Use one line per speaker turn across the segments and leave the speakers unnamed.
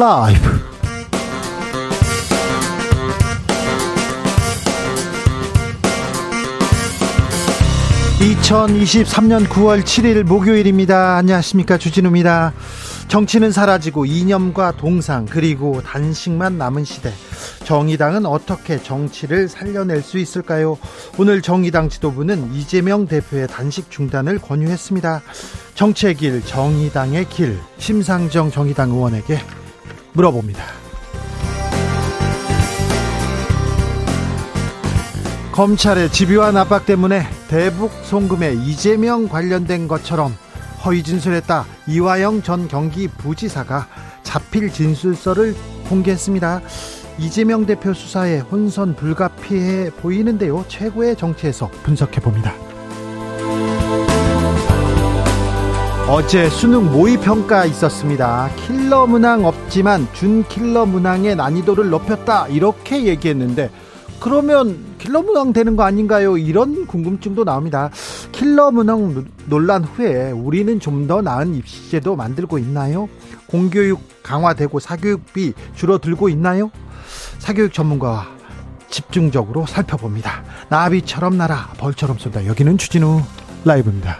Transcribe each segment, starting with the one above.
라이브 2023년 9월 7일 목요일입니다. 안녕하십니까. 주진우입니다. 정치는 사라지고 이념과 동상 그리고 단식만 남은 시대. 정의당은 어떻게 정치를 살려낼 수 있을까요? 오늘 정의당 지도부는 이재명 대표의 단식 중단을 권유했습니다. 정치의 길, 정의당의 길, 심상정 정의당 의원에게 물어봅니다. 검찰의 집요한 압박 때문에 대북 송금에 이재명 관련된 것처럼 허위 진술했다. 이화영 전 경기 부지사가 자필 진술서를 공개했습니다. 이재명 대표 수사에 혼선 불가피해 보이는데요. 최고의 정치에서 분석해 봅니다. 어제 수능 모의평가 있었습니다. 킬러 문항 없지만 준 킬러 문항의 난이도를 높였다. 이렇게 얘기했는데 그러면 킬러 문항 되는 거 아닌가요? 이런 궁금증도 나옵니다. 킬러 문항 논란 후에 우리는 좀 더 나은 입시제도 만들고 있나요? 공교육 강화되고 사교육비 줄어들고 있나요? 사교육 전문가와 집중적으로 살펴봅니다. 나비처럼 날아 벌처럼 쏜다. 여기는 주진우 라이브입니다.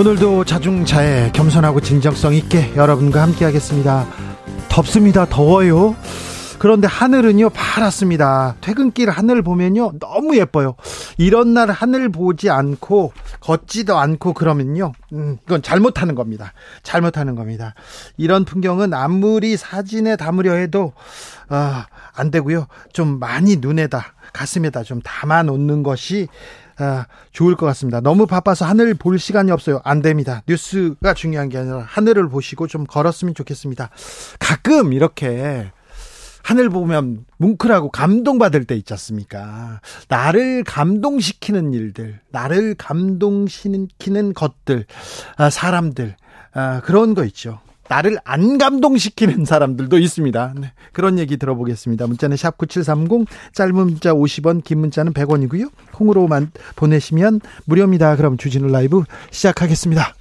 오늘도 자중자애 겸손하고 진정성 있게 여러분과 함께 하겠습니다. 덥습니다. 더워요. 그런데 하늘은요 파랗습니다. 퇴근길 하늘 보면요 너무 예뻐요. 이런 날 하늘 보지 않고 걷지도 않고 그러면요 음, 이건 잘못하는 겁니다. 잘못하는 겁니다. 이런 풍경은 아무리 사진에 담으려 해도 아, 안 되고요. 좀 많이 눈에다 가슴에다 좀 담아 놓는 것이 아, 좋을 것 같습니다. 너무 바빠서 하늘 볼 시간이 없어요. 안 됩니다. 뉴스가 중요한 게 아니라 하늘을 보시고 좀 걸었으면 좋겠습니다. 가끔 이렇게 하늘 보면 뭉클하고 감동받을 때 있지 않습니까? 나를 감동시키는 일들, 나를 감동시키는 것들, 아, 사람들, 아, 그런 거 있죠. 나를 안 감동시키는 사람들도 있습니다. 네, 그런 얘기 들어보겠습니다. 문자는 샵 9730, 짧은 문자 50원, 긴 문자는 100원이고요. 콩으로만 보내시면 무료입니다. 그럼 주진우 라이브 시작하겠습니다.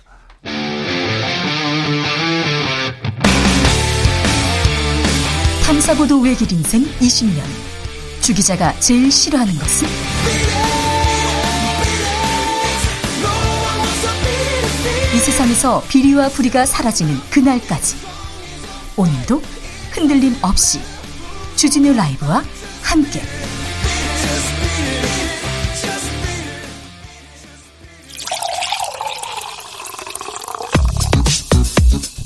탐사보도 외길 인생 20년. 주 기자가 제일 싫어하는 것은? 세상에서 비리와 부리가 사라지는 그날까지. 오늘도 흔들림 없이 주진우 라이브와 함께.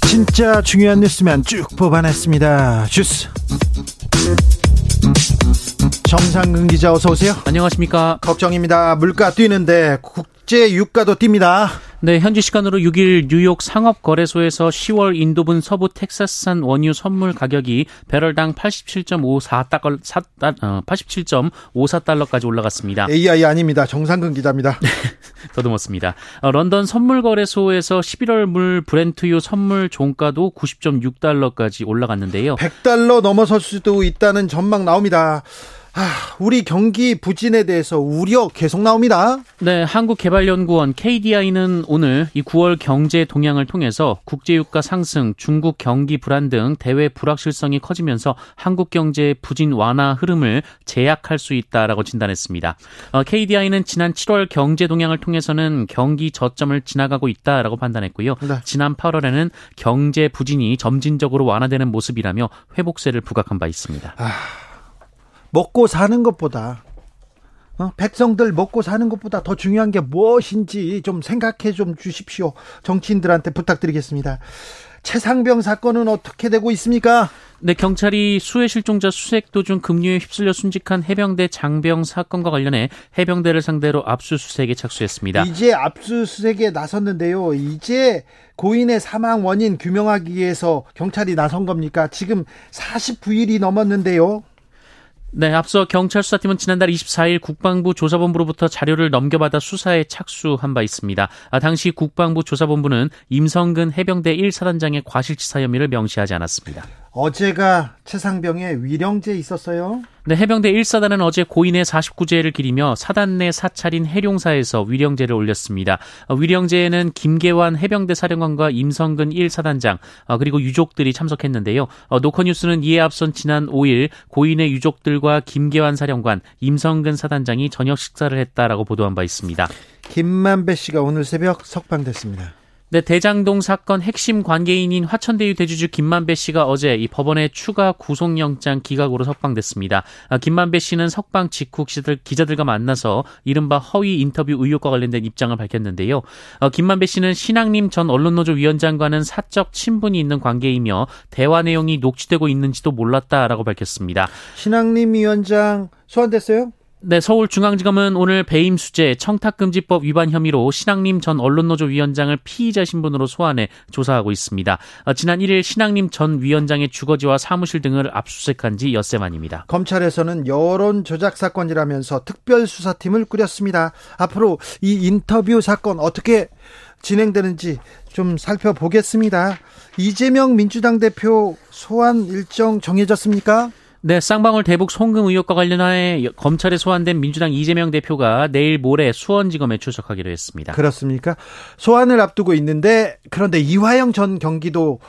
진짜 중요한 뉴스면 쭉 뽑아냈습니다. 주스. 정상근 기자 어서 오세요.
안녕하십니까.
걱정입니다. 물가 뛰는데 국제 유가도 뜁니다.
네, 현지 시간으로 6일 뉴욕 상업거래소에서 10월 인도분 서부 텍사스산 원유 선물 가격이 배럴당 87.54달러, 87.54달러까지 올라갔습니다.
AI 아닙니다. 정상근 기자입니다.
더듬었습니다. 어, 런던 선물거래소에서 11월 물 브렌트유 선물 종가도 90.6달러까지 올라갔는데요.
100달러 넘어설 수도 있다는 전망 나옵니다. 아, 우리 경기 부진에 대해서 우려 계속 나옵니다.
네, 한국개발연구원 KDI는 오늘 이 9월 경제 동향을 통해서 국제유가 상승, 중국 경기 불안 등 대외 불확실성이 커지면서 한국 경제의 부진 완화 흐름을 제약할 수 있다라고 진단했습니다. 어, KDI는 지난 7월 경제 동향을 통해서는 경기 저점을 지나가고 있다라고 판단했고요. 네. 지난 8월에는 경제 부진이 점진적으로 완화되는 모습이라며 회복세를 부각한 바 있습니다. 아...
먹고 사는 것보다 어? 백성들 먹고 사는 것보다 더 중요한 게 무엇인지 좀 생각해 좀 주십시오. 정치인들한테 부탁드리겠습니다. 최상병 사건은 어떻게 되고 있습니까?
네, 경찰이 수해 실종자 수색 도중 급류에 휩쓸려 순직한 해병대 장병 사건과 관련해 해병대를 상대로 압수수색에 착수했습니다.
이제 압수수색에 나섰는데요. 이제 고인의 사망 원인 규명하기 위해서 경찰이 나선 겁니까? 지금 49일이 넘었는데요.
네, 앞서 경찰 수사팀은 지난달 24일 국방부 조사본부로부터 자료를 넘겨받아 수사에 착수한 바 있습니다. 아, 당시 국방부 조사본부는 임성근 해병대 1사단장의 과실치사 혐의를 명시하지 않았습니다.
어제가 최상병에 위령제 있었어요.
네, 해병대 1사단은 어제 고인의 49제를 기리며 사단 내 사찰인 해룡사에서 위령제를 올렸습니다. 어, 위령제에는 김계환 해병대 사령관과 임성근 1사단장 어, 그리고 유족들이 참석했는데요. 어, 노컷뉴스는 이에 앞선 지난 5일 고인의 유족들과 김계환 사령관, 임성근 사단장이 저녁 식사를 했다라고 보도한 바 있습니다.
김만배 씨가 오늘 새벽 석방됐습니다.
네, 대장동 사건 핵심 관계인인 화천대유 대주주 김만배 씨가 어제 이 법원의 추가 구속영장 기각으로 석방됐습니다. 아, 김만배 씨는 석방 직후 기자들, 기자들과 만나서 이른바 허위 인터뷰 의혹과 관련된 입장을 밝혔는데요. 어, 김만배 씨는 신앙림 전 언론노조 위원장과는 사적 친분이 있는 관계이며 대화 내용이 녹취되고 있는지도 몰랐다라고 밝혔습니다.
신앙림 위원장 소환됐어요?
네, 서울중앙지검은 오늘 배임수재 청탁금지법 위반 혐의로 신앙림 전 언론노조 위원장을 피의자 신분으로 소환해 조사하고 있습니다. 어, 지난 1일 신앙림 전 위원장의 주거지와 사무실 등을 압수수색한 지 엿새 만입니다.
검찰에서는 여론 조작 사건이라면서 특별수사팀을 꾸렸습니다. 앞으로 이 인터뷰 사건 어떻게 진행되는지 좀 살펴보겠습니다. 이재명 민주당 대표 소환 일정 정해졌습니까?
네, 쌍방울 대북 송금 의혹과 관련하여 검찰에 소환된 민주당 이재명 대표가 내일 모레 수원지검에 출석하기로 했습니다.
그렇습니까? 소환을 앞두고 있는데 그런데 이화영 전 경기도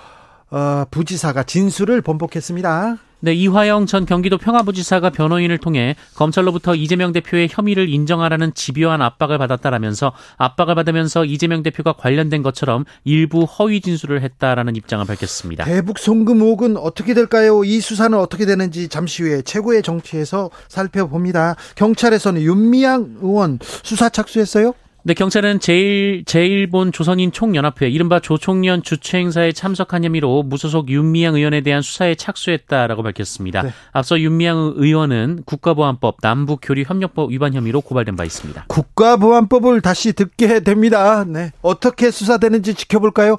어, 부지사가 진술을 번복했습니다.
네, 이화영 전 경기도 평화부지사가 변호인을 통해 검찰로부터 이재명 대표의 혐의를 인정하라는 집요한 압박을 받았다라면서 압박을 받으면서 이재명 대표가 관련된 것처럼 일부 허위 진술을 했다라는 입장을 밝혔습니다.
대북 송금 의혹은 어떻게 될까요? 이 수사는 어떻게 되는지 잠시 후에 최고의 정치에서 살펴봅니다. 경찰에서는 윤미향 의원 수사 착수했어요?
네, 경찰은 제일 제일본 조선인 총연합회 이른바 조총련 주최 행사에 참석한 혐의로 무소속 윤미향 의원에 대한 수사에 착수했다라고 밝혔습니다. 네. 앞서 윤미향 의원은 국가보안법 남북교류협력법 위반 혐의로 고발된 바 있습니다.
국가보안법을 다시 듣게 됩니다. 네. 어떻게 수사되는지 지켜볼까요?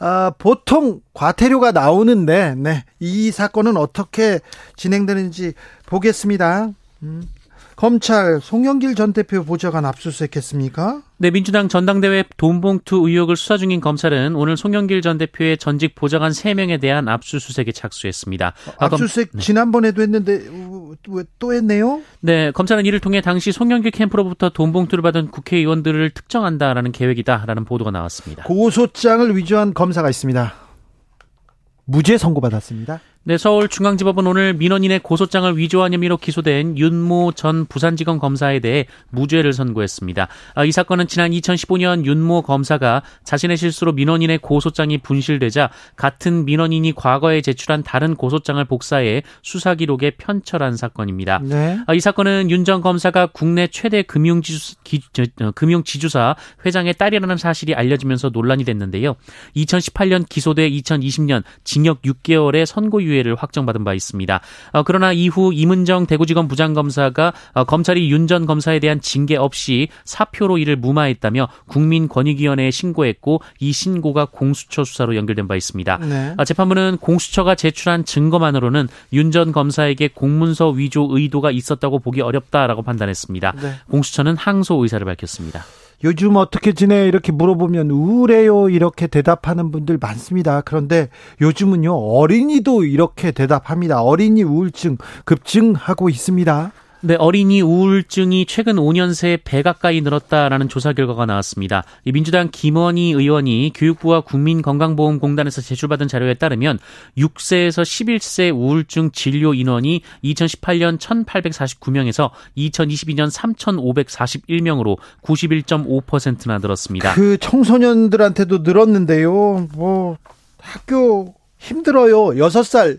아, 보통 과태료가 나오는데, 네. 이 사건은 어떻게 진행되는지 보겠습니다. 음. 검찰 송영길 전 대표 보좌관 압수수색했습니까?
네, 민주당 전당대회 돈봉투 의혹을 수사 중인 검찰은 오늘 송영길 전 대표의 전직 보좌관 3명에 대한 압수수색에 착수했습니다.
아, 압수수색 검... 네. 지난번에도 했는데 왜또 했네요?
네, 검찰은 이를 통해 당시 송영길 캠프로부터 돈봉투를 받은 국회의원들을 특정한다라는 계획이다라는 보도가 나왔습니다.
고소장을 위조한 검사가 있습니다. 무죄 선고받았습니다.
네, 서울중앙지법은 오늘 민원인의 고소장을 위조한 혐의로 기소된 윤모 전 부산지검 검사에 대해 무죄를 선고했습니다. 아, 이 사건은 지난 2015년 윤모 검사가 자신의 실수로 민원인의 고소장이 분실되자 같은 민원인이 과거에 제출한 다른 고소장을 복사해 수사 기록에 편철한 사건입니다. 네. 아, 이 사건은 윤 전 검사가 국내 최대 금융지주, 기, 어, 금융지주사 회장의 딸이라는 사실이 알려지면서 논란이 됐는데요. 2018년 기소돼 2020년 징역 6개월의 선고유예 유예를 확정받은 바 있습니다. 어, 그러나 이후 이문정 대구지검 부장검사가 어, 검찰이 윤 전 검사에 대한 징계 없이 사표로 이를 무마했다며 국민권익위원회에 신고했고 이 신고가 공수처 수사로 연결된 바 있습니다. 네. 어, 재판부는 공수처가 제출한 증거만으로는 윤 전 검사에게 공문서 위조 의도가 있었다고 보기 어렵다라고 판단했습니다. 네. 공수처는 항소 의사를 밝혔습니다.
요즘 어떻게 지내? 이렇게 물어보면 우울해요. 이렇게 대답하는 분들 많습니다. 그런데 요즘은요, 어린이도 이렇게 대답합니다. 어린이 우울증 급증하고 있습니다.
네, 어린이 우울증이 최근 5년 새 배 가까이 늘었다라는 조사 결과가 나왔습니다. 이 민주당 김원희 의원이 교육부와 국민건강보험공단에서 제출받은 자료에 따르면 6세에서 11세 우울증 진료 인원이 2018년 1,849명에서 2022년 3,541명으로 91.5%나 늘었습니다.
그 청소년들한테도 늘었는데요. 뭐 학교 힘들어요. 6살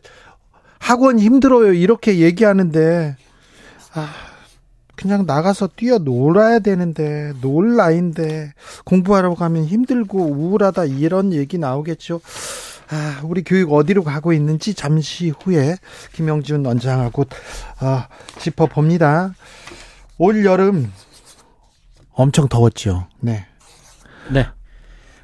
학원 힘들어요. 이렇게 얘기하는데 아, 그냥 나가서 뛰어 놀아야 되는데 놀 나인데 공부하러 가면 힘들고 우울하다 이런 얘기 나오겠죠. 아, 우리 교육 어디로 가고 있는지 잠시 후에 김영준 원장하고 아, 짚어봅니다. 올 여름 엄청 더웠죠. 네.
네.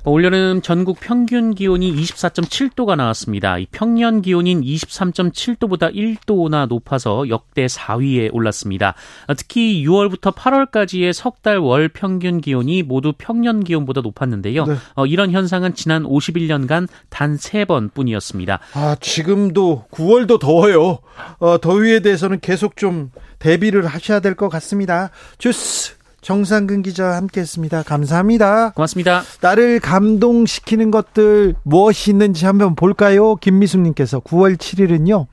올여름 전국 평균 기온이 24.7도가 나왔습니다. 이 평년 기온인 23.7도보다 1도나 높아서 역대 4위에 올랐습니다. 특히 6월부터 8월까지의 석 달 월 평균 기온이 모두 평년 기온보다 높았는데요. 네. 어, 이런 현상은 지난 51년간 단 3번 뿐이었습니다.
아, 지금도 9월도 더워요. 어, 더위에 대해서는 계속 좀 대비를 하셔야 될 것 같습니다. 주스 정상근 기자와 함께했습니다. 감사합니다.
고맙습니다.
나를 감동시키는 것들 무엇이 있는지 한번 볼까요? 김미숙님께서 9월 7일은요.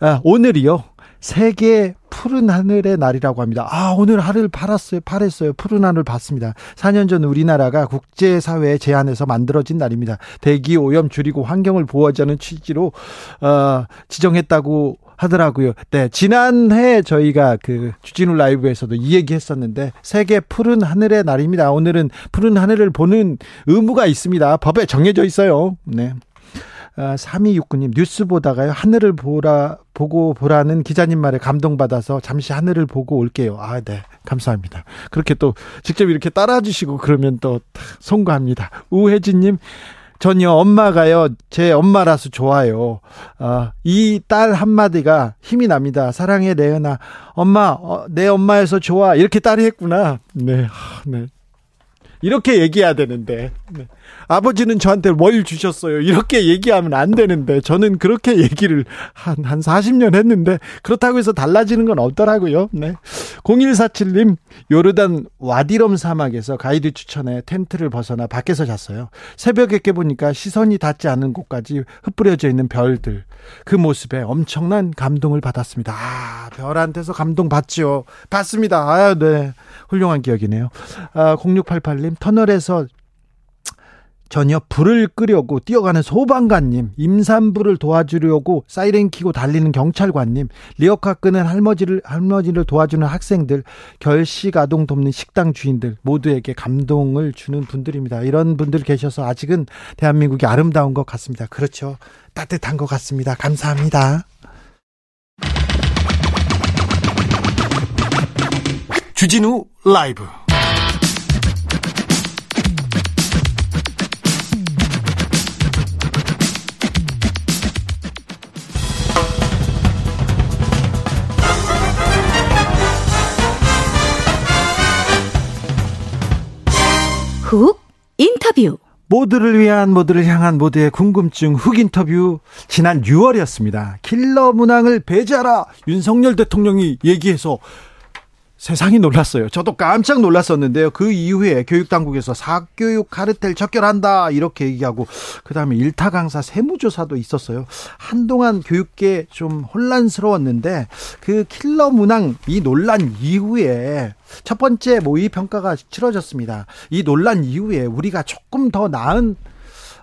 아, 오늘이요. 세계 푸른 하늘의 날이라고 합니다. 아, 오늘 하늘 팔았어요. 팔았어요. 푸른 하늘 봤습니다. 4년 전 우리나라가 국제사회에 제안해서 만들어진 날입니다. 대기 오염 줄이고 환경을 보호하자는 취지로, 어, 지정했다고 하더라고요. 네, 지난해 저희가 그 주진우 라이브에서도 이 얘기 했었는데 세계 푸른 하늘의 날입니다. 오늘은 푸른 하늘을 보는 의무가 있습니다. 법에 정해져 있어요. 네. 아, 3269님, 뉴스 보다가요, 하늘을 보라, 보고 보라는 기자님 말에 감동받아서 잠시 하늘을 보고 올게요. 아, 네. 감사합니다. 그렇게 또 직접 이렇게 따라 주시고 그러면 또 송구합니다. 우혜진 님, 전요 엄마가요 제 엄마라서 좋아요. 아, 이 딸 한마디가 힘이 납니다. 사랑해 레은아 엄마 어, 내 엄마에서 좋아 이렇게 딸이 했구나. 네, 네. 이렇게 얘기해야 되는데. 네. 아버지는 저한테 뭘 주셨어요. 이렇게 얘기하면 안 되는데 저는 그렇게 얘기를 한, 한 40년 했는데 그렇다고 해서 달라지는 건 없더라고요. 네. 0147님, 요르단 와디럼 사막에서 가이드 추천에 텐트를 벗어나 밖에서 잤어요. 새벽에 깨보니까 시선이 닿지 않은 곳까지 흩뿌려져 있는 별들. 그 모습에 엄청난 감동을 받았습니다. 아, 별한테서 감동 받죠. 받습니다. 아, 네. 훌륭한 기억이네요. 아, 0688님, 터널에서 전혀 불을 끄려고 뛰어가는 소방관님, 임산부를 도와주려고 사이렌 키고 달리는 경찰관님, 리어카 끄는 할머니를, 할머니를 도와주는 학생들, 결식 아동 돕는 식당 주인들, 모두에게 감동을 주는 분들입니다. 이런 분들 계셔서 아직은 대한민국이 아름다운 것 같습니다. 그렇죠. 따뜻한 것 같습니다. 감사합니다. 주진우 라이브
훅 인터뷰
모두를 위한 모두를 향한 모두의 궁금증 훅 인터뷰 지난 6월이었습니다. 킬러 문항을 배제하라 윤석열 대통령이 얘기해서 세상이 놀랐어요. 저도 깜짝 놀랐었는데요. 그 이후에 교육당국에서 사교육 카르텔 척결한다 이렇게 얘기하고 그다음에 일타 강사 세무조사도 있었어요. 한동안 교육계 좀 혼란스러웠는데 그 킬러 문항 이 논란 이후에 첫 번째 모의 평가가 치러졌습니다. 이 논란 이후에 우리가 조금 더 나은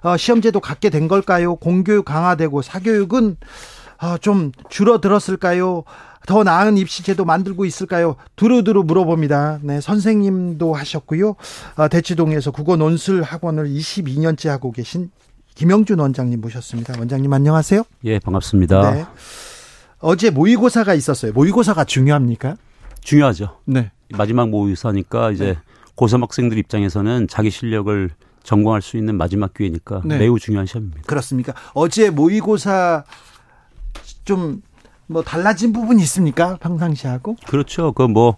어, 시험제도 갖게 된 걸까요? 공교육 강화되고 사교육은 어, 좀 줄어들었을까요? 더 나은 입시제도 만들고 있을까요? 두루두루 물어봅니다. 네, 선생님도 하셨고요. 어, 대치동에서 국어 논술 학원을 22년째 하고 계신 김영준 원장님 모셨습니다. 원장님 안녕하세요.
예, 반갑습니다. 네.
어제 모의고사가 있었어요. 모의고사가 중요합니까?
중요하죠. 네. 마지막 모의고사니까 이제 네. 고3 학생들 입장에서는 자기 실력을 점검할 수 있는 마지막 기회니까 네. 매우 중요한 시험입니다.
그렇습니까? 어제 모의고사 좀 뭐 달라진 부분이 있습니까? 평상시하고?
그렇죠. 그 뭐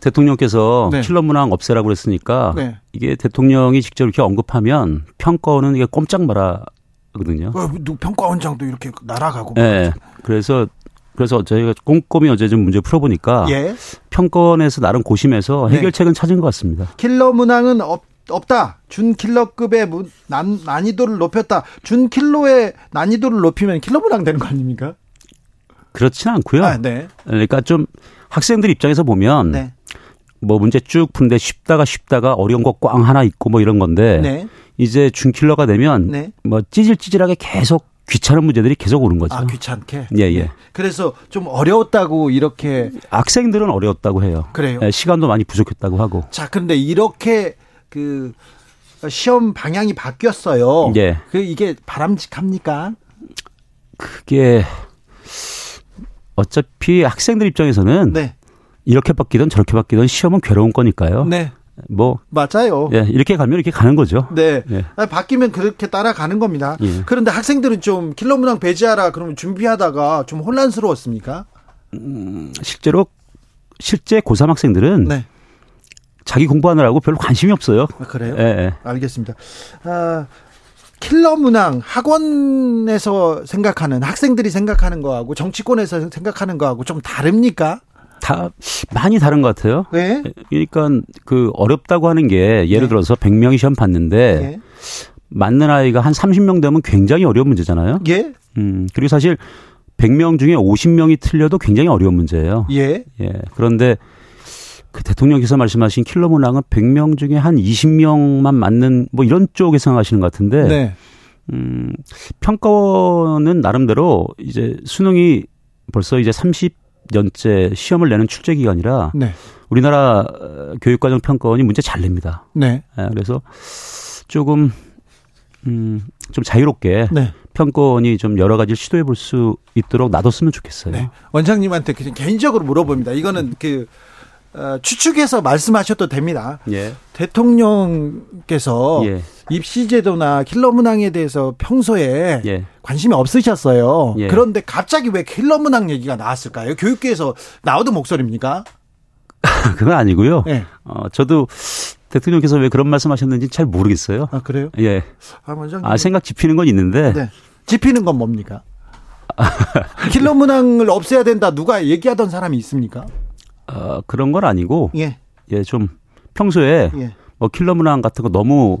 대통령께서 네. 킬러 문항 없애라고 그랬으니까 네. 이게 대통령이 직접 이렇게 언급하면 평가원은 이게 꼼짝 말아 거든요.
어, 평가원장도 이렇게 날아가고.
네. 그래서 그래서 저희가 꼼꼼히 어제 좀 문제 풀어보니까 예. 평가원에서 나름 고심해서 네. 해결책은 네. 찾은 것 같습니다.
킬러 문항은 없, 없다. 준 킬러급의 난, 난이도를 높였다. 준 킬러의 난이도를 높이면 킬러 문항 되는 거 아닙니까?
그렇지는 않고요. 아, 네. 그러니까 좀 학생들 입장에서 보면 네. 뭐 문제 쭉 푸는데 쉽다가 쉽다가 어려운 거 꽝 하나 있고 뭐 이런 건데 네. 이제 준킬러가 되면 네. 뭐 찌질찌질하게 계속 귀찮은 문제들이 계속 오는 거죠.
아, 귀찮게?
예, 예. 네.
그래서 좀 어려웠다고 이렇게.
학생들은 어려웠다고 해요.
그래요?
예, 시간도 많이 부족했다고 하고.
자, 그런데 이렇게 그 시험 방향이 바뀌었어요. 예. 그 이게 바람직합니까?
그게 어차피 학생들 입장에서는 네. 이렇게 바뀌든 저렇게 바뀌든 시험은 괴로운 거니까요. 네. 뭐
맞아요.
예, 이렇게 가면 이렇게 가는 거죠.
네. 예. 바뀌면 그렇게 따라가는 겁니다. 예. 그런데 학생들은 좀 킬러 문항 배제하라 그러면 준비하다가 좀 혼란스러웠습니까?
음, 실제로 실제 고3 학생들은 네. 자기 공부하느라고 별로 관심이 없어요.
아, 그래요? 예, 예. 알겠습니다. 아, 킬러 문항 학원에서 생각하는 학생들이 생각하는 거하고 정치권에서 생각하는 거하고 좀 다릅니까?
다 많이 다른 것 같아요.
네.
그러니까 그 어렵다고 하는 게 예를 네. 들어서 100명이 시험 봤는데 네. 맞는 아이가 한 30명 되면 굉장히 어려운 문제잖아요.
예.
음, 그리고 사실 100명 중에 50명이 틀려도 굉장히 어려운 문제예요.
예.
예. 그런데 그 대통령께서 말씀하신 킬러 문항은 100명 중에 한 20명만 맞는 뭐 이런 쪽에 생각하시는 것 같은데 네. 음, 평가원은 나름대로 이제 수능이 벌써 이제 30 년째 시험을 내는 출제 기간이라 네. 우리나라 교육과정 평가원이 문제 잘 냅니다.
네.
예, 그래서 조금 음, 좀 자유롭게 네. 평가원이 좀 여러 가지를 시도해 볼 수 있도록 놔뒀으면 좋겠어요. 네.
원장님한테 개인적으로 물어봅니다. 이거는 그 어, 추측해서 말씀하셔도 됩니다.
예.
대통령께서 예. 입시제도나 킬러 문항에 대해서 평소에 예. 관심이 없으셨어요. 예. 그런데 갑자기 왜 킬러 문항 얘기가 나왔을까요? 교육계에서 나오던 목소리입니까?
그건 아니고요. 예. 어, 저도 대통령께서 왜 그런 말씀하셨는지 잘 모르겠어요.
아 그래요?
예. 아, 아 생각 짚히는 건 있는데. 네.
짚히는 건 뭡니까? 킬러 문항을 없애야 된다 누가 얘기하던 사람이 있습니까?
어, 그런 건 아니고
예,
예 좀 평소에 예. 뭐 킬러 문항 같은 거 너무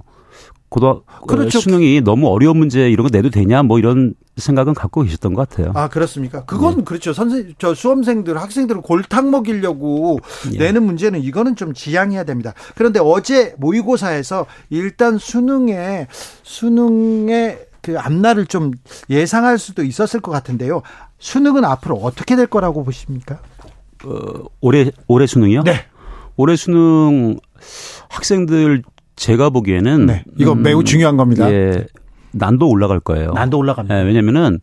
고등 그렇죠. 수능이 너무 어려운 문제 이런 거 내도 되냐 뭐 이런 생각은 갖고 계셨던 것 같아요.
아 그렇습니까? 그건 네. 그렇죠. 선생 저 수험생들 학생들을 골탕 먹이려고 네. 내는 문제는 이거는 좀 지양해야 됩니다. 그런데 어제 모의고사에서 일단 수능에 수능의 그 앞날을 좀 예상할 수도 있었을 것 같은데요. 수능은 앞으로 어떻게 될 거라고 보십니까?
어, 올해 올해 수능이요?
네.
올해 수능 학생들 제가 보기에는
네. 이거 음, 매우 중요한 겁니다.
예. 난도 올라갈 거예요.
난도 올라갑니다.
예, 왜냐면은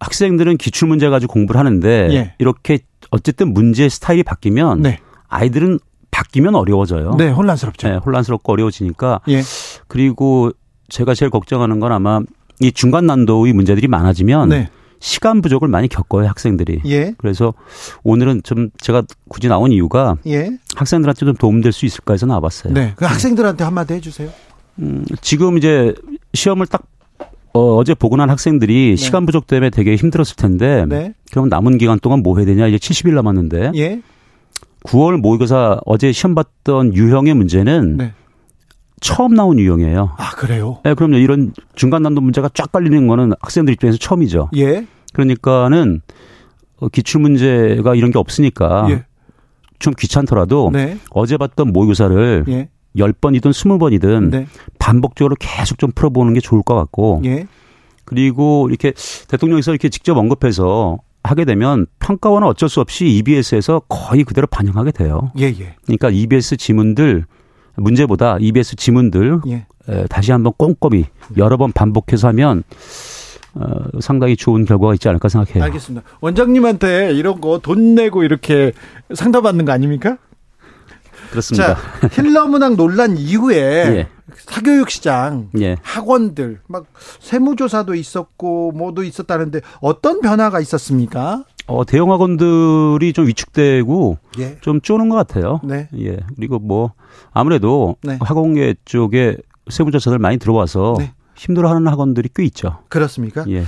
학생들은 기출 문제 가지고 공부를 하는데 예. 이렇게 어쨌든 문제 스타일이 바뀌면 네. 아이들은 바뀌면 어려워져요.
네, 혼란스럽죠. 네,
혼란스럽고 어려워지니까.
예.
그리고 제가 제일 걱정하는 건 아마 이 중간 난도의 문제들이 많아지면 네. 시간 부족을 많이 겪어요 학생들이.
예.
그래서 오늘은 좀 제가 굳이 나온 이유가
예.
학생들한테 좀 도움될 수 있을까 해서 나와봤어요.
네. 그 학생들한테 한마디 해주세요.
음, 지금 이제 시험을 딱 어, 어제 보고 난 학생들이 네. 시간 부족 때문에 되게 힘들었을 텐데 네. 그럼 남은 기간 동안 뭐 해야 되냐 이제 70일 남았는데
예.
9월 모의고사 어제 시험 봤던 유형의 문제는 네. 처음 나온 유형이에요.
아, 그래요?
네, 그럼요. 이런 중간 난도 문제가 쫙 깔리는 거는 학생들 입장에서 처음이죠.
예.
그러니까는 어, 기출 문제가 이런 게 없으니까 예. 좀 귀찮더라도 네. 어제 봤던 모의고사를 예. 10번이든 20번이든 네. 반복적으로 계속 좀 풀어보는 게 좋을 것 같고
예.
그리고 이렇게 대통령에서 이렇게 직접 언급해서 하게 되면 평가원은 어쩔 수 없이 EBS에서 거의 그대로 반영하게 돼요.
예, 예.
그러니까 EBS 지문들 문제보다 EBS 지문들 예. 다시 한번 꼼꼼히 여러 번 반복해서 하면 어, 상당히 좋은 결과가 있지 않을까 생각해요.
알겠습니다. 원장님한테 이런 거 돈 내고 이렇게 상담받는 거 아닙니까?
그렇습니다.
자, 힐러 문항 논란 이후에 예. 사교육 시장,
예.
학원들 막 세무조사도 있었고 뭐도 있었다는데 어떤 변화가 있었습니까?
어, 대형 학원들이 좀 위축되고
예.
좀 쪼는 것 같아요.
네.
예. 그리고 뭐 아무래도
네.
학원계 쪽에 세무조사들 많이 들어와서 네. 힘들어하는 학원들이 꽤 있죠.
그렇습니까?
예.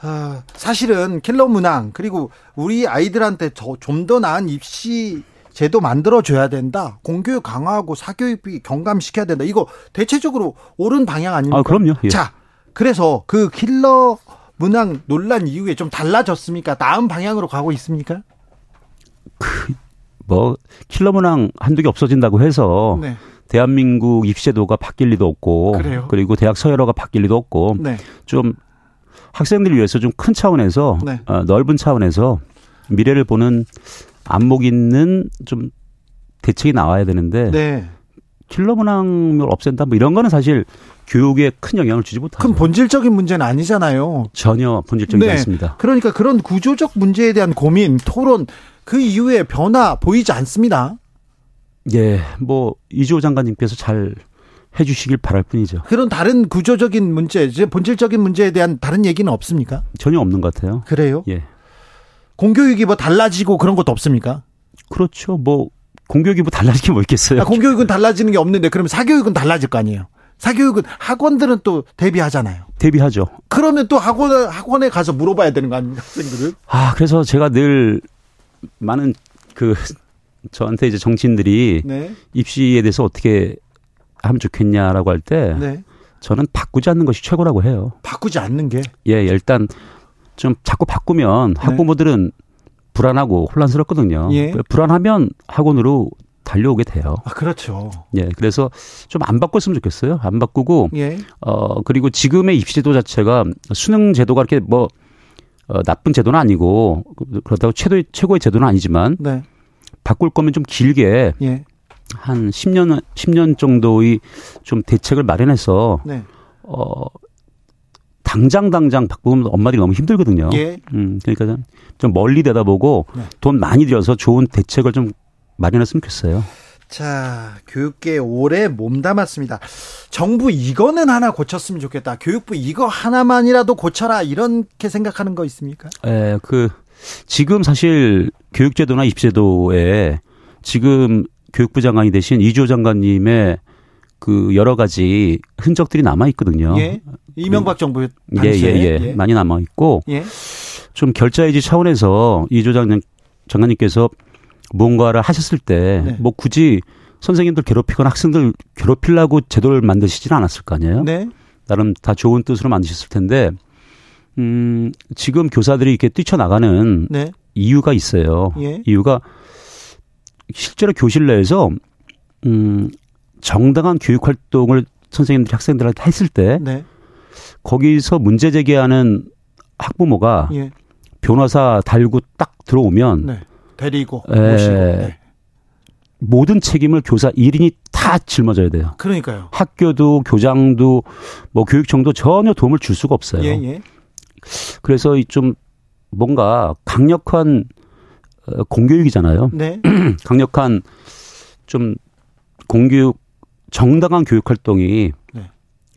아, 사실은 킬러 문항 그리고 우리 아이들한테 좀 더 나은 입시 제도 만들어줘야 된다. 공교육 강화하고 사교육비 경감시켜야 된다. 이거 대체적으로 옳은 방향 아닙니까?
아, 그럼요.
예. 자, 그래서 그 킬러 문항 논란 이후에 좀 달라졌습니까? 나은 방향으로 가고 있습니까?
그, 뭐, 킬러 문항 한두 개 없어진다고 해서 네. 대한민국 입시제도가 바뀔 리도 없고
그래요?
그리고 대학 서열화가 바뀔 리도 없고
네.
좀 학생들을 위해서 좀 큰 차원에서
네.
어, 넓은 차원에서 미래를 보는 안목 있는 좀 대책이 나와야 되는데
네.
킬러 문항을 없앤다 뭐 이런 거는 사실 교육에 큰 영향을 주지 못하죠.
큰 본질적인 문제는 아니잖아요.
전혀 본질적이지 네. 않습니다.
그러니까 그런 구조적 문제에 대한 고민, 토론 그 이후에 변화 보이지 않습니다.
예, 뭐 이주호 장관님께서 잘 해주시길 바랄 뿐이죠.
그런 다른 구조적인 문제, 본질적인 문제에 대한 다른 얘기는 없습니까?
전혀 없는 것 같아요.
그래요?
예.
공교육이 뭐 달라지고 그런 것도 없습니까?
그렇죠. 뭐 공교육이 뭐 달라질 게뭐 있겠어요.
아, 공교육은 달라지는 게 없는데 그러면 사교육은 달라질 거 아니에요. 사교육은 학원들은 또 대비하잖아요.
대비하죠.
그러면 또 학원 학원에 가서 물어봐야 되는 거 아닙니까 학생들은?
아 그래서 제가 늘 많은 그 저한테 이제 정치인들이 네. 입시에 대해서 어떻게 하면 좋겠냐라고 할때 네. 저는 바꾸지 않는 것이 최고라고 해요.
바꾸지 않는 게?
예, 일단 좀 자꾸 바꾸면 네. 학부모들은 불안하고 혼란스럽거든요. 예. 불안하면 학원으로 달려오게 돼요.
아, 그렇죠.
예, 그래서 좀 안 바꿨으면 좋겠어요. 안 바꾸고, 예. 어, 그리고 지금의 입시제도 자체가 수능 제도가 이렇게 뭐, 어, 나쁜 제도는 아니고, 그렇다고 최고의, 최고의 제도는 아니지만, 네. 바꿀 거면 좀 길게, 예. 한 10년, 10년 정도의 좀 대책을 마련해서, 네. 어, 당장 당장 바꾸면 엄마들이 너무 힘들거든요. 예. 음, 그러니까 좀 멀리 내다보고 네. 돈 많이 들여서 좋은 대책을 좀 마련했으면 좋겠어요.
자, 교육계 오래 몸담았습니다. 정부 이거는 하나 고쳤으면 좋겠다. 교육부 이거 하나만이라도 고쳐라. 이렇게 생각하는 거 있습니까?
예, 그 지금 사실 교육제도나 입시제도에 지금 교육부 장관이 되신 이주호 장관님의 그 여러 가지 흔적들이 남아 있거든요. 예.
이명박 정부
당시에 예, 예, 예. 예. 많이 남아 있고 예. 좀 결자해지 차원에서 이조 장관 장관님께서 뭔가를 하셨을 때뭐 네. 뭐 굳이 선생님들 괴롭히거나 학생들 괴롭히려고 제도를 만드시지는 않았을 거 아니에요. 네. 나름 다 좋은 뜻으로 만드셨을 텐데 음 지금 교사들이 이렇게 뛰쳐나가는 네. 이유가 있어요. 예. 이유가 실제로 교실 내에서 음 정당한 교육 활동을 선생님들이 학생들한테 했을 때 네. 거기서 문제 제기하는 학부모가 예. 변호사 달고 딱 들어오면 네.
데리고 모시고 네.
모든 책임을 교사 1인이 다 짊어져야 돼요.
그러니까요.
학교도 교장도 뭐 교육청도 전혀 도움을 줄 수가 없어요. 예, 예. 그래서 좀 뭔가 강력한 어, 공교육이잖아요. 네. 강력한 좀 공교육 정당한 교육 활동이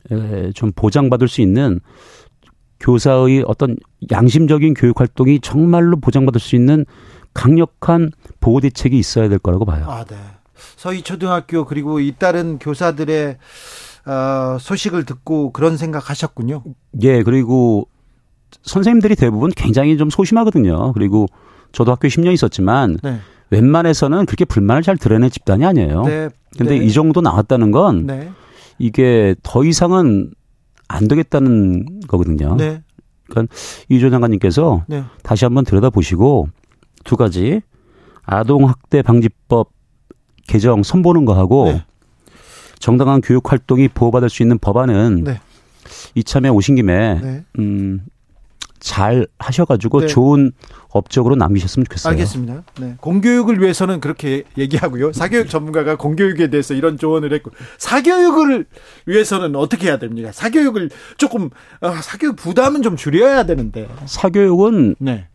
네. 좀 보장받을 수 있는 교사의 어떤 양심적인 교육 활동이 정말로 보장받을 수 있는 강력한 보호 대책이 있어야 될 거라고 봐요.
아, 네. 서희 초등학교 그리고 잇따른 교사들의 어, 소식을 듣고 그런 생각하셨군요.
예, 그리고 선생님들이 대부분 굉장히 좀 소심하거든요. 그리고 저도 학교에 10년 있었지만 네. 웬만해서는 그렇게 불만을 잘 드러낸 집단이 아니에요. 네. 근데 네. 이 정도 나왔다는 건 네. 이게 더 이상은 안 되겠다는 거거든요. 네. 그러니까 이조 장관님께서 네. 다시 한번 들여다보시고 두 가지 아동 학대 방지법 개정 선보는 거하고 네. 정당한 교육 활동이 보호받을 수 있는 법안은 네. 이참에 오신 김에 네. 음, 잘 하셔가지고 네. 좋은 업적으로 남기셨으면 좋겠어요.
알겠습니다. 네. 공교육을 위해서는 그렇게 얘기하고요. 사교육 전문가가 공교육에 대해서 이런 조언을 했고 사교육을 위해서는 어떻게 해야 됩니까? 사교육을 조금 어, 사교육 부담은 좀 줄여야 되는데.
사교육은 네.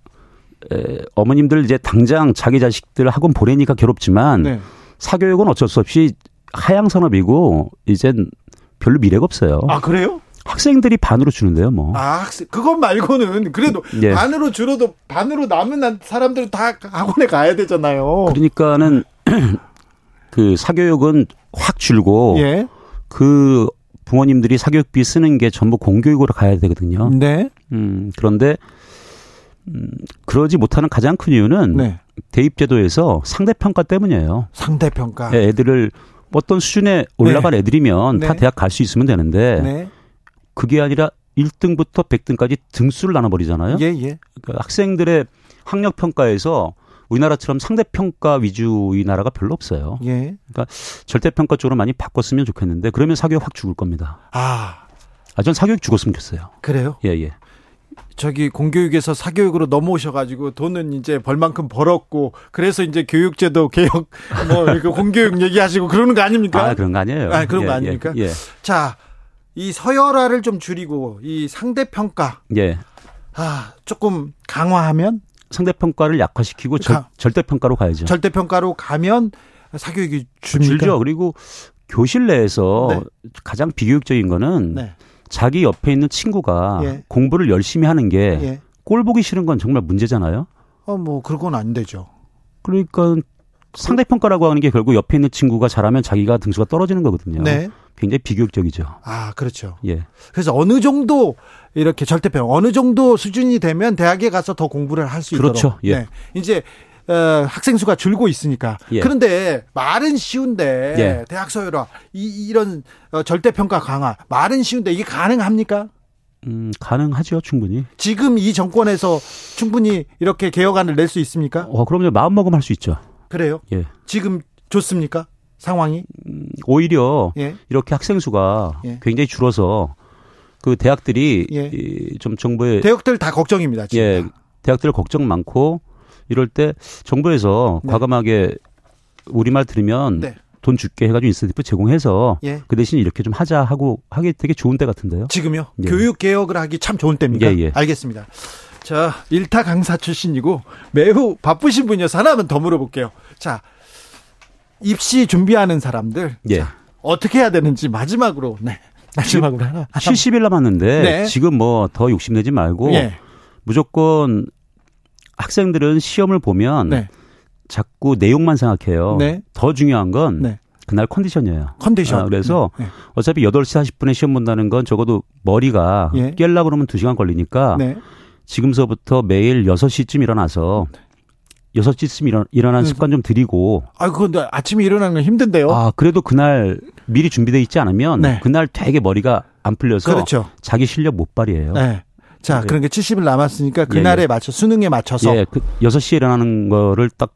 에, 어머님들 이제 당장 자기 자식들 학원 보내니까 괴롭지만 네. 사교육은 어쩔 수 없이 하향 산업이고 이젠 별로 미래가 없어요.
아 그래요?
학생들이 반으로 주는데요, 뭐.
아, 학생, 그것 말고는 그래도 예. 반으로 줄어도 반으로 남은 사람들은 다 학원에 가야 되잖아요.
그러니까는 그 사교육은 확 줄고 예. 그 부모님들이 사교육비 쓰는 게 전부 공교육으로 가야 되거든요. 네. 음, 그런데 음, 그러지 못하는 가장 큰 이유는 네. 대입제도에서 상대평가 때문이에요.
상대평가.
네, 애들을 어떤 수준에 올라간 네. 애들이면 다 네. 대학 갈 수 있으면 되는데 네. 그게 아니라 1등부터 100등까지 등수를 나눠버리잖아요. 예, 예. 그러니까 학생들의 학력 평가에서 우리나라처럼 상대 평가 위주의 나라가 별로 없어요. 예. 그러니까 절대 평가 쪽으로 많이 바꿨으면 좋겠는데 그러면 사교육 확 죽을 겁니다. 아, 아, 전 사교육 죽었으면 좋겠어요.
그래요?
예, 예.
저기 공교육에서 사교육으로 넘어오셔가지고 돈은 이제 벌만큼 벌었고 그래서 이제 교육제도 개혁 뭐 공교육 얘기하시고 그러는 거 아닙니까?
아 그런 거 아니에요.
아 그런 예, 거 아닙니까? 예, 예. 자. 이 서열화를 좀 줄이고 이 상대 평가 예. 아, 조금 강화하면
상대 평가를 약화시키고 절, 절대 평가로 가야죠.
절대 평가로 가면 사교육이 줍니까?
줄죠. 그리고 교실 내에서 네. 가장 비교육적인 거는 네. 자기 옆에 있는 친구가 예. 공부를 열심히 하는 게꼴 예. 보기 싫은 건 정말 문제잖아요.
어, 뭐 그건 안 되죠.
그러니까 상대평가라고 하는 게 결국 옆에 있는 친구가 잘하면 자기가 등수가 떨어지는 거거든요. 네. 굉장히 비교육적이죠.
아, 그렇죠. 예. 그래서 어느 정도 이렇게 절대평 어느 정도 수준이 되면 대학에 가서 더 공부를 할 수 있도록.
그렇죠. 예.
네. 이제 어, 학생 수가 줄고 있으니까. 예. 그런데 말은 쉬운데 예. 대학 서열화 이, 이런 어, 절대평가 강화 말은 쉬운데 이게 가능합니까?
음, 가능하죠, 충분히.
지금 이 정권에서 충분히 이렇게 개혁안을 낼 수 있습니까?
어, 그럼요. 마음 먹으면 할수 있죠.
그래요? 예. 지금 좋습니까? 상황이?
음, 오히려 예. 이렇게 학생 수가 예. 굉장히 줄어서 그 대학들이 예. 좀 정부의
대학들 다 걱정입니다.
지금. 예. 대학들 걱정 많고 이럴 때 정부에서 네. 과감하게 우리말 들으면 네. 돈 줄게 해가지고 인센티브 제공해서 예. 그 대신 이렇게 좀 하자 하고 하기 되게 좋은 때 같은데요.
지금요? 예. 교육 개혁을 하기 참 좋은 때입니까? 예, 예. 알겠습니다. 자, 일타 강사 출신이고 매우 바쁘신 분이어서 하나만 더 물어볼게요. 자, 입시 준비하는 사람들 예. 자, 어떻게 해야 되는지 마지막으로 네. 마지막으로 하나.
70일 남았는데 네. 지금 뭐 더 욕심내지 말고 예. 무조건 학생들은 시험을 보면 네. 자꾸 내용만 생각해요. 네. 더 중요한 건 네. 그날 컨디션이에요.
컨디션. 아,
그래서 네. 네. 어차피 8시 40분에 시험 본다는 건 적어도 머리가 예. 깰라 그러면 2시간 걸리니까 네. 지금서부터 매일 6시쯤 일어나서 6시쯤 일어, 일어나는 습관 좀 들이고.
아, 그런데 아침에 일어나는 건 힘든데요?
아, 그래도 그날 미리 준비돼 있지 않으면 네. 그날 되게 머리가 안 풀려서 그렇죠. 자기 실력 못 발휘해요. 네.
자, 네. 그러니까 70일 남았으니까 그날에 예, 예. 맞춰 수능에 맞춰서
예, 그 6시에 일어나는 거를 딱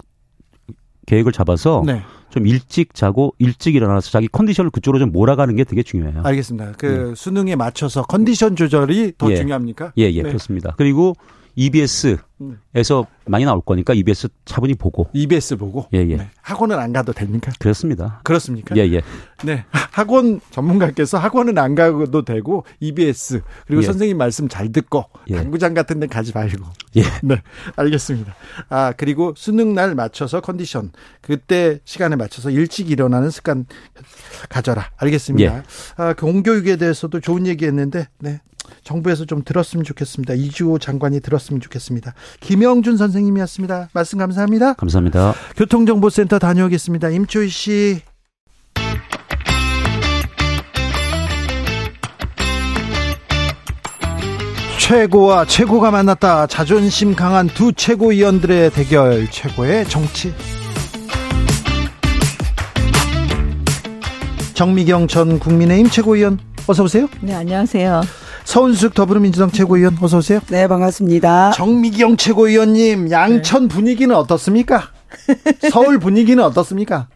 계획을 잡아서 네. 좀 일찍 자고 일찍 일어나서 자기 컨디션을 그쪽으로 좀 몰아가는 게 되게 중요해요.
알겠습니다. 그 예. 수능에 맞춰서 컨디션 조절이 더 예. 중요합니까?
예, 예, 네. 그렇습니다. 그리고 EBS에서 많이 나올 거니까 EBS 차분히 보고.
EBS 보고?
예, 예. 네.
학원은 안 가도 됩니까?
그렇습니다.
그렇습니까?
예, 예.
네. 학원 전문가께서 학원은 안 가도 되고 EBS 그리고 예. 선생님 말씀 잘 듣고 예. 당구장 같은 데 가지 말고.
예.
네. 알겠습니다. 아, 그리고 수능 날 맞춰서 컨디션 그때 시간에 맞춰서 일찍 일어나는 습관 가져라. 알겠습니다. 예. 아, 공교육에 대해서도 좋은 얘기 했는데 네. 정부에서 좀 들었으면 좋겠습니다. 이주호 장관이 들었으면 좋겠습니다. 김영준 선생님이었습니다. 말씀 감사합니다.
감사합니다.
교통정보센터 다녀오겠습니다. 임초희 씨. 최고와 최고가 만났다. 자존심 강한 두 최고위원들의 대결. 최고의 정치. 정미경 전 국민의힘 최고위원 어서 오세요.
네, 안녕하세요.
서은숙 더불어민주당 최고위원 어서 오세요.
네, 반갑습니다.
정미경 최고위원님, 양천 네. 분위기는 어떻습니까? 서울 분위기는 어떻습니까?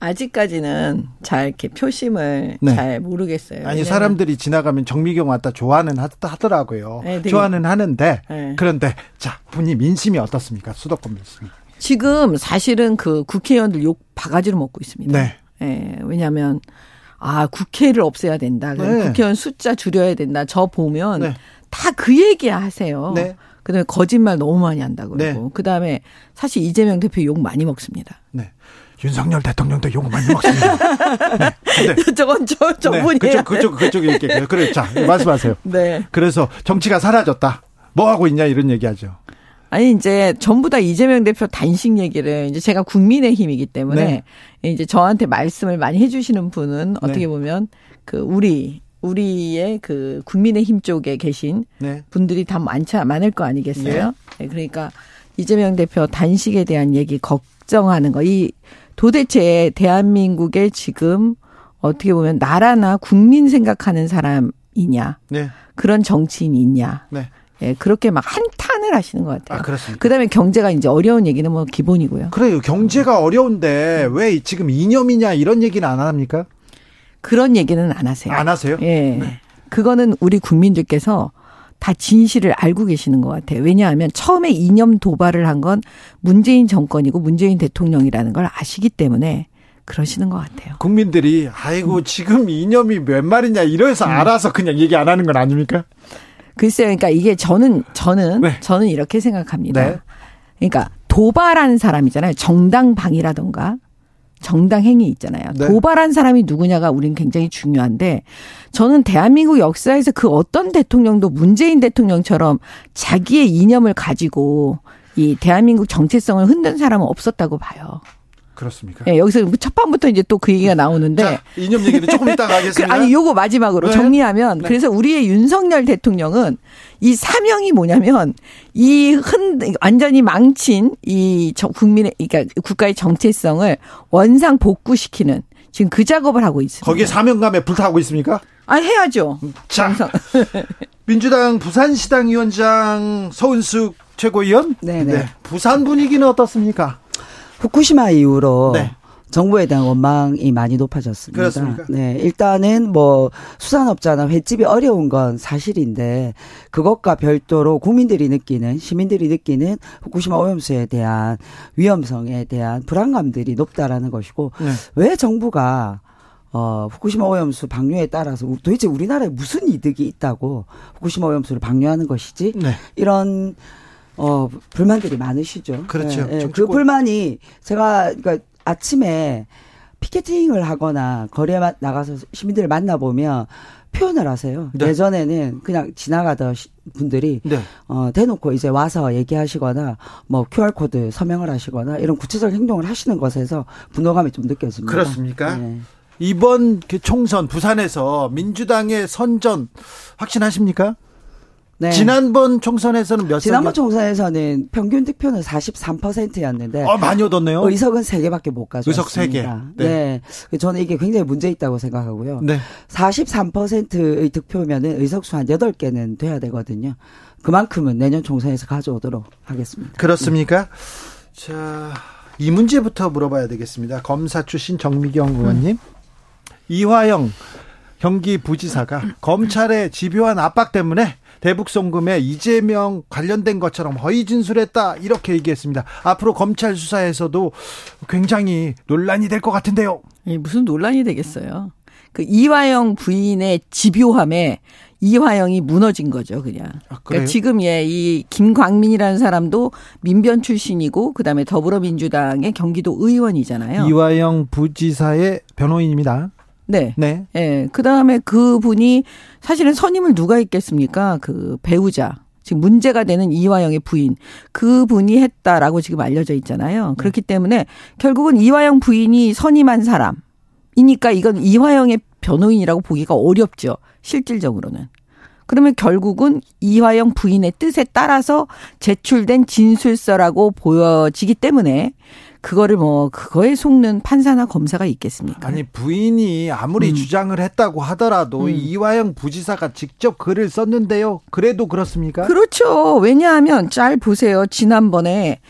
아직까지는 잘 이렇게 표심을 네. 잘 모르겠어요.
아니 사람들이 지나가면 정미경 왔다 좋아는 하더라고요. 네, 좋아는 하는데 네. 그런데 자 분이 민심이 어떻습니까? 수도권 민심.
지금 사실은 그 국회의원들 욕 바가지로 먹고 있습니다. 네. 네 왜냐하면 아 국회를 없애야 된다. 네. 국회의원 숫자 줄여야 된다. 저 보면 네. 다그 얘기 하세요. 네. 그다음에 거짓말 너무 많이 한다 그러고 네. 그다음에 사실 이재명 대표 욕 많이 먹습니다.
네. 윤석열 대통령도 욕 많이 먹습니다.
네. 저건 저 저분이
네. 그쪽 그쪽 그쪽 이렇게 그래 자 말씀하세요. 네. 그래서 정치가 사라졌다. 뭐 하고 있냐 이런 얘기하죠.
아니 이제 전부 다 이재명 대표 단식 얘기를 이제 제가 국민의힘이기 때문에 네. 이제 저한테 말씀을 많이 해주시는 분은 어떻게 네. 보면 그 우리 우리의 그 국민의힘 쪽에 계신 네. 분들이 다 많지 많을 거 아니겠어요? 네. 네. 그러니까 이재명 대표 단식에 대한 얘기 걱정하는 거 이 도대체 대한민국에 지금 어떻게 보면 나라나 국민 생각하는 사람이냐 네. 그런 정치인이 있냐 네. 예, 그렇게 막 한탄을 하시는 것 같아요. 아, 그렇습니까? 그다음에 경제가 이제 어려운 얘기는 뭐 기본이고요.
그래요. 경제가 어려운데 왜 지금 이념이냐 이런 얘기는 안 합니까?
그런 얘기는 안 하세요.
안 하세요?
예. 네. 그거는 우리 국민들께서 다 진실을 알고 계시는 것 같아요. 왜냐하면 처음에 이념 도발을 한 건 문재인 정권이고 문재인 대통령이라는 걸 아시기 때문에 그러시는 것 같아요.
국민들이 아이고 음. 지금 이념이 몇 말이냐 이래서 음. 알아서 그냥 얘기 안 하는 건 아닙니까?
글쎄요. 그러니까 이게 저는 저는 네. 저는 이렇게 생각합니다. 네. 그러니까 도발하는 사람이잖아요. 정당방이라던가 정당 행위 있잖아요. 네. 도발한 사람이 누구냐가 우린 굉장히 중요한데 저는 대한민국 역사에서 그 어떤 대통령도 문재인 대통령처럼 자기의 이념을 가지고 이 대한민국 정체성을 흔든 사람은 없었다고 봐요.
그렇습니까?
예, 여기서 첫 판부터 이제 또 그 얘기가 나오는데. 자,
이념 얘기는 조금 이따가 하겠습니다.
그, 아니, 요거 마지막으로 네. 정리하면 네. 그래서 우리의 윤석열 대통령은 이 사명이 뭐냐면 이 흔, 완전히 망친 이 국민의, 그러니까 국가의 정체성을 원상 복구시키는 지금 그 작업을 하고 있습니다.
거기에 사명감에 불타고 있습니까?
아, 해야죠.
자. 민주당 부산시당 위원장 서은숙 최고위원. 네네. 네. 부산 분위기는 어떻습니까?
후쿠시마 이후로 네. 정부에 대한 원망이 많이 높아졌습니다.
그렇습니까?
네, 일단은 뭐 수산업자나 횟집이 어려운 건 사실인데 그것과 별도로 국민들이 느끼는 시민들이 느끼는 후쿠시마 오염수에 대한 위험성에 대한 불안감들이 높다라는 것이고 네. 왜 정부가 어, 후쿠시마 오염수 방류에 따라서 도대체 우리나라에 무슨 이득이 있다고 후쿠시마 오염수를 방류하는 것이지? 네. 이런 어, 불만들이 많으시죠.
그렇죠.
네, 그 불만이 제가 그러니까 아침에 피켓팅을 하거나 거리에 나가서 시민들을 만나 보면 표현을 하세요. 네. 예전에는 그냥 지나가던 분들이 네. 어, 대놓고 이제 와서 얘기하시거나 뭐 QR 코드 서명을 하시거나 이런 구체적 행동을 하시는 것에서 분노감이 좀 느껴집니다.
그렇습니까? 네. 이번 그 총선 부산에서 민주당의 선전 확신하십니까? 네. 지난번 총선에서는 몇
지난번 총선에서는 평균 득표는 43%였는데
어, 많이 얻었네요.
의석은 3개밖에 못 가져왔습니다.
의석 3개.
네. 네. 저는 이게 굉장히 문제 있다고 생각하고요. 네. 43%의 득표면은 의석수 한 8개는 돼야 되거든요. 그만큼은 내년 총선에서 가져오도록 하겠습니다.
그렇습니까? 네. 자, 이 문제부터 물어봐야 되겠습니다. 검사 출신 정미경 의원님. 음. 이화영 경기 부지사가 검찰의 집요한 압박 때문에 대북 송금에 이재명 관련된 것처럼 허위 진술했다 이렇게 얘기했습니다. 앞으로 검찰 수사에서도 굉장히 논란이 될 것 같은데요.
예, 무슨 논란이 되겠어요. 그 이화영 부인의 집요함에 이화영이 무너진 거죠, 그냥. 아, 그러니까 지금 예, 이 김광민이라는 사람도 민변 출신이고 그다음에 더불어민주당의 경기도 의원이잖아요.
이화영 부지사의 변호인입니다.
네. 네. 예. 그 다음에 그 분이 사실은 선임을 누가 했겠습니까? 그 배우자. 지금 문제가 되는 이화영의 부인. 그 분이 했다라고 지금 알려져 있잖아요. 네. 그렇기 때문에 결국은 이화영 부인이 선임한 사람이니까 이건 이화영의 변호인이라고 보기가 어렵죠. 실질적으로는. 그러면 결국은 이화영 부인의 뜻에 따라서 제출된 진술서라고 보여지기 때문에 그거를 뭐 그거에 속는 판사나 검사가 있겠습니까?
아니 부인이 아무리 음. 주장을 했다고 하더라도 음. 이화영 부지사가 직접 글을 썼는데요. 그래도 그렇습니까?
그렇죠. 왜냐하면 잘 보세요. 지난번에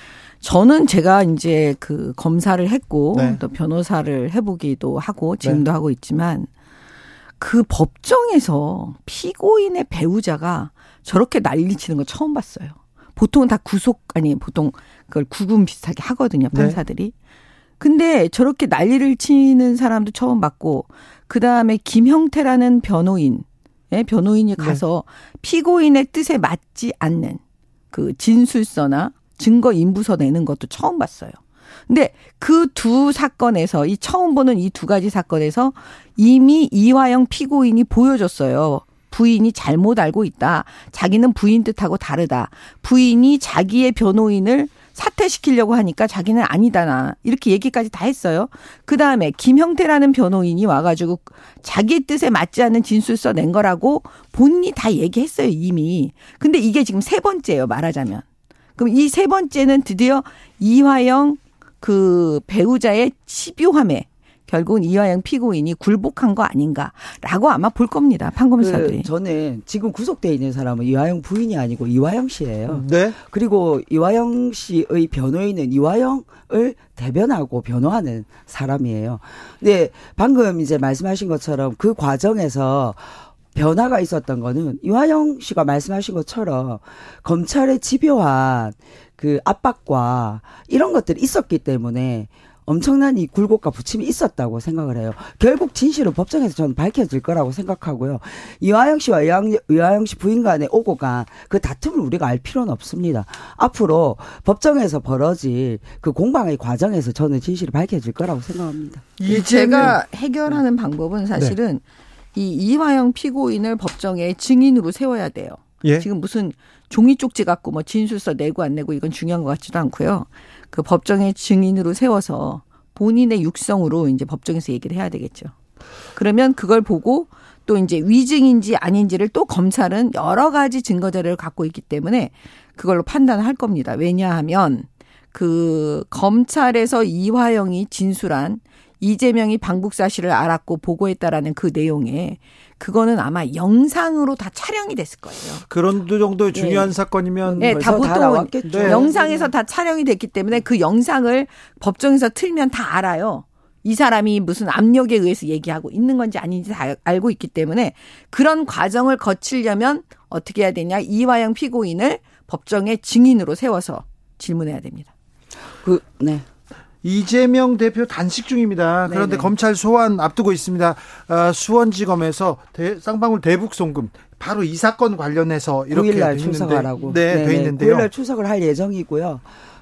저는 제가 이제 그 검사를 했고 네. 또 변호사를 해보기도 하고 지금도 네. 하고 있지만 그 법정에서 피고인의 배우자가 저렇게 난리치는 거 처음 봤어요. 보통은 다 구속 아니 보통 그걸 구금 비슷하게 하거든요 네. 판사들이. 네. 근데 저렇게 난리를 치는 사람도 처음 봤고 그 다음에 김형태라는 변호인, 예, 변호인이 네. 가서 네. 피고인의 뜻에 맞지 않는 그 진술서나 증거 인부서 내는 것도 처음 봤어요. 근데 그 두 사건에서 이 처음 보는 이 두 가지 사건에서 이미 이화영 피고인이 보여줬어요. 부인이 잘못 알고 있다. 자기는 부인 뜻하고 다르다. 부인이 자기의 변호인을 사퇴시키려고 하니까 자기는 아니다 나 이렇게 얘기까지 다 했어요. 그 다음에 김형태라는 변호인이 와가지고 자기 뜻에 맞지 않는 진술서 낸 거라고 본인이 다 얘기했어요 이미. 근데 이게 지금 세 번째예요 말하자면. 그럼 이 세 번째는 드디어 이화영 그 배우자의 집요함에 결국은 이화영 피고인이 굴복한 거 아닌가라고 아마 볼 겁니다. 판검사들이.
그 저는 지금 구속돼 있는 사람은 이화영 부인이 아니고 이화영 씨예요.
네.
그리고 이화영 씨의 변호인은 이화영을 대변하고 변호하는 사람이에요. 근데 방금 이제 말씀하신 것처럼 그 과정에서 변화가 있었던 거는 이화영 씨가 말씀하신 것처럼 검찰의 집요한 그 압박과 이런 것들이 있었기 때문에 엄청난 이 굴곡과 부침이 있었다고 생각을 해요. 결국 진실은 법정에서 저는 밝혀질 거라고 생각하고요. 이화영 씨와 이화영, 이화영 씨 부인 간에 오고 간 그 다툼을 우리가 알 필요는 없습니다. 앞으로 법정에서 벌어질 그 공방의 과정에서 저는 진실이 밝혀질 거라고 생각합니다.
제가 해결하는 방법은 사실은 네. 이 이화영 피고인을 법정에 증인으로 세워야 돼요. 예? 지금 무슨 종이 쪽지 갖고 뭐 진술서 내고 안 내고 이건 중요한 것 같지도 않고요. 그 법정의 증인으로 세워서 본인의 육성으로 이제 법정에서 얘기를 해야 되겠죠. 그러면 그걸 보고 또 이제 위증인지 아닌지를 또 검찰은 여러 가지 증거 자료를 갖고 있기 때문에 그걸로 판단할 겁니다. 왜냐하면 그 검찰에서 이화영이 진술한 이재명이 방북 사실을 알았고 보고했다라는 그 내용에 그거는 아마 영상으로 다 촬영이 됐을 거예요.
그런 정도의 네. 중요한 네. 사건이면
네, 다 보통 네. 영상에서 다 촬영이 됐기 때문에 그 영상을 법정에서 틀면 다 알아요. 이 사람이 무슨 압력에 의해서 얘기하고 있는 건지 아닌지 다 알고 있기 때문에 그런 과정을 거치려면 어떻게 해야 되냐 이화영 피고인을 법정에 증인으로 세워서 질문해야 됩니다.
그 네.
이재명 대표 단식 중입니다. 그런데 네네. 검찰 소환 앞두고 있습니다. 어, 수원지검에서 대, 쌍방울 대북 송금 바로 이 사건 관련해서 이렇게 9일날
출석하라고
네, 네네. 돼 있는데요.
9일날 출석을 할 예정이고요.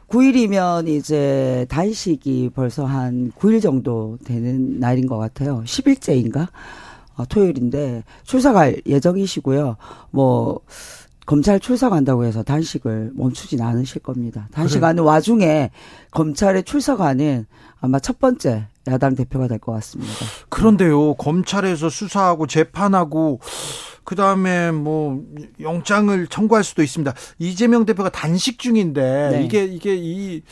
9일이면 이제 단식이 벌써 한 9일 정도 되는 날인 것 같아요. 10일째인가? 어, 토요일인데 출석할 예정이시고요. 뭐 검찰 출석한다고 해서 단식을 멈추진 않으실 겁니다. 단식하는 그래. 와중에 검찰에 출석하는 아마 첫 번째 야당 대표가 될 것 같습니다.
그런데요, 검찰에서 수사하고 재판하고 그 다음에 뭐 영장을 청구할 수도 있습니다. 이재명 대표가 단식 중인데 네. 이게 이게 이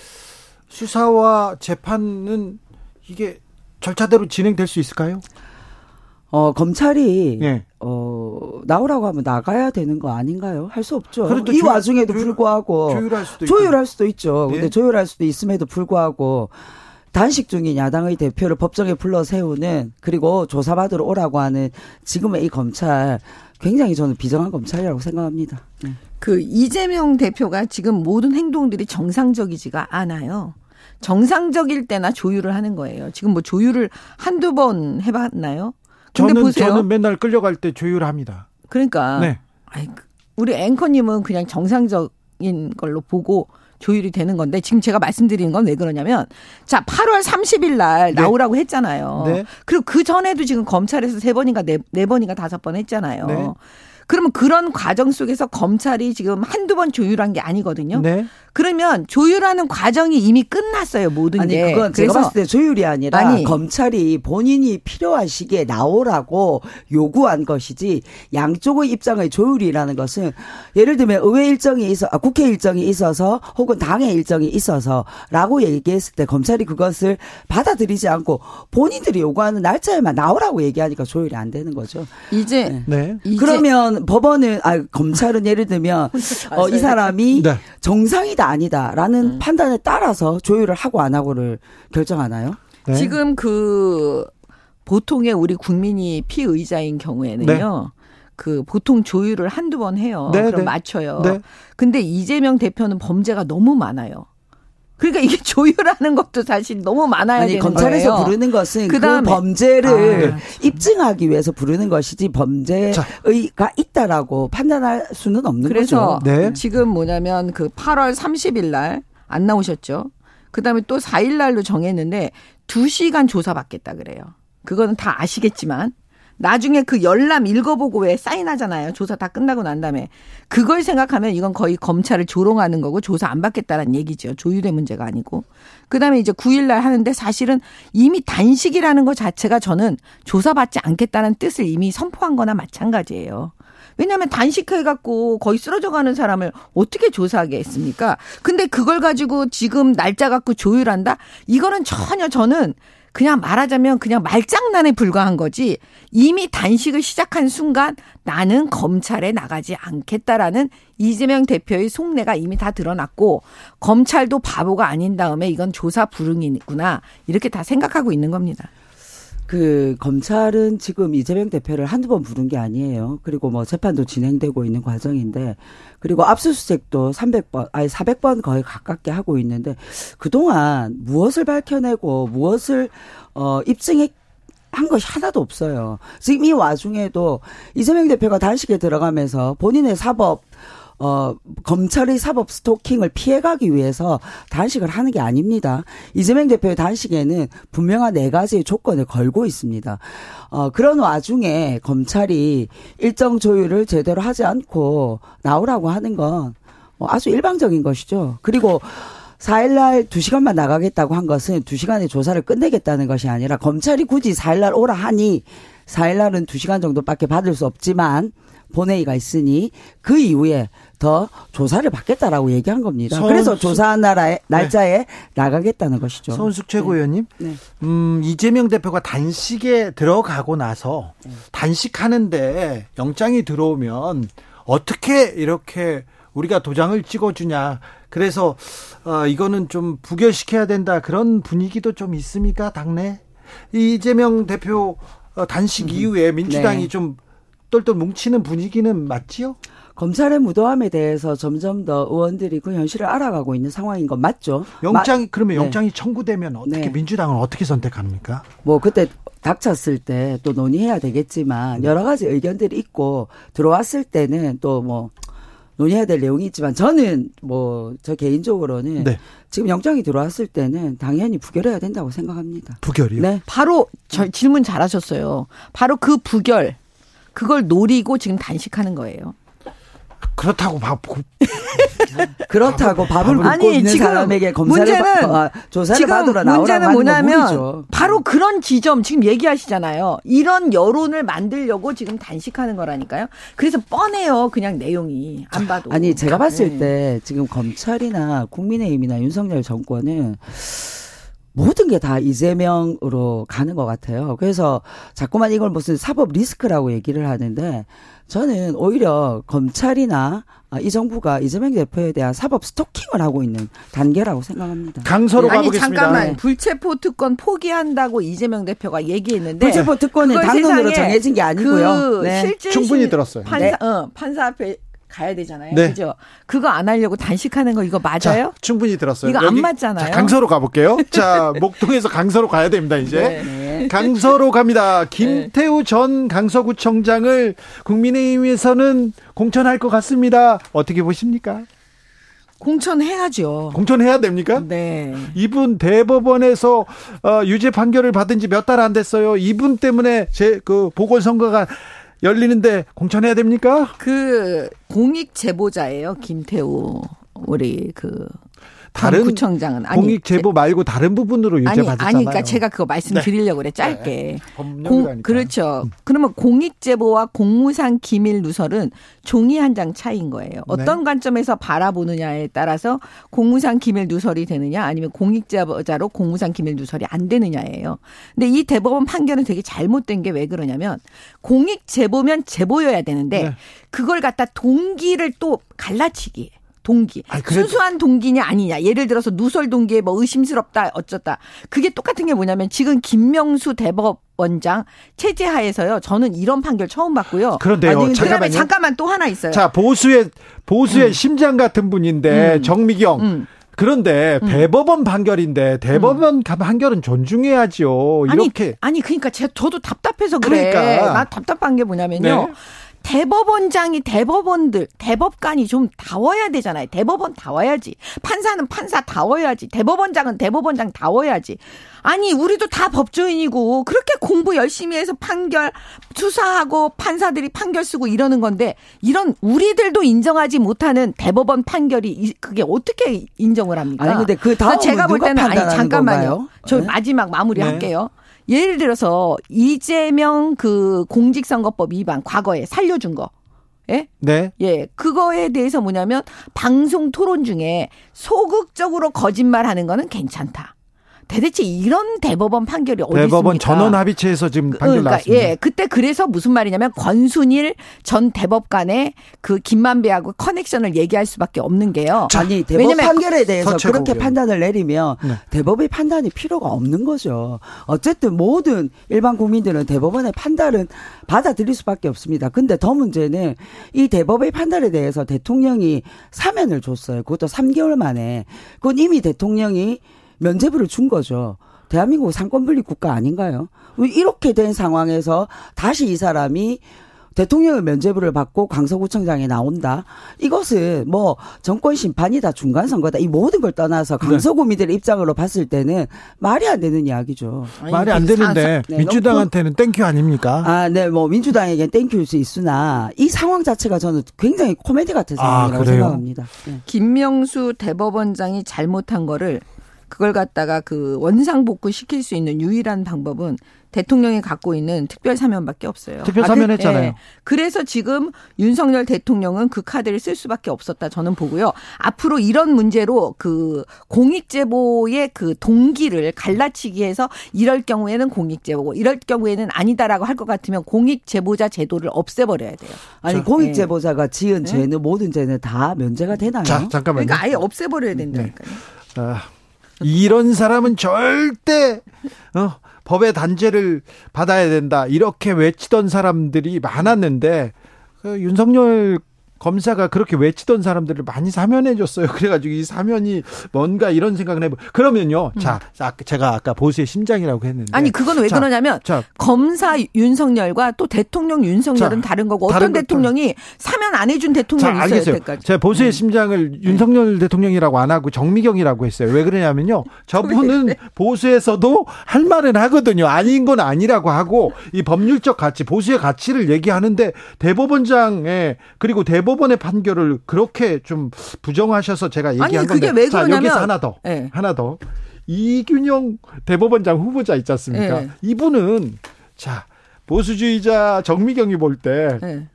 수사와 재판은 이게 절차대로 진행될 수 있을까요?
어, 검찰이 네. 어, 나오라고 하면 나가야 되는 거 아닌가요? 할 수 없죠. 이 조, 와중에도 조율, 불구하고
조율할 수도,
조율할 수도 있죠. 네. 근데 조율할 수도 있음에도 불구하고 단식 중인 야당의 대표를 법정에 불러 세우는 그리고 조사받으러 오라고 하는 지금의 이 검찰 굉장히 저는 비정한 검찰이라고 생각합니다.
네. 그 이재명 대표가 지금 모든 행동들이 정상적이지가 않아요. 정상적일 때나 조율을 하는 거예요. 지금 뭐 조율을 한두 번 해봤나요?
저는 보세요. 저는 맨날 끌려갈 때 조율합니다.
그러니까 네. 아이, 우리 앵커님은 그냥 정상적인 걸로 보고 조율이 되는 건데 지금 제가 말씀드리는 건 왜 그러냐면 자 8월 30일 날 네. 나오라고 했잖아요. 네. 그리고 그 전에도 지금 검찰에서 세 번인가 네, 네 번인가 다섯 번 했잖아요. 네. 그러면 그런 과정 속에서 검찰이 지금 한두 번 조율한 게 아니거든요. 네. 그러면 조율하는 과정이 이미 끝났어요 모든
아니,
게.
그건 제가 봤을 때 조율이 아니라 아니, 검찰이 본인이 필요한 시기에 나오라고 요구한 것이지 양쪽의 입장의 조율이라는 것은 예를 들면 의회 일정이 있어 아, 국회 일정이 있어서 혹은 당의 일정이 있어서라고 얘기했을 때 검찰이 그것을 받아들이지 않고 본인들이 요구하는 날짜에만 나오라고 얘기하니까 조율이 안 되는 거죠.
이제 네.
네. 그러면 법원은 아 검찰은 예를 들면 어, 이 사람이 네. 정상이다 아니다라는 음. 판단에 따라서 조율을 하고 안 하고를 결정하나요?
네. 지금 그 보통의 우리 국민이 피의자인 경우에는요. 네. 그 보통 조율을 한두 번 해요. 네, 그럼 네. 맞춰요. 네. 근데 이재명 대표는 범죄가 너무 많아요. 그러니까 이게 조율하는 것도 사실 너무 많아야 아니, 되는
검찰에서
거예요.
부르는 것은 그다음에, 그 범죄를 아, 입증하기 위해서 부르는 것이지 범죄가 있다라고 판단할 수는 없는
그래서 거죠. 그래서 네. 지금 뭐냐면 그 8월 30일 날 안 나오셨죠. 그다음에 또 4일 날로 정했는데 2시간 조사 받겠다 그래요. 그거는 다 아시겠지만 나중에 그 열람 읽어보고 왜 사인하잖아요. 조사 다 끝나고 난 다음에. 그걸 생각하면 이건 거의 검찰을 조롱하는 거고 조사 안 받겠다는 얘기죠. 조율의 문제가 아니고. 그 다음에 이제 9일날 하는데 사실은 이미 단식이라는 것 자체가 저는 조사받지 않겠다는 뜻을 이미 선포한 거나 마찬가지예요. 왜냐하면 단식해갖고 거의 쓰러져 가는 사람을 어떻게 조사하겠습니까? 근데 그걸 가지고 지금 날짜 갖고 조율한다? 이거는 전혀 저는 그냥 말하자면 그냥 말장난에 불과한 거지 이미 단식을 시작한 순간 나는 검찰에 나가지 않겠다라는 이재명 대표의 속내가 이미 다 드러났고 검찰도 바보가 아닌 다음에 이건 조사 불응이구나 이렇게 다 생각하고 있는 겁니다.
그 검찰은 지금 이재명 대표를 한두 번 부른 게 아니에요. 그리고 뭐 재판도 진행되고 있는 과정인데 그리고 압수수색도 300번 아니 400번 거의 가깝게 하고 있는데 그동안 무엇을 밝혀내고 무엇을 어 입증했 한 것이 하나도 없어요. 지금 이 와중에도 이재명 대표가 단식에 들어가면서 본인의 사법 어, 검찰의 사법 스토킹을 피해가기 위해서 단식을 하는 게 아닙니다. 이재명 대표의 단식에는 분명한 네 가지의 조건을 걸고 있습니다. 어, 그런 와중에 검찰이 일정 조율을 제대로 하지 않고 나오라고 하는 건뭐 아주 일방적인 것이죠. 그리고 4일날 2시간만 나가겠다고 한 것은 2시간의 조사를 끝내겠다는 것이 아니라 검찰이 굳이 4일날 오라 하니 4일날은 2시간 정도밖에 받을 수 없지만 본회의가 있으니 그 이후에 더 조사를 받겠다라고 얘기한 겁니다. 서울, 그래서 조사한 나라에 날짜에 네. 나가겠다는 것이죠.
서은숙 최고위원님, 네. 네. 음, 이재명 대표가 단식에 들어가고 나서 네. 단식하는데 영장이 들어오면 어떻게 이렇게 우리가 도장을 찍어주냐. 그래서 어, 이거는 좀 부결시켜야 된다 그런 분위기도 좀 있습니까 당내? 이재명 대표 어, 단식 음. 이후에 민주당이 네. 좀 똘똘 뭉치는 분위기는 맞지요?
검찰의 무도함에 대해서 점점 더 의원들이 그 현실을 알아가고 있는 상황인 건 맞죠.
영장 이 그러면 네. 영장이 청구되면 어떻게 네. 민주당은 어떻게 선택합니까?
뭐 그때 닥쳤을 때 또 논의해야 되겠지만 여러 가지 의견들이 있고 들어왔을 때는 또뭐 논의해야 될 내용이 있지만 저는 뭐 저 개인적으로는 네. 지금 영장이 들어왔을 때는 당연히 부결해야 된다고 생각합니다.
부결이요?
네. 바로 저 질문 잘하셨어요. 바로 그 부결 그걸 노리고 지금 단식하는 거예요.
그렇다고 밥
그렇다고 밥을 굶고 아니, 있는 지금 사람에게 검사를 문제는 바, 어, 조사를 받으러 문제는 뭐냐면
바로 그런 지점 지금 얘기하시잖아요. 이런 여론을 만들려고 지금 단식하는 거라니까요. 그래서 뻔해요. 그냥 내용이 안 봐도.
아니 제가 봤을 네. 때 지금 검찰이나 국민의힘이나 윤석열 정권은 모든 게 다 이재명으로 가는 것 같아요. 그래서 자꾸만 이걸 무슨 사법 리스크라고 얘기를 하는데 저는 오히려 검찰이나 이 정부가 이재명 대표에 대한 사법 스토킹을 하고 있는 단계라고 생각합니다.
강서로 아니, 가보겠습니다.
잠깐만 네. 불체포 특권 포기한다고 이재명 대표가 얘기했는데
불체포 특권은 당론으로 정해진 게 아니고요.
그 네. 실제
충분히 들었어요.
판사, 네. 어, 판사 앞에 가야 되잖아요. 네. 그죠? 그거 안 하려고 단식하는 거 이거 맞아요? 자,
충분히 들었어요.
이거 안 맞잖아요.
자, 강서로 가볼게요. 자, 목동에서 강서로 가야 됩니다, 이제. 네. 네. 강서로 갑니다. 김태우 전 강서구청장을 국민의힘에서는 공천할 것 같습니다. 어떻게 보십니까?
공천해야죠.
공천해야 됩니까?
네.
이분 대법원에서 어, 유죄 판결을 받은 지 몇 달 안 됐어요. 이분 때문에 제 그 보궐선거가 열리는데 공천해야 됩니까?
그 공익 제보자예요. 김태우 우리 그 다른 구청장은
아니 공익 제보 말고 다른 부분으로 유죄 받았잖아요. 아니
그러니까 제가 그거 말씀드리려고 네. 그래 짧게. 네. 공, 그렇죠. 음. 그러면 공익 제보와 공무상 기밀 누설은 종이 한 장 차이인 거예요. 네. 어떤 네. 관점에서 바라보느냐에 따라서 공무상 기밀 누설이 되느냐 아니면 공익 제보자로 공무상 기밀 누설이 안 되느냐예요. 근데 이 대법원 판결은 되게 잘못된 게 왜 그러냐면 공익 제보면 제보여야 되는데 네. 그걸 갖다 동기를 또 갈라치기. 동기. 아니, 순수한 동기냐 아니냐. 예를 들어서 누설 동기에 뭐 의심스럽다 어쩌다. 그게 똑같은 게 뭐냐면 지금 김명수 대법 원장 체제하에서요. 저는 이런 판결 처음 봤고요.
그런데요. 아니, 잠깐만요.
잠깐만 또 하나 있어요.
자 보수의 보수의 음. 심장 같은 분인데 음. 정미경. 음. 그런데 음. 대법원 판결인데 대법원 음. 판결은 존중해야죠. 이렇게
아니, 아니 그러니까 제가 저도 답답해서 그래. 그러니까. 나 답답한 게 뭐냐면요. 네. 대법원장이 대법원들 대법관이 좀 다워야 되잖아요. 대법원 다워야지. 판사는 판사 다워야지. 대법원장은 대법원장 다워야지. 아니 우리도 다 법조인이고 그렇게 공부 열심히 해서 판결 수사하고 판사들이 판결 쓰고 이러는 건데 이런 우리들도 인정하지 못하는 대법원 판결이 그게 어떻게 인정을 합니까?
아니 근데 그 다음 제가 볼 때는 아니
잠깐만요.
건가요?
저 네? 마지막 마무리할게요. 네. 예를 들어서 이재명 그 공직선거법 위반 과거에 살려준 거. 예?
네.
예. 그거에 대해서 뭐냐면 방송 토론 중에 소극적으로 거짓말 하는 거는 괜찮다. 대대체 이런 대법원 판결이 어디
대법원
있습니까?
전원 합의체에서 지금 판결 그러니까, 나왔습니다.
예, 그때 그래서 무슨 말이냐면 권순일 전 대법관의 그 김만배하고 커넥션을 얘기할 수밖에 없는 게요.
자, 아니 대법 판결에 대해서 그렇게 판단을 내리면 네. 대법의 판단이 필요가 없는 거죠. 어쨌든 모든 일반 국민들은 대법원의 판단은 받아들일 수밖에 없습니다. 근데 더 문제는 이 대법의 판단에 대해서 대통령이 사면을 줬어요. 그것도 3개월 만에. 그건 이미 대통령이 면죄부를 준 거죠. 대한민국 삼권 분립 국가 아닌가요? 이렇게 된 상황에서 다시 이 사람이 대통령의 면죄부를 받고 강서구청장에 나온다. 이것은 뭐 정권 심판이다, 중간 선거다. 이 모든 걸 떠나서 네. 강서구민들의 입장으로 봤을 때는 말이 안 되는 이야기죠.
아니, 말이 안 되는데 네, 민주당한테는 thank you 아닙니까?
아, 네, 뭐 민주당에겐 thank you일 수 있으나 이 상황 자체가 저는 굉장히 코미디 같은 아, 상황이라고 아, 생각합니다. 네.
김명수 대법원장이 잘못한 거를 그걸 갖다가 그 원상 복구 시킬 수 있는 유일한 방법은 대통령이 갖고 있는 특별 사면밖에 없어요.
특별 사면했잖아요. 아, 그, 예.
그래서 지금 윤석열 대통령은 그 카드를 쓸 수밖에 없었다 저는 보고요. 앞으로 이런 문제로 그 공익 제보의 그 동기를 갈라치기 해서 이럴 경우에는 공익 제보고 이럴 경우에는 아니다라고 할 것 같으면 공익 제보자 제도를 없애버려야 돼요.
아니 공익 제보자가 지은 네. 죄는 모든 죄는 다 면제가 되나요?
자, 잠깐만요.
그러니까 아예 없애버려야 된다니까요. 네. 아,
이런 사람은 절대 어 법의 단죄를 받아야 된다. 이렇게 외치던 사람들이 많았는데 그 윤석열 검사가 그렇게 외치던 사람들을 많이 사면해 줬어요. 그래가지고 이 사면이 뭔가 이런 생각을 해보. 그러면요. 음. 자, 제가 아까 보수의 심장이라고 했는데.
아니 그건 왜 자, 그러냐면 자, 검사 윤석열과 또 대통령 윤석열은 자, 다른 거고 어떤 다른 대통령이 것, 사면 안 해준 대통령이 자, 있어요. 여태까지.
제가 보수의 음. 심장을 네. 윤석열 대통령이라고 안 하고 정미경이라고 했어요. 왜 그러냐면요. 저분은 보수에서도 할 말은 하거든요. 아닌 건 아니라고 하고 이 법률적 가치, 보수의 가치를 얘기하는데 대법원장에 그리고 대법 대법원의 판결을 그렇게 좀 부정하셔서 제가 얘기한 아니,
그게 건데. 왜 그러냐면 자,
여기서 하나 더. 네. 하나 더. 이균영 대법원장 후보자 있지 않습니까? 네. 이분은 자, 보수주의자 정미경이 볼때 네.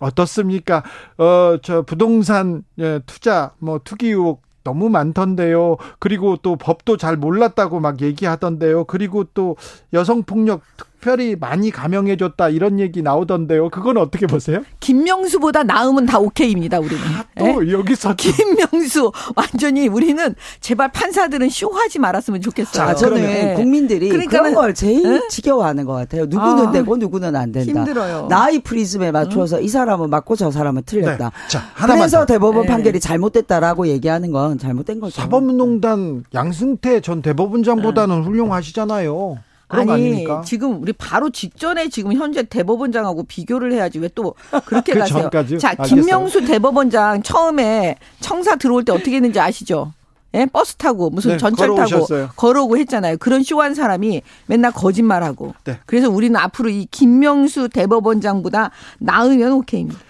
어떻습니까? 어, 저 부동산 예, 투자 뭐 투기 의혹 너무 많던데요. 그리고 또 법도 잘 몰랐다고 막 얘기하던데요. 그리고 또 여성폭력 특 별히 많이 감형해 줬다 이런 얘기 나오던데요. 그건 어떻게 보세요?
김명수보다 나음은 다 오케이입니다. 우리는. 아,
또 네? 여기서
김명수 완전히 우리는 제발 판사들은 쇼하지 말았으면 좋겠어요.
자, 저는 네. 국민들이 그러니까 그런 걸 제일 네? 지겨워하는 것 같아요. 누구는 아, 되고 누구는 안 된다.
힘들어요.
나이 프리즘에 맞춰서 응? 이 사람은 맞고 저 사람은 틀렸다. 네. 자, 그래서 더. 대법원 네. 판결이 잘못됐다라고 얘기하는 건 잘못된 거죠.
사법농단 양승태 전 대법원장보다는 훌륭하시잖아요. 아니 아닙니까?
지금 우리 바로 직전에 지금 현재 대법원장하고 비교를 해야지 왜 또 그렇게 그 가세요? 전까지요? 자 알겠어요. 김명수 대법원장 처음에 청사 들어올 때 어떻게 했는지 아시죠? 예? 버스 타고 무슨 네, 전철 걸어오셨어요. 타고 걸어오고 했잖아요. 그런 쇼한 사람이 맨날 거짓말하고. 네. 그래서 우리는 앞으로 이 김명수 대법원장보다 나으면 오케이입니다.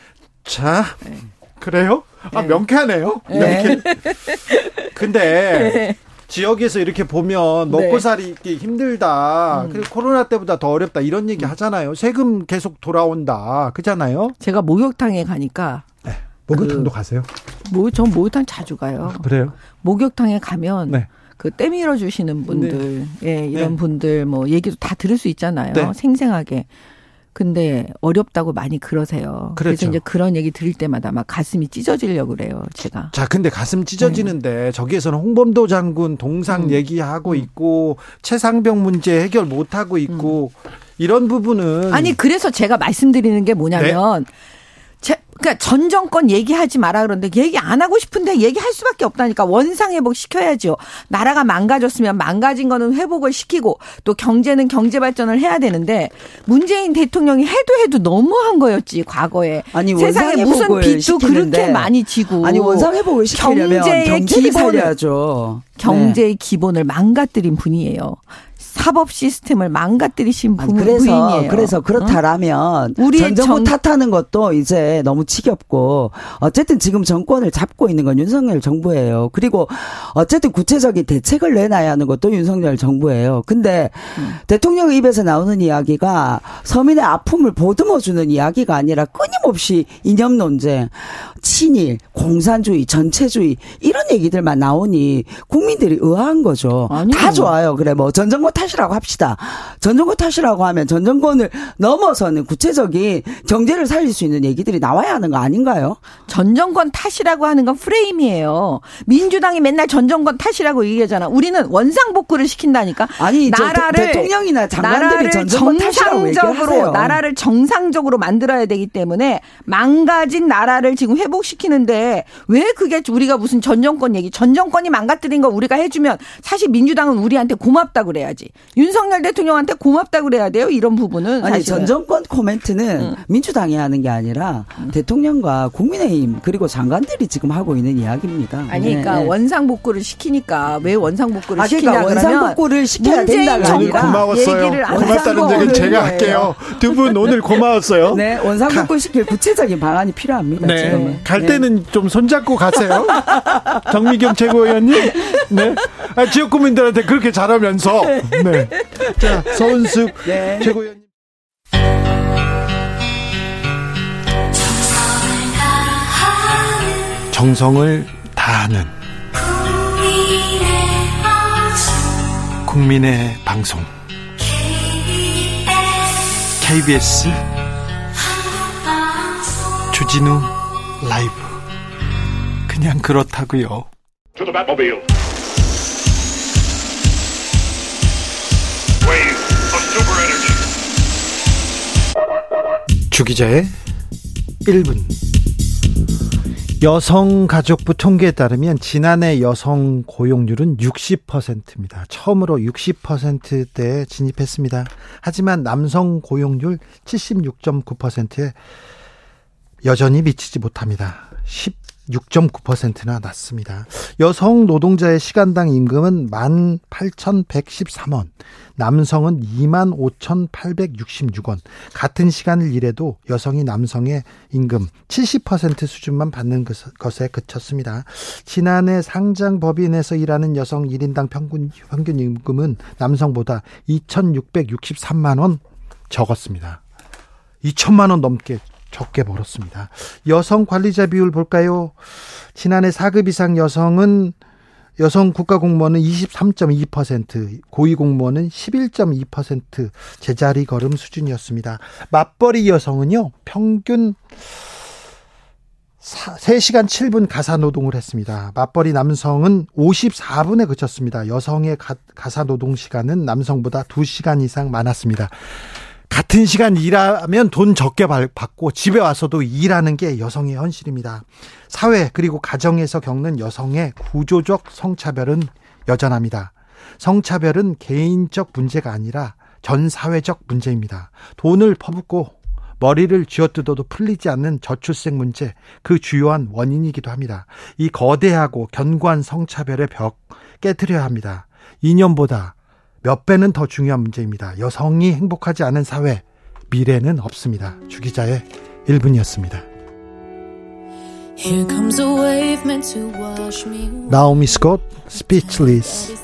자, 네. 그래요? 아 네. 명쾌하네요. 네. 명쾌. 근데 네. 지역에서 이렇게 보면 먹고 네. 살기 힘들다. 음. 그리고 코로나 때보다 더 어렵다. 이런 얘기 음. 하잖아요. 세금 계속 돌아온다. 그잖아요.
제가 목욕탕에 가니까
네. 목욕탕도 그, 가세요?
뭐, 전 목욕탕 자주 가요.
아, 그래요?
목욕탕에 가면 네. 그 때밀어 주시는 분들, 네. 예, 이런 네. 분들 뭐 얘기도 다 들을 수 있잖아요. 네. 생생하게. 근데 어렵다고 많이 그러세요. 그렇죠. 그래서 이제 그런 얘기 들을 때마다 막 가슴이 찢어지려고 그래요, 제가.
자, 근데 가슴 찢어지는데 네. 저기에서는 홍범도 장군 동상 음. 얘기하고 음. 있고 최상병 문제 해결 못 하고 있고 음. 이런 부분은
아니 그래서 제가 말씀드리는 게 뭐냐면 네? 그러니까 전 정권 얘기하지 마라 그러는데 얘기 안 하고 싶은데 얘기할 수밖에 없다니까 원상 회복 시켜야죠. 나라가 망가졌으면 망가진 거는 회복을 시키고 또 경제는 경제 발전을 해야 되는데 문재인 대통령이 해도 해도 너무한 거였지 과거에. 아니 세상에 무슨 빚도 그렇게 많이 지고
아니 원상 회복을 시키려면 경제의 기본을 살려야죠.
경제의 네. 기본을 망가뜨린 분이에요. 사법 시스템을 망가뜨리신 부, 그래서, 부인이에요.
그래서 그렇다라면 어? 우리 전정부 정... 탓하는 것도 이제 너무 지겹고 어쨌든 지금 정권을 잡고 있는 건 윤석열 정부예요. 그리고 어쨌든 구체적인 대책을 내놔야 하는 것도 윤석열 정부예요. 근데 음. 대통령 입에서 나오는 이야기가 서민의 아픔을 보듬어 주는 이야기가 아니라 끊임없이 이념 논쟁, 친일, 공산주의, 전체주의 이런 얘기들만 나오니 국민들이 의아한 거죠. 아니요. 다 좋아요. 그래 뭐 전정권 탓이 라고 합시다. 전정권 탓이라고 하면 전정권을 넘어서는 구체적인 경제를 살릴 수 있는 얘기들이 나와야 하는 거 아닌가요?
전정권 탓이라고 하는 건 프레임이에요. 민주당이 맨날 전정권 탓이라고 얘기하잖아. 우리는 원상복구를 시킨다니까.
아니 나라를 대통령이나 장관들이 전정권 탓이라고 얘기하세요.
나라를 정상적으로 만들어야 되기 때문에 망가진 나라를 지금 회복시키는데 왜 그게 우리가 무슨 전정권 얘기 전정권이 망가뜨린 거 우리가 해주면 사실 민주당은 우리한테 고맙다 그래야지. 윤석열 대통령한테 고맙다 그래야 돼요. 이런 부분은
아니 사실은. 전정권 코멘트는 응. 민주당이 하는 게 아니라 응. 대통령과 국민의힘 그리고 장관들이 지금 하고 있는 이야기입니다.
아니 그러니까 네. 원상복구를 시키니까 왜 원상복구를 아, 그러니까 시키냐
그러면 원상복구를 시켜야 된다가 아니라
고마웠어요. 고맙다는 얘기는 제가 할게요. 두 분 오늘 고마웠어요.
네, 원상복구 시킬 구체적인 방안이 필요합니다. 네, 지금은.
갈 네. 때는 네. 좀 손잡고 가세요. 정미경 최고위원님. 네. 아, 지역 국민들한테 그렇게 잘하면서. 네. 자, 서은숙 네. 최고위원님. 정성을 다하는 국민의 방송 KBS 주진우 라이브 그냥 그렇다고요. 주기자의 1분 여성가족부 통계에 따르면 지난해 여성 고용률은 60%입니다. 처음으로 60%대에 진입했습니다. 하지만 남성 고용률 76.9%에 여전히 미치지 못합니다. 6.9%나 낮습니다. 여성 노동자의 시간당 임금은 18,113원, 남성은 25,866원. 같은 시간을 일해도 여성이 남성의 임금 70% 수준만 받는 것에 그쳤습니다. 지난해 상장 법인에서 일하는 여성 1인당 평균, 평균 임금은 남성보다 2,663만 원 적었습니다. 2천만 원 넘게 적게 벌었습니다. 여성 관리자 비율 볼까요? 지난해 4급 이상 여성은 여성 국가공무원은 23.2%, 고위공무원은 11.2% 제자리 걸음 수준이었습니다. 맞벌이 여성은요, 평균 3시간 7분 가사 노동을 했습니다. 맞벌이 남성은 54분에 그쳤습니다. 여성의 가사 노동 시간은 남성보다 2시간 이상 많았습니다. 같은 시간 일하면 돈 적게 받고 집에 와서도 일하는 게 여성의 현실입니다. 사회 그리고 가정에서 겪는 여성의 구조적 성차별은 여전합니다. 성차별은 개인적 문제가 아니라 전 사회적 문제입니다. 돈을 퍼붓고 머리를 쥐어뜯어도 풀리지 않는 저출생 문제, 그 주요한 원인이기도 합니다. 이 거대하고 견고한 성차별의 벽 깨뜨려야 합니다. 이념보다 몇 배는 더 중요한 문제입니다. 여성이 행복하지 않은 사회, 미래는 없습니다. 주기자의 1분이었습니다. 나오미 스콧, Speechless.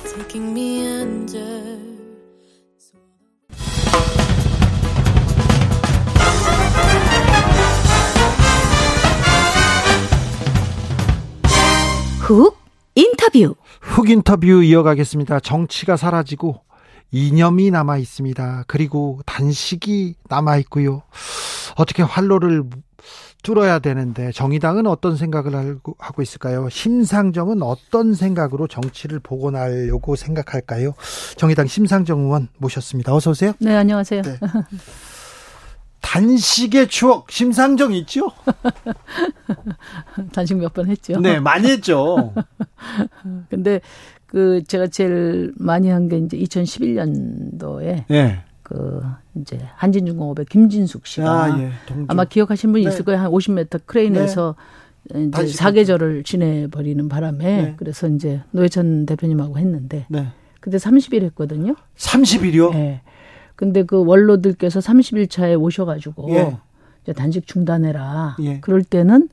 훅 인터뷰.
훅 인터뷰 이어가겠습니다. 정치가 사라지고 이념이 남아 있습니다. 그리고 단식이 남아 있고요. 어떻게 활로를 뚫어야 되는데 정의당은 어떤 생각을 하고 있을까요? 심상정은 어떤 생각으로 정치를 복원하려고 생각할까요? 정의당 심상정 의원 모셨습니다. 어서 오세요.
네, 안녕하세요. 네.
단식의 추억 심상정 있죠?
단식 몇 번 했죠.
네, 많이 했죠.
근데 그 제가 제일 많이 한 게 이제 2011년도에 네. 그 이제 한진중공업의 김진숙 씨가 아, 예. 마 기억하신 분이 네. 있을 거예요. 한 50m 크레인에서 네. 이제 사계절을 지내 버리는 바람에 네. 그래서 이제 노회찬 대표님하고 했는데 네. 그때 30일 했거든요.
30일이요?
네. 근데 그 원로들께서 30일 차에 오셔 가지고 예. 이제 단식 중단해라. 예. 그럴 때는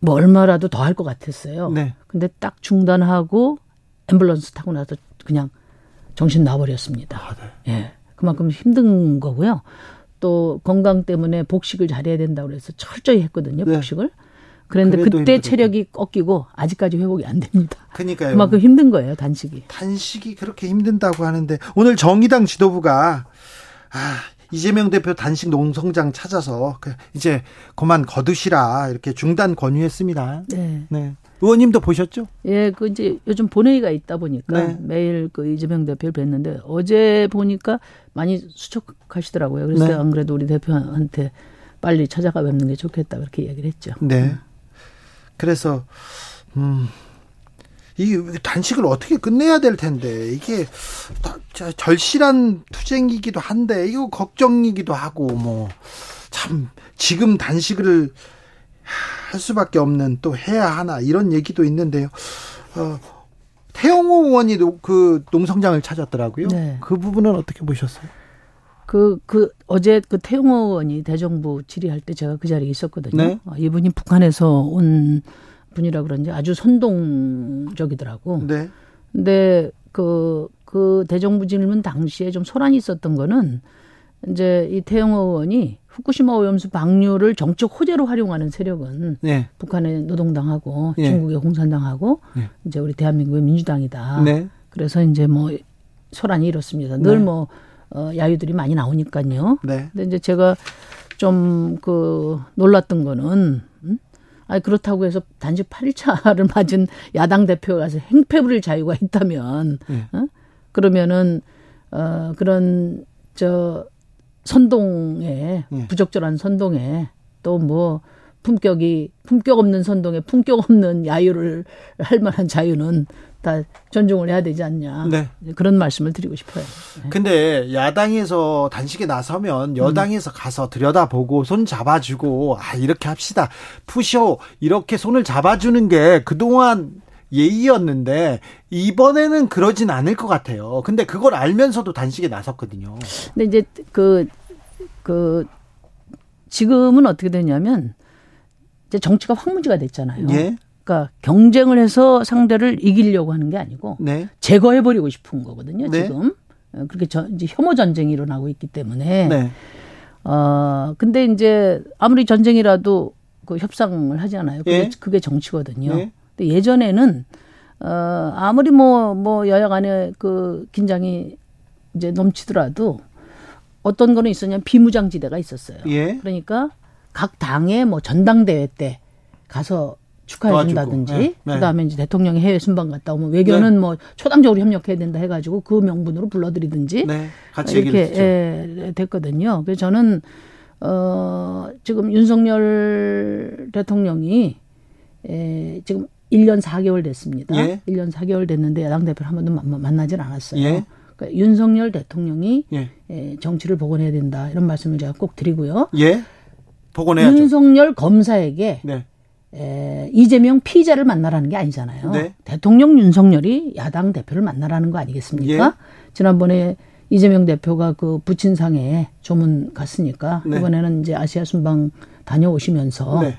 뭐 얼마라도 더 할 것 같았어요. 네. 근데 딱 중단하고 앰뷸런스 타고 나서 그냥 정신 나버렸습니다. 아, 네. 예. 그만큼 힘든 거고요. 또 건강 때문에 복식을 잘해야 된다고 그래서 철저히 했거든요. 네. 복식을. 그런데 그때 힘들었죠. 체력이 꺾이고 아직까지 회복이 안 됩니다.
그러니까요.
그만큼 힘든 거예요, 단식이.
단식이 그렇게 힘든다고 하는데 오늘 정의당 지도부가 아, 이재명 대표 단식 농성장 찾아서 그 이제 그만 거두시라 이렇게 중단 권유했습니다. 네. 네. 의원님도 보셨죠?
예, 그 이제 요즘 본회의가 있다 보니까 네. 매일 그 이재명 대표를 뵀는데 어제 보니까 많이 수척하시더라고요. 그래서 네. 안 그래도 우리 대표한테 빨리 찾아가 뵙는 게 좋겠다 그렇게 이야기를 했죠.
네. 그래서 음. 이 단식을 어떻게 끝내야 될 텐데 이게 절실한 투쟁이기도 한데 이거 걱정이기도 하고 뭐 참 지금 단식을 할 수밖에 없는 또 해야 하나 이런 얘기도 있는데요. 어, 태영호 의원이 그 농성장을 찾았더라고요. 네. 그 부분은 어떻게 보셨어요?
그, 그, 어제 그 태용호 의원이 대정부 질의할 때 제가 그 자리에 있었거든요. 네? 어, 이분이 북한에서 온 분이라 그런지 아주 선동적이더라고. 네. 근데 그, 그 대정부 질문 당시에 좀 소란이 있었던 거는 이제 이 태영호 의원이 후쿠시마 오염수 방류를 정적 호재로 활용하는 세력은 네. 북한의 노동당하고 네. 중국의 공산당하고 네. 이제 우리 대한민국의 민주당이다. 네. 그래서 이제 뭐 소란이 이렇습니다. 늘뭐 네. 어, 야유들이 많이 나오니까요. 네. 근데 이제 제가 좀 그 놀랐던 거는 음? 아니 그렇다고 해서 단지 8일차를 맞은 야당 대표가 가서 행패 부릴 자유가 있다면 네. 어? 그러면은 어 그런 저 선동에 네. 부적절한 선동에 또 뭐 품격이 품격 없는 선동에 품격 없는 야유를 할 만한 자유는 다 존중을 해야 되지 않냐. 네. 그런 말씀을 드리고 싶어요.
네. 근데 야당에서 단식에 나서면 여당에서 음. 가서 들여다보고 손 잡아주고 아 이렇게 합시다. 푸쇼 이렇게 손을 잡아주는 게 그동안 예의였는데 이번에는 그러진 않을 것 같아요. 근데 그걸 알면서도 단식에 나섰거든요.
근데 이제 그그 그 지금은 어떻게 되냐면 이제 정치가 황무지가 됐잖아요. 예. 그러니까 경쟁을 해서 상대를 이기려고 하는 게 아니고 네. 제거해 버리고 싶은 거거든요. 네. 지금 어, 그렇게 저, 이제 혐오 전쟁이 일어나고 있기 때문에 네. 어 근데 이제 아무리 전쟁이라도 그 협상을 하잖아요. 그게, 예. 그게 정치거든요. 네. 근데 예전에는 어 아무리 뭐뭐 뭐 여야 간에 그 긴장이 이제 넘치더라도 어떤 거는 있었냐면 비무장지대가 있었어요. 예. 그러니까 각 당의 뭐 전당대회 때 가서 축하해 준다든지 네, 네. 그다음에 이제 대통령이 해외 순방 갔다 오면 외교는 네. 뭐 초당적으로 협력해야 된다 해가지고 그 명분으로 불러들이든지 네, 같이 이렇게 예, 됐거든요. 그래서 저는 어 지금 윤석열 대통령이 에, 지금 1년 4개월 됐습니다. 예. 1년 4개월 됐는데 야당 대표를 한 번도 만나질 않았어요. 예. 그러니까 윤석열 대통령이 예. 에, 정치를 복원해야 된다 이런 말씀을 제가 꼭 드리고요.
예. 복원해야죠.
윤석열 검사에게 네. 에, 이재명 피의자를 만나라는 게 아니잖아요. 네. 대통령 윤석열이 야당 대표를 만나라는 거 아니겠습니까? 예. 지난번에 이재명 대표가 그 부친상에 조문 갔으니까 네. 이번에는 이제 아시아 순방 다녀오시면서 네.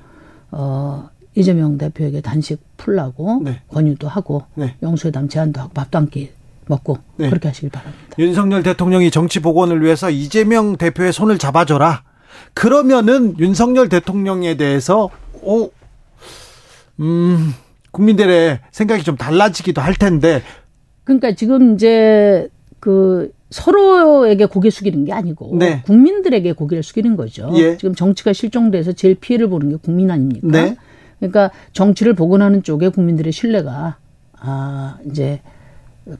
어 이재명 대표에게 단식 풀라고 네. 권유도 하고 네. 영수회담 제안도 하고 밥도 함께 먹고 네. 그렇게 하시길 바랍니다.
윤석열 대통령이 정치 복원을 위해서 이재명 대표의 손을 잡아줘라. 그러면은 윤석열 대통령에 대해서 오 음, 국민들의 생각이 좀 달라지기도 할 텐데.
그러니까 지금 이제 그 서로에게 고개 숙이는 게 아니고 네. 국민들에게 고개를 숙이는 거죠. 예. 지금 정치가 실종돼서 제일 피해를 보는 게 국민 아닙니까? 네. 그러니까 정치를 복원하는 쪽에 국민들의 신뢰가 아 이제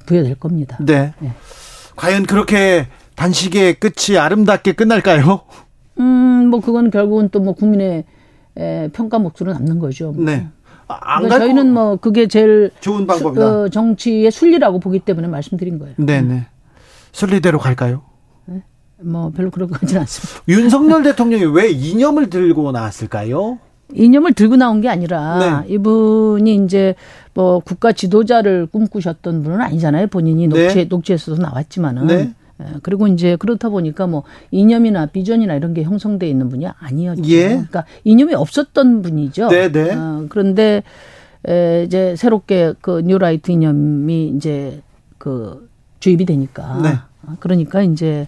부여될 겁니다.
네. 네. 과연 그렇게 단식의 끝이 아름답게 끝날까요?
음, 뭐 그건 결국은 또 뭐 국민의 에, 평가 몫으로 남는 거죠.
네.
그러니까 저희는 뭐 그게 제일 좋은 방법이다. 어, 정치의 순리라고 보기 때문에 말씀드린 거예요.
네네. 순리대로 갈까요?
네? 뭐 별로 그런 것 같지는 않습니다.
윤석열 대통령이 왜 이념을 들고 나왔을까요?
이념을 들고 나온 게 아니라 네. 이분이 이제 뭐 국가 지도자를 꿈꾸셨던 분은 아니잖아요. 본인이 네. 녹취 녹취에서도 나왔지만은. 네. 예, 그리고 이제 그렇다 보니까 뭐 이념이나 비전이나 이런 게 형성돼 있는 분이 아니었죠. 예. 그러니까 이념이 없었던 분이죠. 네, 네. 어, 그런데 에, 이제 새롭게 그 뉴라이트 이념이 이제 그 주입이 되니까 네. 어, 그러니까 이제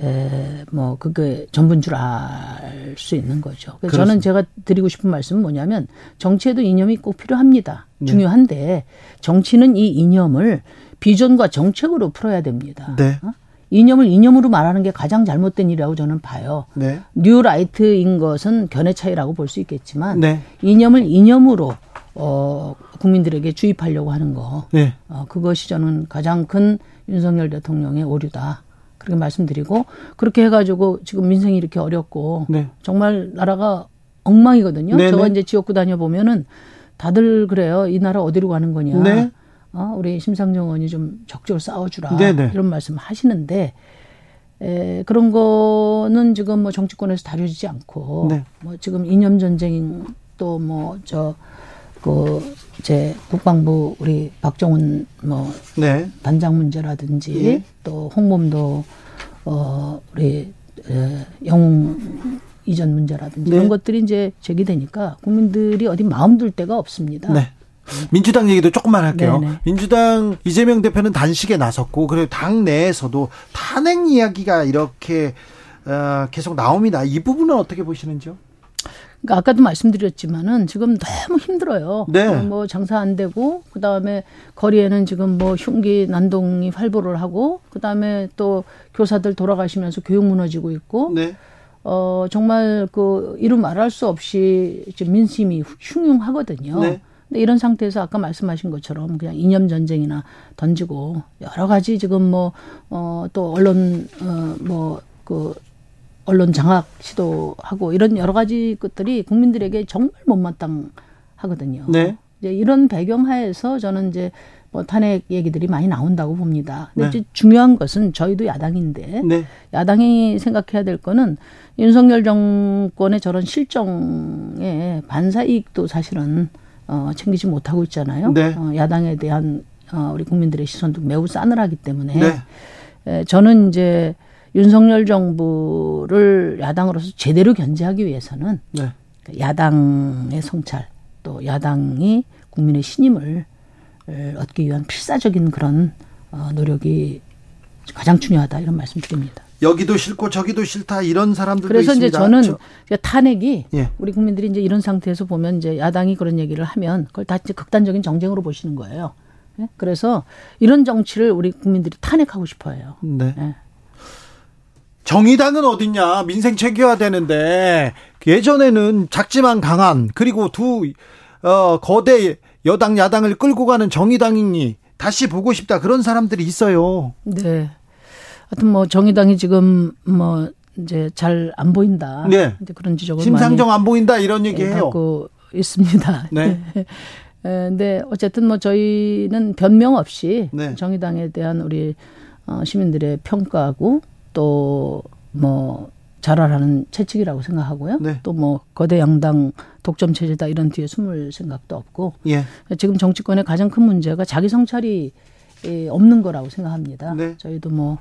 에, 뭐, 그게 전부인 줄 알 수 있는 거죠. 그래서 저는 제가 드리고 싶은 말씀은 뭐냐면 정치에도 이념이 꼭 필요합니다. 네. 중요한데 정치는 이 이념을 비전과 정책으로 풀어야 됩니다. 네. 어? 이념을 이념으로 말하는 게 가장 잘못된 일이라고 저는 봐요. 네. 뉴라이트인 것은 견해 차이라고 볼 수 있겠지만 네. 이념을 이념으로 어 국민들에게 주입하려고 하는 거. 네. 어 그것이 저는 가장 큰 윤석열 대통령의 오류다. 그렇게 말씀드리고 그렇게 해가지고 지금 민생이 이렇게 어렵고 네. 정말 나라가 엉망이거든요. 네네. 저가 네. 이제 지역구 다녀 보면은 다들 그래요. 이 나라 어디로 가는 거냐. 네. 어, 우리 심상정 의원이 좀 적극적으로 싸워주라 네네. 이런 말씀 하시는데 에, 그런 거는 지금 뭐 정치권에서 다뤄지지 않고 네. 뭐 지금 이념 전쟁 또 뭐 저 그 제 국방부 우리 박정훈 뭐 네. 단장 문제라든지 예. 또 홍범도 어 우리 에, 영웅 이전 문제라든지 네. 이런 것들이 이제 제기되니까 국민들이 어디 마음 둘 데가 없습니다. 네.
민주당 얘기도 조금만 할게요. 네네. 민주당 이재명 대표는 단식에 나섰고 그리고 당 내에서도 탄핵 이야기가 이렇게 어, 계속 나옵니다. 이 부분은 어떻게 보시는지요?
그러니까 아까도 말씀드렸지만은 지금 너무 힘들어요. 네. 뭐 장사 안 되고 그다음에 거리에는 지금 뭐 흉기 난동이 활보를 하고 그다음에 또 교사들 돌아가시면서 교육 무너지고 있고 네. 어 정말 그 이루 말할 수 없이 지금 민심이 흉흉하거든요. 네. 근데 이런 상태에서 아까 말씀하신 것처럼 그냥 이념 전쟁이나 던지고 여러 가지 지금 뭐어또 언론 어뭐 그 언론 장악 시도하고 이런 여러 가지 것들이 국민들에게 정말 못마땅하거든요. 네. 이제 이런 배경 하에서 저는 이제 뭐 탄핵 얘기들이 많이 나온다고 봅니다. 근데 네. 이제 중요한 것은 저희도 야당인데 네. 야당이 생각해야 될 거는 윤석열 정권의 저런 실정에 반사 이익도 사실은 어, 챙기지 못하고 있잖아요. 네. 어, 야당에 대한 어, 우리 국민들의 시선도 매우 싸늘하기 때문에 네. 에, 저는 이제 윤석열 정부를 야당으로서 제대로 견제하기 위해서는 네. 야당의 성찰 또 야당이 국민의 신임을 얻기 위한 필사적인 그런 어, 노력이 가장 중요하다 이런 말씀드립니다.
여기도 싫고 저기도 싫다 이런 사람들도
그래서
있습니다.
이제 저는 저, 탄핵이 예. 우리 국민들이 이제 이런 상태에서 보면 이제 야당이 그런 얘기를 하면 그걸 다 이제 극단적인 정쟁으로 보시는 거예요. 예? 그래서 이런 정치를 우리 국민들이 탄핵하고 싶어해요. 네. 예.
정의당은 어딨냐 민생 챙겨야 되는데 예전에는 작지만 강한 그리고 두 어, 거대 여당 야당을 끌고 가는 정의당이니 다시 보고 싶다 그런 사람들이 있어요.
네. 하여튼 뭐 정의당이 지금 뭐 이제 잘 안 보인다. 네. 이제 그런 지적을
심상정 안 보인다 이런 얘기해요.
하고 있습니다. 네. 근데 어쨌든 뭐 저희는 변명 없이 네. 정의당에 대한 우리 어, 시민들의 평가하고 또뭐 잘하라는 채찍이라고 생각하고요. 네. 또뭐 거대 양당 독점 체제다 이런 뒤에 숨을 생각도 없고 예. 지금 정치권의 가장 큰 문제가 자기 성찰이 없는 거라고 생각합니다. 네. 저희도 뭐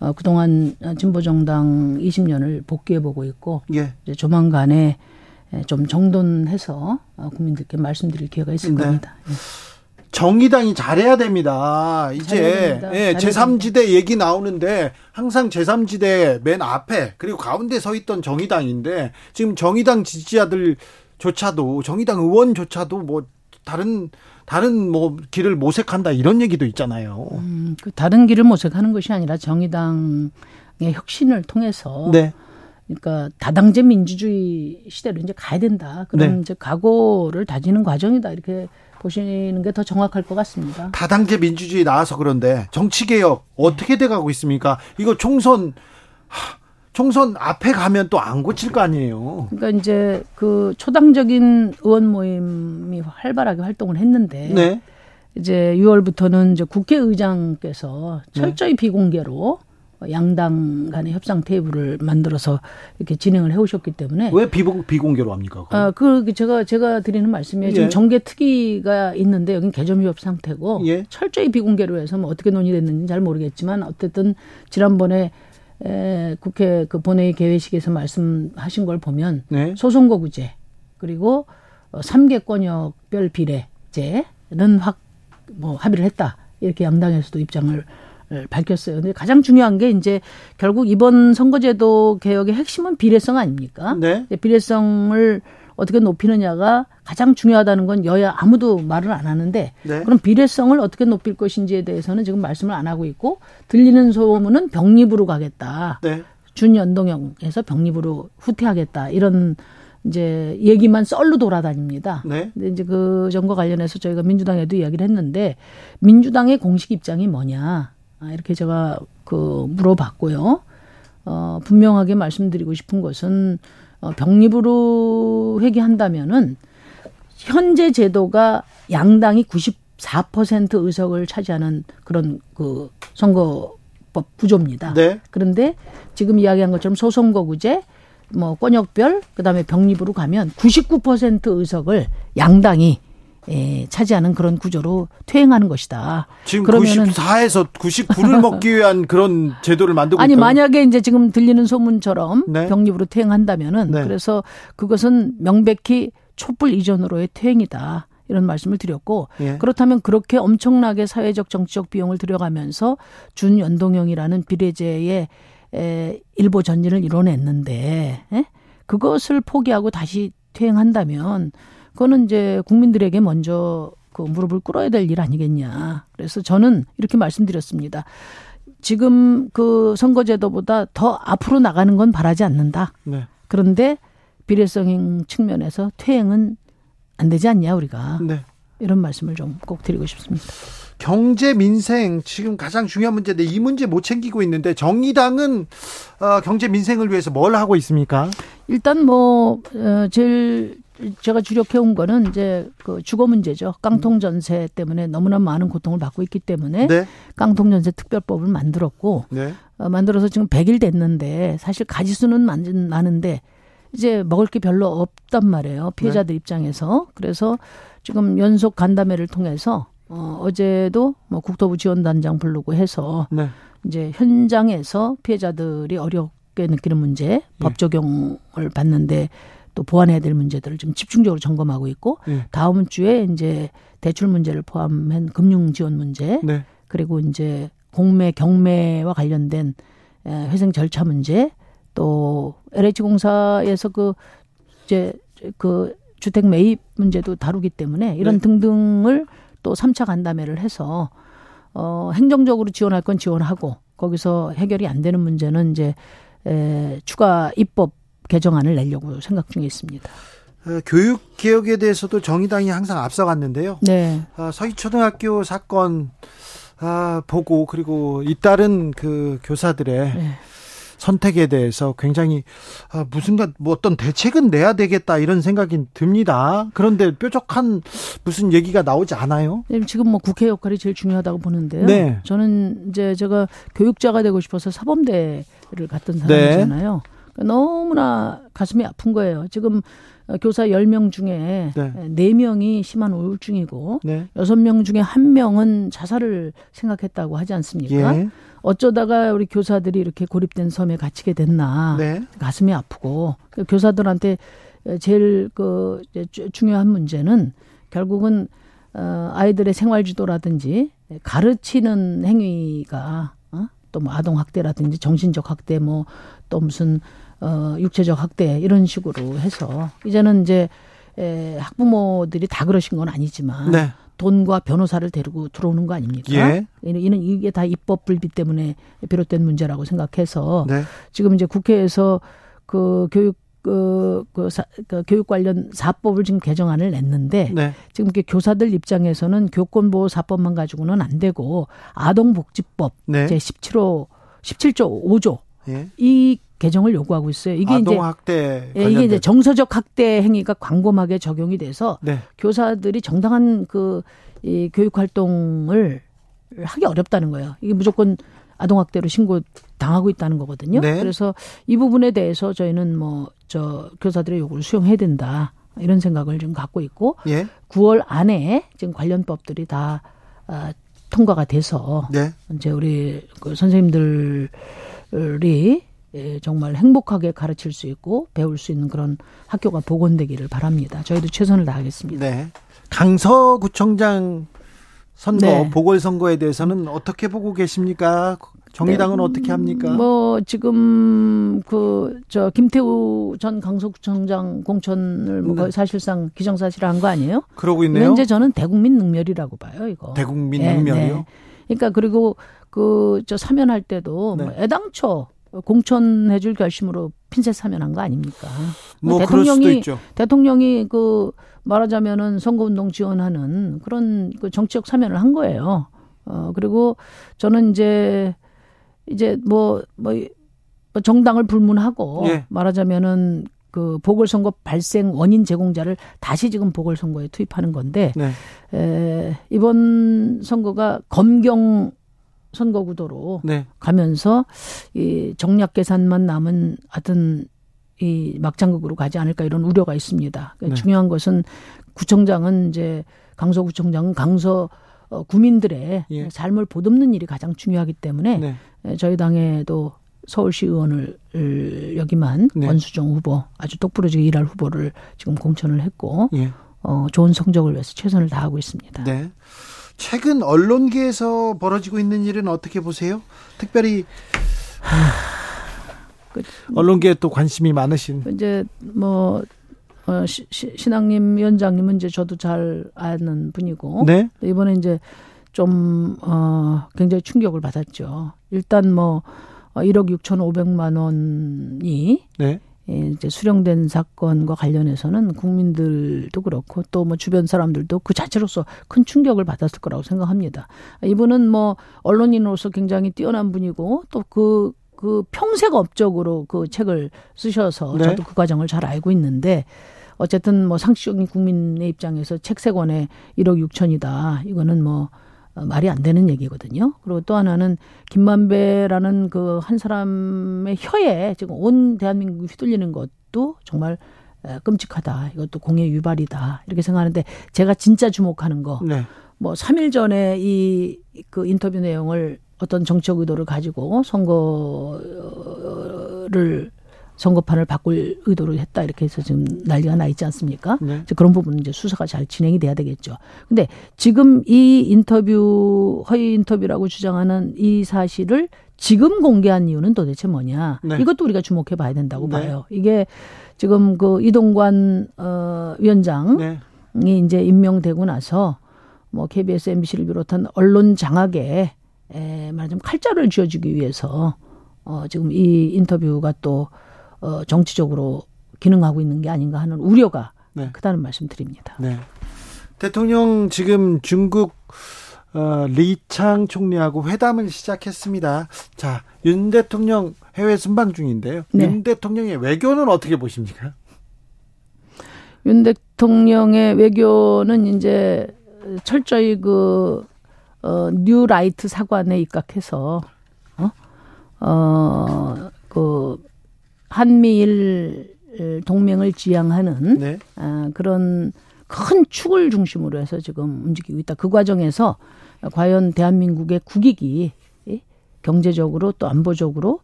어, 그동안 진보 정당 20년을 복귀해 보고 있고 예. 이제 조만간에 좀 정돈해서 어, 국민들께 말씀드릴 기회가 있을 네. 겁니다. 예.
정의당이 잘해야 됩니다. 이제 예, 제3지대 얘기 나오는데 항상 제3지대 맨 앞에 그리고 가운데 서 있던 정의당인데 지금 정의당 지지자들조차도 정의당 의원조차도 뭐 다른 다른 뭐 길을 모색한다 이런 얘기도 있잖아요.
음, 그 다른 길을 모색하는 것이 아니라 정의당의 혁신을 통해서 네. 그러니까 다당제 민주주의 시대로 이제 가야 된다. 그런 네. 이제 각오를 다지는 과정이다. 이렇게 보시는 게 더 정확할 것 같습니다.
다당제 민주주의 나와서 그런데 정치 개혁 어떻게 돼 가고 있습니까? 이거 총선 하, 총선 앞에 가면 또 안 고칠 거 아니에요.
그러니까 이제 그 초당적인 의원 모임이 활발하게 활동을 했는데 네. 이제 6월부터는 이제 국회의장께서 철저히 네. 비공개로 양당 간의 협상 테이블을 만들어서 이렇게 진행을 해오셨기 때문에
왜 비공, 비공개로 합니까?
아, 그 제가 제가 드리는 말씀이에요. 지금 예. 정계 특위가 있는데 여기는 개점 위협 상태고 예. 철저히 비공개로 해서 뭐 어떻게 논의됐는지 잘 모르겠지만 어쨌든 지난번에 에, 국회 그 본회의 개회식에서 말씀하신 걸 보면 네. 소송거구제 그리고 어, 3개 권역별 비례제는 확 뭐 합의를 했다 이렇게 양당에서도 입장을 밝혔어요. 근데 가장 중요한 게 이제 결국 이번 선거제도 개혁의 핵심은 비례성 아닙니까? 네. 비례성을 어떻게 높이느냐가 가장 중요하다는 건 여야 아무도 말을 안 하는데 네. 그럼 비례성을 어떻게 높일 것인지에 대해서는 지금 말씀을 안 하고 있고 들리는 소문은 병립으로 가겠다. 네. 준연동형에서 병립으로 후퇴하겠다. 이런 이제 얘기만 썰로 돌아다닙니다. 네. 근데 이제 그 점과 관련해서 저희가 민주당에도 이야기를 했는데 민주당의 공식 입장이 뭐냐. 아, 이렇게 제가 그 물어봤고요. 어, 분명하게 말씀드리고 싶은 것은 어, 병립으로 회귀한다면은 현재 제도가 양당이 94% 의석을 차지하는 그런 그 선거법 구조입니다. 네. 그런데 지금 이야기한 것처럼 소선거구제 뭐 권역별 그다음에 병립으로 가면 99% 의석을 양당이 예, 차지하는 그런 구조로 퇴행하는 것이다.
지금 그러면은 94에서 99를 먹기 위한 그런 제도를 만들고
아니 있다면? 만약에 이제 지금 들리는 소문처럼 네. 병립으로 퇴행한다면은 네. 그래서 그것은 명백히 촛불 이전으로의 퇴행이다. 이런 말씀을 드렸고 예. 그렇다면 그렇게 엄청나게 사회적 정치적 비용을 들여가면서 준연동형이라는 비례제의 에, 일보 전진을 이뤄냈는데 에? 그것을 포기하고 다시 퇴행한다면 그거는 이제 국민들에게 먼저 그 무릎을 꿇어야 될 일 아니겠냐. 그래서 저는 이렇게 말씀드렸습니다. 지금 그 선거제도보다 더 앞으로 나가는 건 바라지 않는다. 네. 그런데 비례성 측면에서 퇴행은 안 되지 않냐 우리가. 네. 이런 말씀을 좀 꼭 드리고 싶습니다.
경제 민생 지금 가장 중요한 문제인데 이 문제 못 챙기고 있는데 정의당은 어, 경제 민생을 위해서 뭘 하고 있습니까?
일단 뭐 어, 제일 제가 주력해 온 거는 이제 그 주거 문제죠. 깡통 전세 때문에 너무나 많은 고통을 받고 있기 때문에 네. 깡통 전세 특별법을 만들었고 네. 어, 만들어서 지금 100일 됐는데 사실 가지수는 많은데 이제 먹을 게 별로 없단 말이에요. 피해자들 네. 입장에서. 그래서 지금 연속 간담회를 통해서 어, 어제도 뭐 국토부 지원단장 부르고 해서 네. 이제 현장에서 피해자들이 어렵게 느끼는 문제, 네. 법 적용을 받는데 또 보완해야 될 문제들을 좀 집중적으로 점검하고 있고 네. 다음 주에 이제 대출 문제를 포함한 금융 지원 문제 네. 그리고 이제 공매 경매와 관련된 회생 절차 문제 또 LH 공사에서 그 이제 그 주택 매입 문제도 다루기 때문에 이런 네. 등등을 또 3차 간담회를 해서 어 행정적으로 지원할 건 지원하고 거기서 해결이 안 되는 문제는 이제 에 추가 입법 개정안을 내려고 생각 중에 있습니다.
어, 교육 개혁에 대해서도 정의당이 항상 앞서갔는데요. 네. 어, 서희초등학교 사건 아, 보고 그리고 잇따른 그 교사들의 네. 선택에 대해서 굉장히 아, 무슨가 뭐 어떤 대책은 내야 되겠다 이런 생각이 듭니다. 그런데 뾰족한 무슨 얘기가 나오지 않아요?
네, 지금 뭐 국회 역할이 제일 중요하다고 보는데요. 네. 저는 이제 제가 교육자가 되고 싶어서 사범대를 갔던 사람이잖아요. 네. 너무나 가슴이 아픈 거예요. 지금 교사 10명 중에 네. 4명이 심한 우울증이고 네. 6명 중에 1명은 자살을 생각했다고 하지 않습니까? 예. 어쩌다가 우리 교사들이 이렇게 고립된 섬에 갇히게 됐나 네. 가슴이 아프고 그 교사들한테 제일 그 중요한 문제는 결국은 어 아이들의 생활 지도라든지 가르치는 행위가 어? 또뭐 아동 학대라든지 정신적 학대 뭐 또 무슨 어 육체적 학대 이런 식으로 해서 이제는 이제 에, 학부모들이 다 그러신 건 아니지만 네. 돈과 변호사를 데리고 들어오는 거 아닙니까? 예. 이는 이게 다 입법 불비 때문에 비롯된 문제라고 생각해서 네. 지금 이제 국회에서 그 교육 그, 그, 사, 그 교육 관련 사법을 지금 개정안을 냈는데 네. 지금 이렇게 교사들 입장에서는 교권보호 사법만 가지고는 안 되고 아동복지법 네. 제 17호 17조 5조 예. 이 개정을 요구하고 있어요.
이게 이제 학대
예, 이게 이제 정서적 학대 행위가 광범하게 적용이 돼서 네. 교사들이 정당한 그이 교육 활동을 하기 어렵다는 거예요. 이게 무조건 아동 학대로 신고 당하고 있다는 거거든요. 네. 그래서 이 부분에 대해서 저희는 뭐 저 교사들의 요구를 수용해야 된다. 이런 생각을 좀 갖고 있고 예. 9월 안에 지금 관련 법들이 다 아, 통과가 돼서 네. 이제 우리 그 선생님들이 예, 정말 행복하게 가르칠 수 있고 배울 수 있는 그런 학교가 복원되기를 바랍니다. 저희도 최선을 다하겠습니다. 네.
강서구청장 선거 네. 보궐선거에 대해서는 어떻게 보고 계십니까? 정의당은 네. 어떻게 합니까?
뭐 지금 그 저 김태우 전 강서구청장 공천을 뭐 네. 사실상 기정사실한 거 아니에요?
그러고 있네요.
현재 저는 대국민 능멸이라고 봐요, 이거.
대국민 네, 능멸이요? 네.
그러니까 그리고 그 저 사면할 때도 뭐 네. 애당초 공천해줄 결심으로 핀셋 사면한 거 아닙니까?
뭐 대통령이
대통령이 그 말하자면은 선거운동 지원하는 그런 그 정치적 사면을 한 거예요. 어 그리고 저는 이제 이제 뭐뭐 뭐, 뭐 정당을 불문하고 예. 말하자면은 그 보궐선거 발생 원인 제공자를 다시 지금 보궐선거에 투입하는 건데 네. 에, 이번 선거가 검경 선거 구도로 네. 가면서 이 정략 계산만 남은 하여튼 이 막장극으로 가지 않을까 이런 우려가 있습니다. 네. 중요한 것은 구청장은 이제 강서구청장은 강서 어, 구민들의 예. 삶을 보듬는 일이 가장 중요하기 때문에 네. 저희 당에도 서울시 의원을 여기만 네. 권수정 후보 아주 똑부러지게 일할 후보를 지금 공천을 했고 예. 어, 좋은 성적을 위해서 최선을 다하고 있습니다.
네. 최근 언론계에서 벌어지고 있는 일은 어떻게 보세요? 특별히 그, 언론계에 또 관심이 많으신
이제 뭐 어, 시, 신앙님 위원장님은 이제 저도 잘 아는 분이고 네? 이번에 이제 좀 어, 굉장히 충격을 받았죠. 일단 뭐 1억 어, 6천5백만 원이 네? 예, 이제 수령된 사건과 관련해서는 국민들도 그렇고 또 뭐 주변 사람들도 그 자체로서 큰 충격을 받았을 거라고 생각합니다. 이분은 뭐 언론인으로서 굉장히 뛰어난 분이고 또그 그 평생 업적으로 그 책을 쓰셔서 네. 저도 그 과정을 잘 알고 있는데 어쨌든 뭐 상식적인 국민의 입장에서 책 세 권에 1억 6천이다. 이거는 뭐 어, 말이 안 되는 얘기거든요. 그리고 또 하나는 김만배라는 그 한 사람의 혀에 지금 온 대한민국이 휘둘리는 것도 정말 끔찍하다. 이것도 공의 유발이다. 이렇게 생각하는데 제가 진짜 주목하는 거. 네. 뭐 3일 전에 이 그 인터뷰 내용을 어떤 정책 의도를 가지고 선거를 선거판을 바꿀 의도를 했다 이렇게 해서 지금 난리가 나 있지 않습니까? 네. 그런 부분은 이제 수사가 잘 진행이 돼야 되겠죠. 근데 지금 이 인터뷰 허위 인터뷰라고 주장하는 이 사실을 지금 공개한 이유는 도대체 뭐냐? 네. 이것도 우리가 주목해 봐야 된다고 네. 봐요. 이게 지금 그 이동관 어 위원장이 네. 이제 임명되고 나서 뭐 KBS, MBC를 비롯한 언론 장악에 에 말하자면 칼자를 쥐어주기 위해서 어 지금 이 인터뷰가 또 어, 정치적으로 기능하고 있는 게 아닌가 하는 우려가 네. 크다는 말씀드립니다. 네.
대통령 지금 중국 어, 리창 총리하고 회담을 시작했습니다. 자, 윤 대통령 해외 순방 중인데요. 네. 윤 대통령의 외교는 어떻게 보십니까?
윤 대통령의 외교는 이제 철저히 그, 어, 뉴 라이트 사관에 입각해서, 어, 어, 그, 한미일 동맹을 지향하는 네. 아, 그런 큰 축을 중심으로 해서 지금 움직이고 있다. 그 과정에서 과연 대한민국의 국익이 경제적으로 또 안보적으로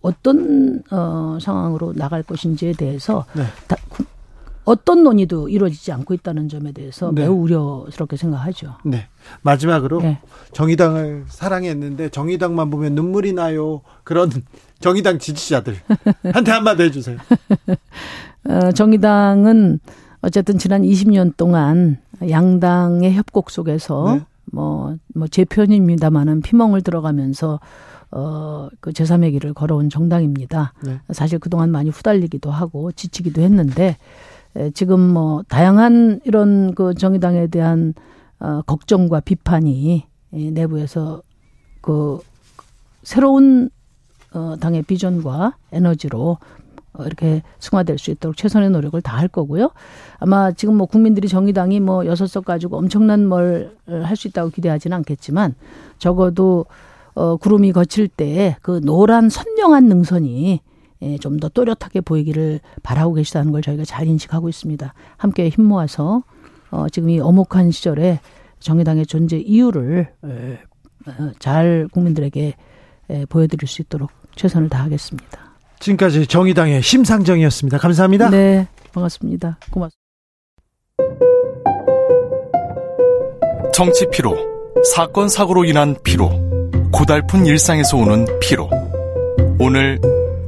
어떤 어, 상황으로 나갈 것인지에 대해서 네. 다, 어떤 논의도 이루어지지 않고 있다는 점에 대해서 네. 매우 우려스럽게 생각하죠.
네. 마지막으로 네. 정의당을 사랑했는데 정의당만 보면 눈물이 나요. 그런 정의당 지지자들한테 한마디 해주세요.
어, 정의당은 어쨌든 지난 20년 동안 양당의 협곡 속에서 네. 뭐, 뭐, 제 표현입니다만은 피멍을 들어가면서 어, 그 제3의 길을 걸어온 정당입니다. 네. 사실 그동안 많이 후달리기도 하고 지치기도 했는데 지금 뭐 다양한 이런 그 정의당에 대한 어, 걱정과 비판이 내부에서 그 새로운 어, 당의 비전과 에너지로 어, 이렇게 승화될 수 있도록 최선의 노력을 다할 거고요. 아마 지금 뭐 국민들이 정의당이 뭐 여섯 석 가지고 엄청난 뭘 할 수 있다고 기대하지는 않겠지만 적어도 어, 구름이 거칠 때 그 노란 선명한 능선이 예, 좀 더 또렷하게 보이기를 바라고 계시다는 걸 저희가 잘 인식하고 있습니다. 함께 힘 모아서 어, 지금 이 어목한 시절에 정의당의 존재 이유를 에, 어, 잘 국민들에게 에, 보여드릴 수 있도록 최선을 다하겠습니다.
지금까지 정의당의 심상정이었습니다. 감사합니다.
네, 반갑습니다. 고맙습니다.
정치 피로, 사건 사고로 인한 피로, 고달픈 일상에서 오는 피로. 오늘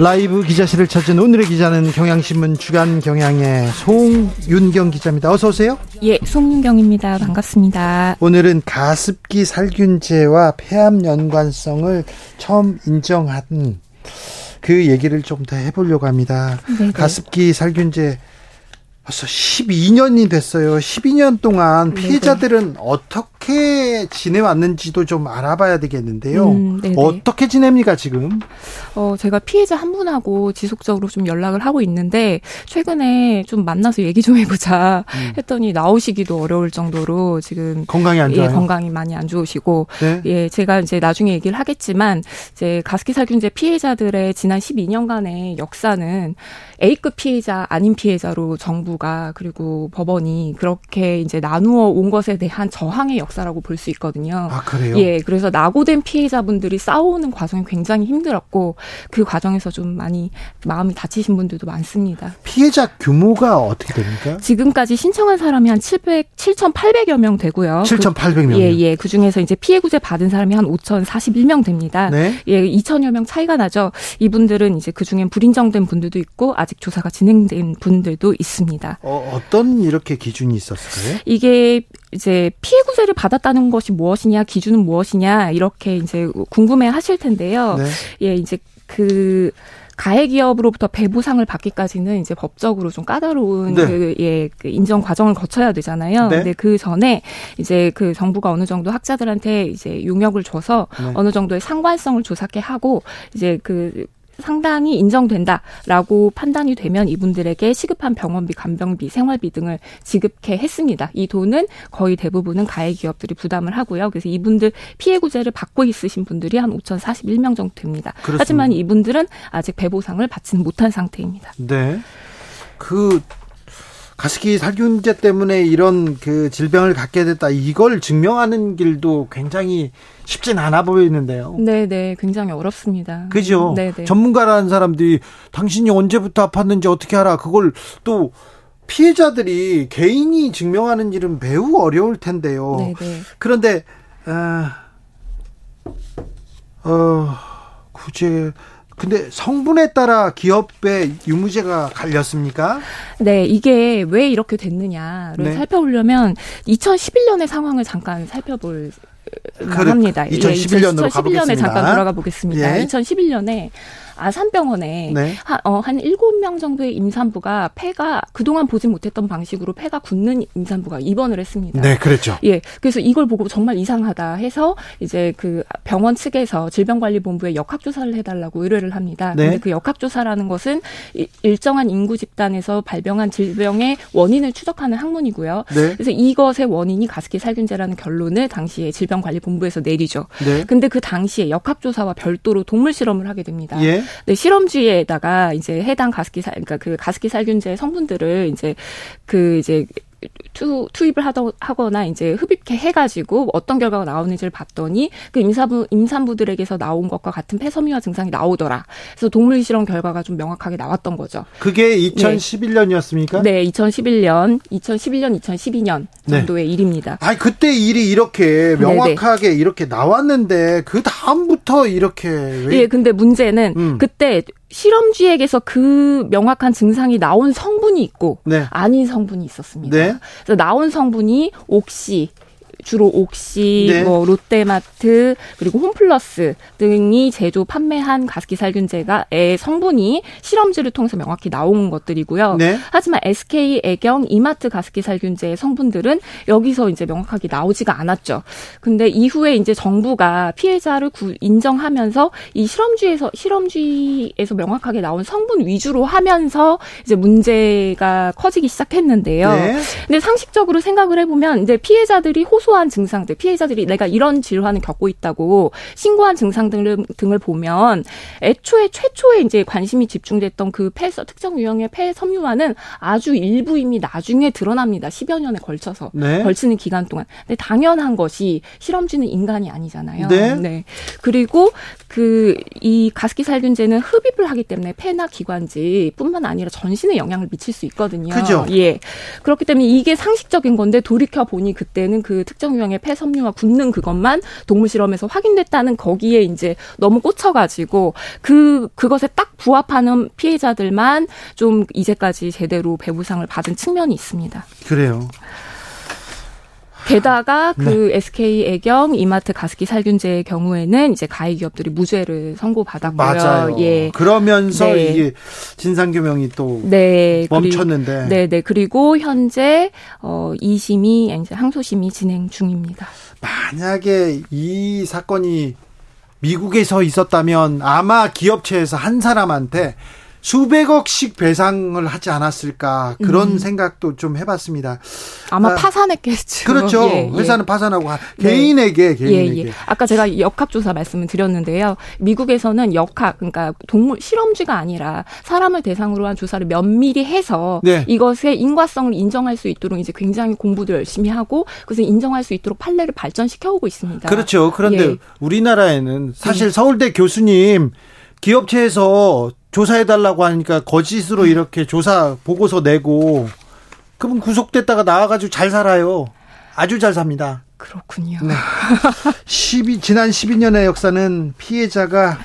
라이브 기자실을 찾은 오늘의 기자는 경향신문 주간 경향의 송윤경 기자입니다. 어서 오세요.
예, 송윤경입니다. 반갑습니다.
오늘은 가습기 살균제와 폐암 연관성을 처음 인정한 그 얘기를 좀 더 해보려고 합니다. 네네. 가습기 살균제 벌써 12년이 됐어요. 12년 동안 피해자들은 네네. 어떻게 지내왔는지도 좀 알아봐야 되겠는데요. 음, 어떻게 지냅니까, 지금?
어, 제가 피해자 한 분하고 지속적으로 좀 연락을 하고 있는데, 최근에 좀 만나서 얘기 좀 해보자 음. 했더니 나오시기도 어려울 정도로 지금.
건강이 안 좋아요.
예, 건강이 많이 안 좋으시고. 네? 예, 제가 이제 나중에 얘기를 하겠지만, 이제 가습기 살균제 피해자들의 지난 12년간의 역사는 A급 피해자, 아닌 피해자로 정부 정부가 그리고 법원이 그렇게 이제 나누어 온 것에 대한 저항의 역 사라고 볼 수 있거든요.
아, 그래요?
예, 그래서 낙오된 피해자분들이 싸우는 과정이 굉장히 힘들었고 그 과정에서 좀 많이 마음이 다치신 분들도 많습니다.
피해자 규모가 어떻게 됩니까?
지금까지 신청한 사람이 한 700, 7,800여 명 되고요.
7,800명.
그, 예, 예. 그 중에서 이제 피해 구제 받은 사람이 한 5,041명 됩니다. 네? 예, 2천여 명 차이가 나죠. 이분들은 이제 그 중엔 불인정된 분들도 있고 아직 조사가 진행된 분들도 있습니다. 있습니다.
어, 어떤 이렇게 기준이 있었을까요?
이게 이제 피해 구제를 받았다는 것이 무엇이냐, 기준은 무엇이냐 이렇게 이제 궁금해 하실 텐데요. 네. 예, 이제 그 가해 기업으로부터 배부상을 받기까지는 이제 법적으로 좀 까다로운 네. 그, 예, 그 인정 과정을 거쳐야 되잖아요. 네. 근데 그 전에 이제 그 정부가 어느 정도 학자들한테 이제 용역을 줘서 네. 어느 정도의 상관성을 조사케 하고 이제 그 상당히 인정된다라고 판단이 되면 이분들에게 시급한 병원비, 간병비, 생활비 등을 지급해 했습니다. 이 돈은 거의 대부분은 가해 기업들이 부담을 하고요. 그래서 이분들 피해 구제를 받고 있으신 분들이 한 5,041명 정도 됩니다. 그렇습니다. 하지만 이분들은 아직 배보상을 받지는 못한 상태입니다.
네. 그 가습기 살균제 때문에 이런 그 질병을 갖게 됐다. 이걸 증명하는 길도 굉장히 쉽진 않아 보이는데요.
네, 네. 굉장히 어렵습니다.
그죠? 네, 네. 전문가라는 사람들이 당신이 언제부터 아팠는지 어떻게 알아? 그걸 또 피해자들이 개인이 증명하는 일은 매우 어려울 텐데요. 네, 네. 그런데 아 어, 굳이 근데 성분에 따라 기업의 유무죄가 갈렸습니까?
네, 이게 왜 이렇게 됐느냐를 네. 살펴보려면 2011년의 상황을 잠깐 살펴볼 합니다.
2011년으로 예,
2011년에 잠깐 돌아가 보겠습니다. 예. 2011년에 아산병원에 네. 한, 어, 한 7명 정도의 임산부가 폐가 그동안 보지 못했던 방식으로 폐가 굳는 임산부가 입원을 했습니다.
네, 그랬죠.
예. 그래서 이걸 보고 정말 이상하다 해서 이제 그 병원 측에서 질병관리본부에 역학조사를 해달라고 의뢰를 합니다. 네. 근데 그 역학조사라는 것은 일정한 인구 집단에서 발병한 질병의 원인을 추적하는 학문이고요. 네. 그래서 이것의 원인이 가습기 살균제라는 결론을 당시에 질병관리본부에서 내리죠. 네. 근데 그 당시에 역학조사와 별도로 동물 실험을 하게 됩니다. 예. 네, 실험주에다가 이제 해당 가습기 살, 그러니까 그 가습기 살균제 성분들을 이제 그 이제 투, 투입을 하더, 하거나 이제 흡입해 해가지고 어떤 결과가 나오는지를 봤더니 그 임산부, 임산부들에게서 나온 것과 같은 폐섬유화 증상이 나오더라. 그래서 동물 실험 결과가 좀 명확하게 나왔던 거죠.
그게 2011년이었습니까?
네, 2011년, 2011년, 2012년 정도의 네. 일입니다.
아 그때 일이 이렇게 명확하게 네네. 이렇게 나왔는데 그 다음부터 이렇게
왜? 예, 근데 문제는 음. 그때 실험쥐에게서 그 명확한 증상이 나온 성분이 있고 네. 아닌 성분이 있었습니다. 네. 그래서 나온 성분이 옥시, 주로 옥시, 네. 뭐 롯데마트 그리고 홈플러스 등이 제조 판매한 가습기 살균제가의 성분이 실험지를 통해서 명확히 나온 것들이고요. 네. 하지만 SK 애경 이마트 가습기 살균제의 성분들은 여기서 이제 명확하게 나오지가 않았죠. 근데 이후에 이제 정부가 피해자를 구, 인정하면서 이 실험주에서 실험주에서 명확하게 나온 성분 위주로 하면서 이제 문제가 커지기 시작했는데요. 네. 근데 상식적으로 생각을 해보면 이제 피해자들이 호소 한 증상들, 피해자들이 내가 이런 질환을 겪고 있다고 신고한 증상 등을 등을 보면 애초에 최초에 이제 관심이 집중됐던 그 폐, 특정 유형의 폐 섬유화는 아주 일부 이미 나중에 드러납니다. 10여 년에 걸쳐서 네. 걸치는 기간 동안. 근데 당연한 것이 실험주는 인간이 아니잖아요. 네. 네. 그리고 그 이 가습기 살균제는 흡입을 하기 때문에 폐나 기관지뿐만 아니라 전신에 영향을 미칠 수 있거든요.
그죠?
예. 그렇기 때문에 이게 상식적인 건데 돌이켜 보니 그때는 그 특정 유형의 폐 섬유화 굳는 그것만 동물 실험에서 확인됐다는 거기에 이제 너무 꽂혀가지고 그 그것에 딱 부합하는 피해자들만 좀 이제까지 제대로 배부상을 받은 측면이 있습니다.
그래요.
게다가 네. 그 네. SK 애경 이마트 가습기 살균제의 경우에는 이제 가해 기업들이 무죄를 선고받았고요.
맞아요. 예. 그러면서 네. 이게 진상 규명이 또 네. 멈췄는데.
그리고, 네, 네. 그리고 현재 어 2심이 이제 항소심이 진행 중입니다.
만약에 이 사건이 미국에서 있었다면 아마 기업체에서 한 사람한테 수백억씩 배상을 하지 않았을까 그런 음. 생각도 좀 해봤습니다.
아마 아, 파산했겠죠.
그렇죠. 예, 예. 회사는 파산하고 네. 개인에게 개인에게. 예, 예.
아까 제가 역학조사 말씀을 드렸는데요. 미국에서는 역학 그러니까 동물 실험쥐가 아니라 사람을 대상으로 한 조사를 면밀히 해서 네. 이것의 인과성을 인정할 수 있도록 이제 굉장히 공부도 열심히 하고 그래서 인정할 수 있도록 판례를 발전시켜 오고 있습니다.
그렇죠. 그런데 예. 우리나라에는 사실 네. 서울대 교수님 기업체에서 조사해달라고 하니까 거짓으로 이렇게 조사 보고서 내고 그분 구속됐다가 나와가지고 잘 살아요. 아주 잘 삽니다.
그렇군요.
네. 12, 지난 12년의 역사는 피해자가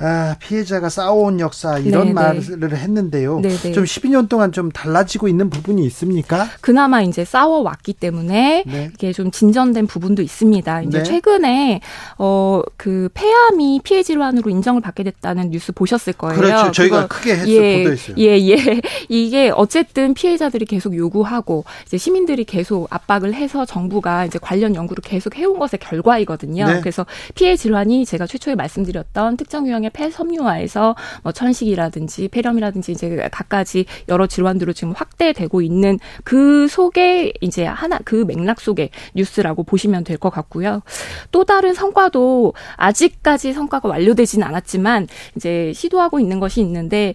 아, 피해자가 싸워온 역사 이런 네네. 말을 했는데요. 네네. 좀 12년 동안 좀 달라지고 있는 부분이 있습니까?
그나마 이제 싸워왔기 때문에 네. 이게 좀 진전된 부분도 있습니다. 이제 네. 최근에 어 그 폐암이 피해 질환으로 인정을 받게 됐다는 뉴스 보셨을 거예요.
그렇죠. 저희가 크게 했어 예, 보도했어요.
예, 예. 이게 어쨌든 피해자들이 계속 요구하고 이제 시민들이 계속 압박을 해서 정부가 이제 관련 연구를 계속 해온 것의 결과이거든요. 네. 그래서 피해 질환이 제가 최초에 말씀드렸던 특정 유형의 나중에 폐섬유화에서 뭐 천식이라든지 폐렴이라든지 이제 갖가지 여러 질환들로 지금 확대되고 있는 그 속에 이제 하나 그 맥락 속에 뉴스라고 보시면 될 것 같고요. 또 다른 성과도 아직까지 성과가 완료되지는 않았지만 이제 시도하고 있는 것이 있는데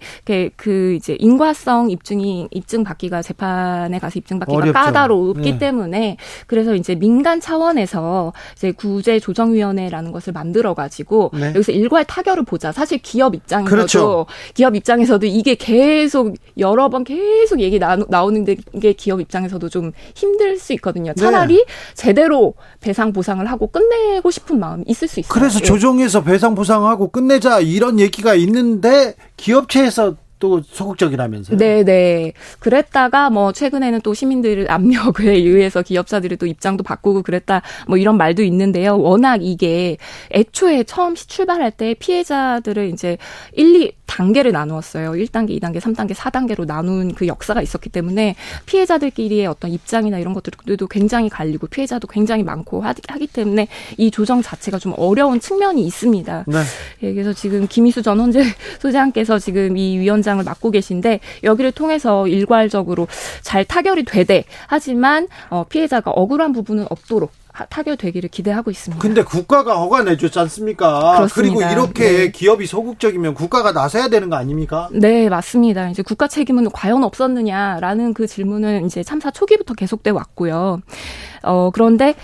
그 이제 인과성 입증이 입증 받기가 재판에 가서 입증 받기가 어렵죠. 까다롭기 네. 때문에 그래서 이제 민간 차원에서 이제 구제 조정위원회라는 것을 만들어 가지고 네. 여기서 일괄 타결을 보자. 사실 기업 입장에서도 그렇죠. 기업 입장에서도 이게 계속 여러 번 계속 얘기 나, 나오는 게 기업 입장에서도 좀 힘들 수 있거든요. 네. 차라리 네. 제대로 배상 보상을 하고 끝내고 싶은 마음이 있을 수 있어요.
그래서 예. 조정해서 배상 보상하고 끝내자 이런 얘기가 있는데 기업체에서 또 소극적이라면서요.
네, 네. 그랬다가 뭐 최근에는 또 시민들 압력에 의해서 기업사들이 또 입장도 바꾸고 그랬다 뭐 이런 말도 있는데요. 워낙 이게 애초에 처음 출발할 때 피해자들을 이제 1, 2 단계를 나누었어요. 1단계, 2단계, 3단계, 4단계로 나눈 그 역사가 있었기 때문에 피해자들끼리의 어떤 입장이나 이런 것들도 굉장히 갈리고 피해자도 굉장히 많고 하기 때문에 이 조정 자체가 좀 어려운 측면이 있습니다. 네. 예, 그래서 지금 김희수 전 헌재 소장께서 지금 이 위원장 위원장을 맡고 계신데 여기를 통해서 일괄적으로 잘 타결이 되되 하지만 어, 피해자가 억울한 부분은 없도록 타결되기를 기대하고 있습니다.
근데 국가가 허가 내줬지 않습니까? 그렇습니다. 그리고 이렇게 네. 기업이 소극적이면 국가가 나서야 되는 거 아닙니까?
네, 맞습니다. 이제 국가 책임은 과연 없었느냐라는 그 질문은 이제 참사 초기부터 계속돼 왔고요. 어, 그런데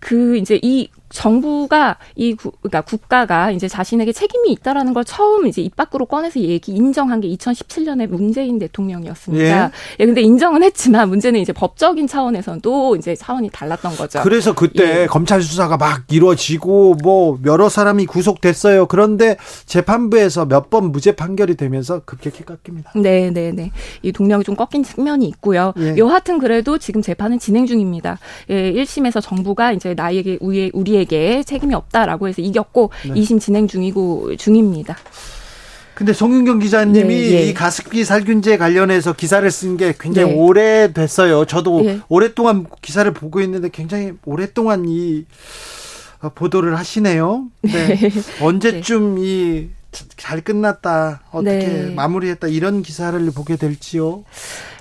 그 이제 이 정부가 이 구, 그러니까 국가가 이제 자신에게 책임이 있다라는 걸 처음 이제 입 밖으로 꺼내서 얘기 인정한 게 2017년에 문재인 대통령이었습니다. 예. 예 근데 인정은 했지만 문제는 이제 법적인 차원에서는 또 이제 차원이 달랐던 거죠.
그래서 그때 예. 검찰 수사가 막 이루어지고 뭐 여러 사람이 구속됐어요. 그런데 재판부에서 몇 번 무죄 판결이 되면서 급격히 깎입니다.
네, 네, 네. 이 동력이 좀 꺾인 측면이 있고요. 예. 여하튼 그래도 지금 재판은 진행 중입니다. 예, 1심에서 정부가 이제 나에게 우리 우리의 우리에게 책임이 없다라고 해서 이겼고 네. 2심 진행 중이고 중입니다.
근데 송윤경 기자님이 예, 예. 이 가습기 살균제 관련해서 기사를 쓴 게 굉장히 네. 오래됐어요. 저도 예. 오랫동안 기사를 보고 있는데 굉장히 오랫동안 이 보도를 하시네요. 네. 네. 언제쯤 이잘 끝났다 어떻게 네. 마무리했다 이런 기사를 보게 될지요.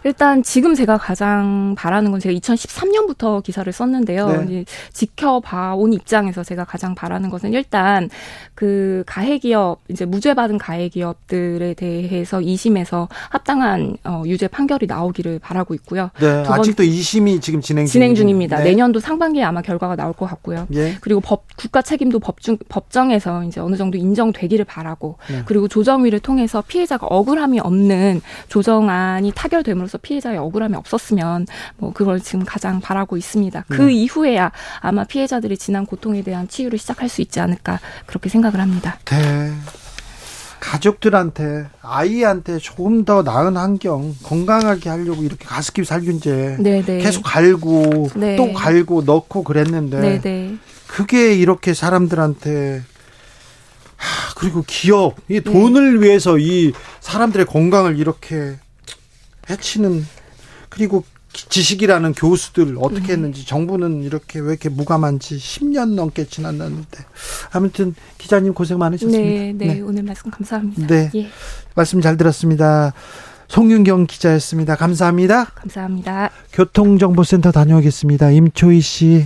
일단 지금 제가 가장 바라는 건 제가 2013년부터 기사를 썼는데요. 네. 이제 지켜봐 온 입장에서 제가 가장 바라는 것은 일단 그 가해 기업 이제 무죄 받은 가해 기업들에 대해서 2심에서 합당한 어, 유죄 판결이 나오기를 바라고 있고요.
네. 아직도 2심이 지금 진행
진행 중입니다. 네. 내년도 상반기에 아마 결과가 나올 것 같고요. 예. 그리고 법 국가 책임도 법중 법정에서 이제 어느 정도 인정되기를 바라고 네. 그리고 조정위를 통해서 피해자가 억울함이 없는 조정안이 타결됨으로 써 있어서 피해자의 억울함이 없었으면 뭐 그걸 지금 가장 바라고 있습니다. 그 네. 이후에야 아마 피해자들이 지난 고통에 대한 치유를 시작할 수 있지 않을까 그렇게 생각을 합니다.
네. 가족들한테 아이한테 조금 더 나은 환경 건강하게 하려고 이렇게 가습기 살균제 네네. 네. 계속 갈고 네. 또 갈고 넣고 그랬는데 네네. 네. 그게 이렇게 사람들한테 하, 그리고 기업 이 돈을 네. 위해서 이 사람들의 건강을 이렇게 해치는 그리고 지식이라는 교수들 어떻게 네. 했는지 정부는 이렇게 왜 이렇게 무감한지 10년 넘게 지났는데 아무튼 기자님 고생 많으셨습니다.
네, 네, 네. 오늘 말씀 감사합니다.
네, 예. 말씀 잘 들었습니다. 송윤경 기자였습니다. 감사합니다.
감사합니다.
교통정보센터 다녀오겠습니다. 임초희 씨.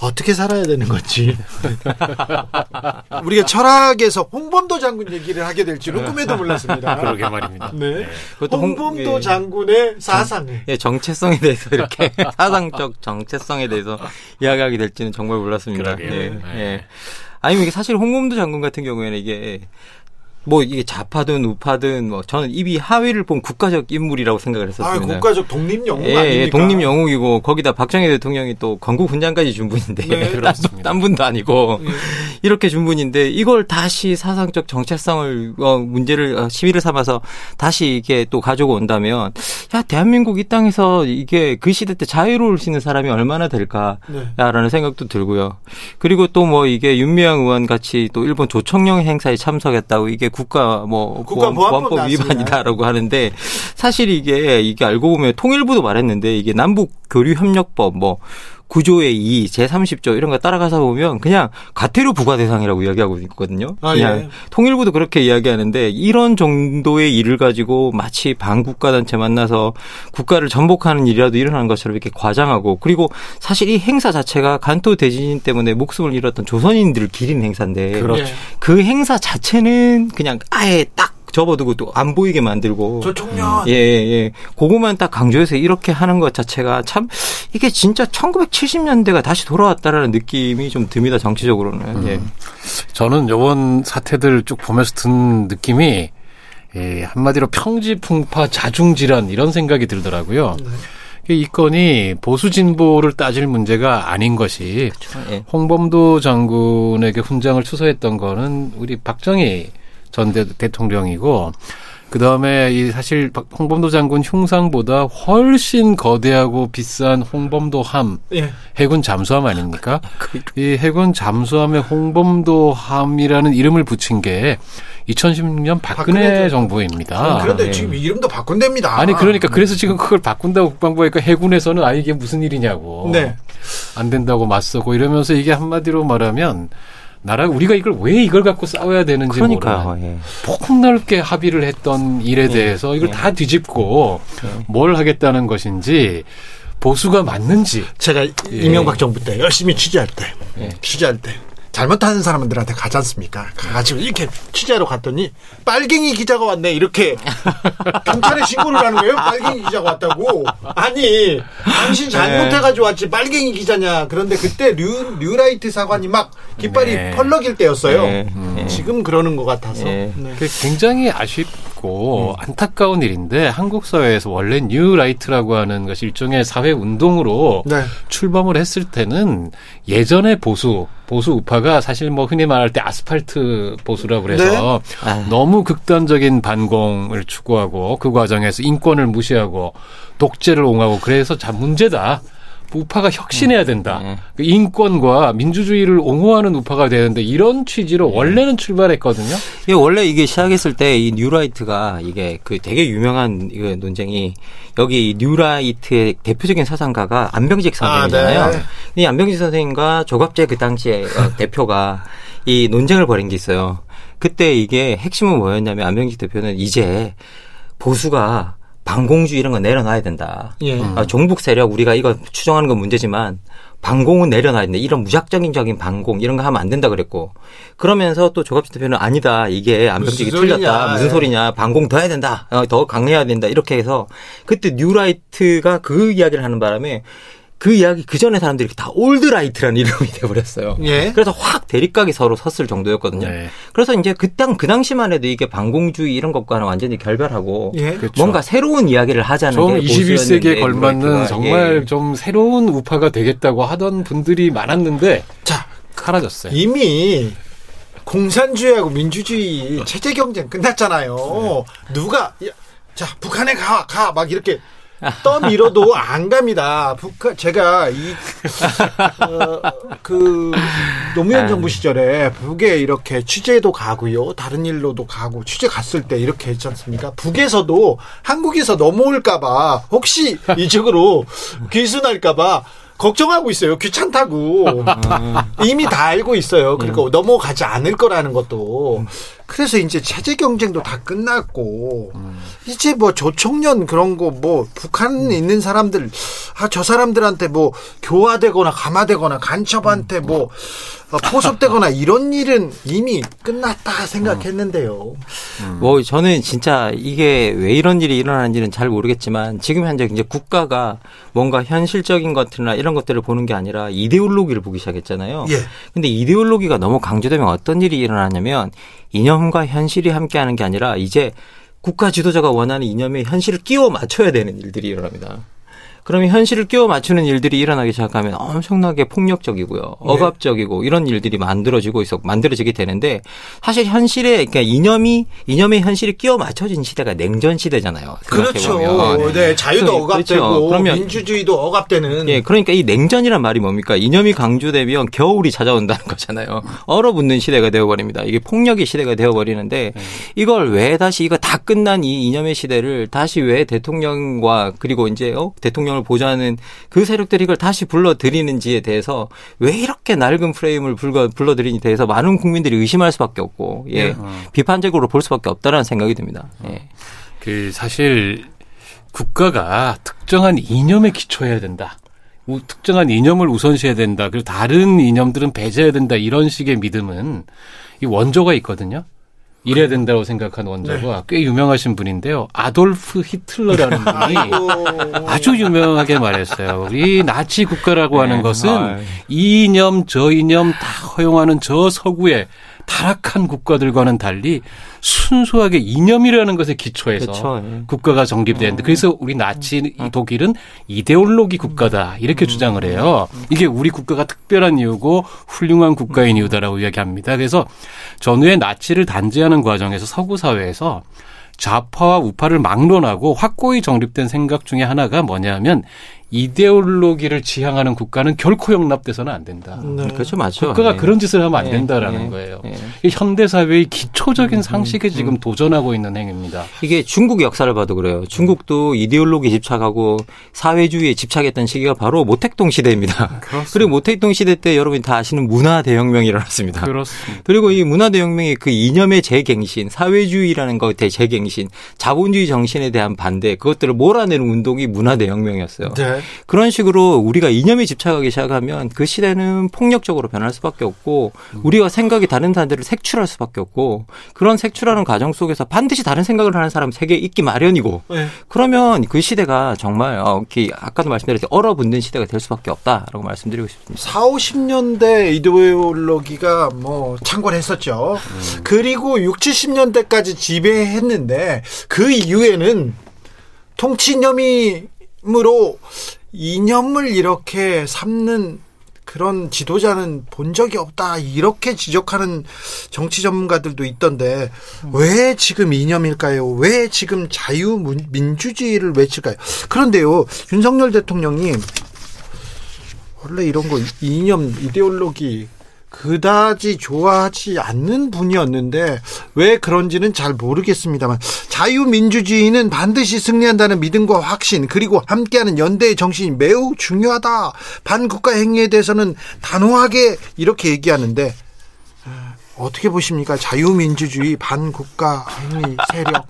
어떻게 살아야 되는 건지. 우리가 철학에서 홍범도 장군 얘기를 하게 될 줄은 꿈에도 몰랐습니다.
그러게 말입니다.
네. 네. 홍범도 홍, 예, 장군의 사상. 정,
예, 정체성에 대해서 이렇게 사상적 정체성에 대해서 이야기하게 될지는 정말 몰랐습니다.
그러게요. 예. 네.
예. 아니 이게 사실 홍범도 장군 같은 경우에는 이게 뭐 이게 좌파든 우파든 뭐 저는 입이 하위를 본 국가적 인물이라고 생각을 했었습니다.
아, 국가적 독립 영웅
예, 예, 독립 영웅이고 거기다 박정희 대통령이 또 건국 훈장까지 준 분인데 네, 딴 분도 아니고 네. 이렇게 준 분인데 이걸 다시 사상적 정체성을 어, 문제를 어, 시비를 삼아서 다시 이게 또 가지고 온다면 야 대한민국 이 땅에서 이게 그 시대 때 자유로울 수 있는 사람이 얼마나 될까라는 네. 생각도 들고요. 그리고 또 뭐 이게 윤미향 의원 같이 또 일본 조청령 행사에 참석했다고 이게 국가 뭐 국가보안법 위반이다라고 하는데 사실 이게 이게 알고 보면 통일부도 말했는데 이게 남북 교류 협력법 뭐 구조의 2, 제30조 이런 거 따라가서 보면 그냥 가태료 부과 대상이라고 이야기하고 있거든요. 아, 그냥 예. 통일부도 그렇게 이야기하는데 이런 정도의 일을 가지고 마치 반국가 단체 만나서 국가를 전복하는 일이라도 일어나는 것처럼 이렇게 과장하고 그리고 사실 이 행사 자체가 간토 대지진 때문에 목숨을 잃었던 조선인들을 기린 행사인데 그렇죠. 그 행사 자체는 그냥 아예 딱 접어두고 또 안 보이게 만들고.
저 청년.
예, 예. 그거만 딱 강조해서 이렇게 하는 것 자체가 참 이게 진짜 1970년대가 다시 돌아왔다라는 느낌이 좀 듭니다, 정치적으로는. 음. 예.
저는 요번 사태들 쭉 보면서 든 느낌이 예, 한마디로 평지풍파 자중질환 이런 생각이 들더라고요. 네. 이 건이 보수 진보를 따질 문제가 아닌 것이 그렇죠. 예. 홍범도 장군에게 훈장을 추서했던 거는 우리 박정희 전 대, 통령이고 그 다음에 이 사실 홍범도 장군 흉상보다 훨씬 거대하고 비싼 홍범도함 예. 해군 잠수함 아닙니까? 그이 해군 잠수함에 홍범도함이라는 이름을 붙인 게 2016년 박근혜, 박근혜 정부입니다.
아, 그런데 네. 지금 이름도 바꾼답니다.
아니 그러니까 그래서 지금 그걸 바꾼다고 국방부가 해군에서는 아 이게 무슨 일이냐고. 네. 안 된다고 맞서고 이러면서 이게 한마디로 말하면 나라 우리가 이걸 왜 이걸 갖고 싸워야 되는지. 모르는 예. 폭넓게 합의를 했던 일에 예. 대해서 이걸 예. 다 뒤집고 예. 뭘 하겠다는 것인지 보수가 맞는지
제가 예. 이명박 정부 때 열심히 취재할 때 예. 취재할 때 잘못하는 사람들한테 가지 않습니까? 가가지고 이렇게 취재하러 갔더니 빨갱이 기자가 왔네 이렇게 경찰에 신고를 하는 거예요. 빨갱이 기자가 왔다고. 아니 당신 잘못해가지고 왔지 빨갱이 기자냐. 그런데 그때 류, 류라이트 사관이 막 깃발이 네. 펄럭일 때였어요. 네. 음. 지금 그러는 것 같아서. 네.
네. 굉장히 아쉽 고 음. 안타까운 일인데 한국 사회에서 원래 뉴라이트라고 하는 것이 일종의 사회 운동으로 네. 출범을 했을 때는 예전의 보수 보수 우파가 사실 뭐 흔히 말할 때 아스팔트 보수라고 그래서 네. 아. 너무 극단적인 반공을 추구하고 그 과정에서 인권을 무시하고 독재를 옹하고 그래서 참 문제다. 우파가 혁신해야 된다. 네. 그 인권과 민주주의를 옹호하는 우파가 되는데 이런 취지로 네. 원래는 출발했거든요.
예, 원래 이게 시작했을 때 이 뉴라이트가 이게 그 되게 유명한 이 논쟁이 여기 뉴라이트의 대표적인 사상가가 안병직 선생이잖아요. 아, 네. 이 안병직 선생과 조갑제 그 당시에 어, 대표가 이 논쟁을 벌인 게 있어요. 그때 이게 핵심은 뭐였냐면 안병직 대표는 이제 보수가 반공주의 이런 거 내려놔야 된다. 예. 아, 종북 세력 우리가 이거 추종하는 건 문제지만 반공은 내려놔야 된다. 이런 무작정적인 반공 이런 거 하면 안 된다 그랬고 그러면서 또 조갑제 대표는 아니다. 이게 안병직이 틀렸다. 무슨 소리냐. 반공 더 해야 된다. 어, 더 강해야 된다. 이렇게 해서 그때 뉴라이트가 그 이야기를 하는 바람에 그 이야기 그 전에 사람들이 다 올드라이트라는 이름이 돼버렸어요. 예. 그래서 확 대립각이 서로 섰을 정도였거든요. 네. 그래서 이제 그땅 그 당시만 해도 이게 반공주의 이런 것과는 완전히 결별하고 예. 그렇죠. 뭔가 새로운 이야기를 하자는 게
21세기에 걸맞는 정말 예. 좀 새로운 우파가 되겠다고 하던 분들이 많았는데 자 사라졌어요.
이미 공산주의하고 민주주의 체제 경쟁 끝났잖아요. 네. 누가 자 북한에 가 가 막 이렇게 떠밀어도 안 갑니다. 북한 제가 이그 어, 노무현 아. 정부 시절에 북에 이렇게 취재도 가고요. 다른 일로도 가고 취재 갔을 때 이렇게 했지 않습니까? 북에서도 한국에서 넘어올까봐 혹시 이쪽으로 귀순할까봐 걱정하고 있어요. 귀찮다고. 이미 다 알고 있어요. 그리고 음. 넘어가지 않을 거라는 것도. 그래서 이제 체제 경쟁도 다 끝났고 음. 이제 뭐 조총련 그런 거 뭐 북한에 음. 있는 사람들 아 저 사람들한테 뭐 교화되거나 감화되거나 간첩한테 뭐 어, 포섭되거나 이런 일은 이미 끝났다 생각했는데요.
음. 뭐 저는 진짜 이게 왜 이런 일이 일어나는지는 잘 모르겠지만 지금 현재 이제 국가가 뭔가 현실적인 것들이나 이런 것들을 보는 게 아니라 이데올로기를 보기 시작했잖아요. 예. 근데 이데올로기가 너무 강조되면 어떤 일이 일어나냐면 이념과 현실이 함께하는 게 아니라 이제 국가 지도자가 원하는 이념에 현실을 끼워 맞춰야 되는 일들이 일어납니다. 그러면 현실을 끼워 맞추는 일들이 일어나기 시작하면 엄청나게 폭력적이고요. 네. 억압적이고 이런 일들이 만들어지고 있어 만들어지게 되는데 사실 현실에 그러니까 이념이 이념의 현실이 끼워 맞춰진 시대가 냉전 시대잖아요.
그렇죠. 네, 자유도 그렇죠. 억압되고 그렇죠. 그러면 민주주의도 억압되는
예, 그러니까 이 냉전이란 말이 뭡니까? 이념이 강조되면 겨울이 찾아온다는 거잖아요. 얼어붙는 시대가 되어 버립니다. 이게 폭력의 시대가 되어 버리는데 네. 이걸 왜 다시 이거 다 끝난 이 이념의 시대를 다시 왜 대통령과 그리고 이제 어? 대통령 민주당을 보좌하는 그 세력들이 이걸 다시 불러들이는지에 대해서 왜 이렇게 낡은 프레임을 불러, 불러들이니 대해서 많은 국민들이 의심할 수밖에 없고 예. 네. 비판적으로 볼 수밖에 없다라는 생각이 듭니다. 예.
그 사실 국가가 특정한 이념에 기초해야 된다. 특정한 이념을 우선시해야 된다. 그리고 다른 이념들은 배제해야 된다. 이런 식의 믿음은 이 원조가 있거든요. 이래야 된다고 생각하는 원자가 네. 꽤 유명하신 분인데요. 아돌프 히틀러라는 분이 아주 유명하게 말했어요. 우리 나치 국가라고 하는 네. 것은 아, 이 이념 저 이념 다 허용하는 저 서구의 타락한 국가들과는 달리 순수하게 이념이라는 것에 기초해서 그렇죠. 예. 국가가 정립되는데 어. 그래서 우리 나치 어. 독일은 이데올로기 국가다 이렇게 음. 주장을 해요. 이게 우리 국가가 특별한 이유고 훌륭한 국가인 이유다라고 이야기합니다. 그래서 전후에 나치를 단죄하는 과정에서 서구 사회에서 좌파와 우파를 막론하고 확고히 정립된 생각 중에 하나가 뭐냐면 이데올로기를 지향하는 국가는 결코 용납돼서는 안 된다.
네. 그렇죠, 맞죠.
국가가 네. 그런 짓을 하면 안 네. 된다라는 네. 거예요. 네. 이 현대 사회의 기초적인 음, 상식에 음, 지금 음. 도전하고 있는 행위입니다.
이게 중국 역사를 봐도 그래요. 중국도 이데올로기 집착하고 사회주의에 집착했던 시기가 바로 모택동 시대입니다. 그렇습니다. 그리고 모택동 시대 때 여러분이 다 아시는 문화 대혁명이 일어났습니다.
그렇습니다.
그리고 이 문화 대혁명의 그 이념의 재갱신, 사회주의라는 것의 재갱신, 자본주의 정신에 대한 반대, 그것들을 몰아내는 운동이 문화 대혁명이었어요. 네. 그런 식으로 우리가 이념에 집착하기 시작하면 그 시대는 폭력적으로 변할 수밖에 없고 우리가 생각이 다른 사람들을 색출할 수밖에 없고 그런 색출하는 과정 속에서 반드시 다른 생각을 하는 사람 세계에 있기 마련이고 네. 그러면 그 시대가 정말 어, 아까도 말씀드렸듯이 얼어붙는 시대가 될 수밖에 없다라고 말씀드리고 싶습니다.
4, 50년대 이데올로기가 뭐 창궐했었죠. 음. 그리고 6, 70년대까지 지배했는데 그 이후에는 통치념이 이념으로 이념을 이렇게 삼는 그런 지도자는 본 적이 없다 이렇게 지적하는 정치 전문가들도 있던데 왜 지금 이념일까요? 왜 지금 자유민주주의를 외칠까요? 그런데요 윤석열 대통령이 원래 이런 거 이념 이데올로기 그다지 좋아하지 않는 분이었는데 왜 그런지는 잘 모르겠습니다만 자유민주주의는 반드시 승리한다는 믿음과 확신 그리고 함께하는 연대의 정신이 매우 중요하다. 반국가 행위에 대해서는 단호하게 이렇게 얘기하는데 어떻게 보십니까? 자유민주주의 반국가 행위 세력.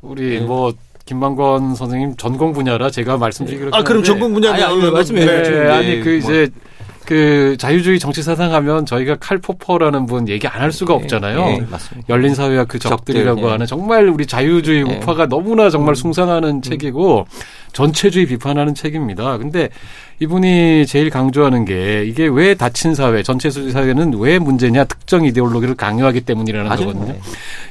우리 뭐 김만권 선생님 전공 분야라 제가 말씀드리기로 아
그럼 전공 분야는
아니, 아니 말씀해 네, 네, 아니 그 이제 뭐. 그 자유주의 정치 사상 하면 저희가 칼포퍼라는 분 얘기 안 할 수가 네, 없잖아요. 네, 열린 사회와 그 적들이라고 적들, 네. 하는 정말 우리 자유주의 네. 우파가 너무나 정말 음. 숭상하는 음. 책이고 전체주의 비판하는 책입니다. 근데 이분이 제일 강조하는 게 이게 왜 닫힌 사회, 전체주의 사회는 왜 문제냐 특정 이데올로기를 강요하기 때문이라는 맞아요. 거거든요. 네.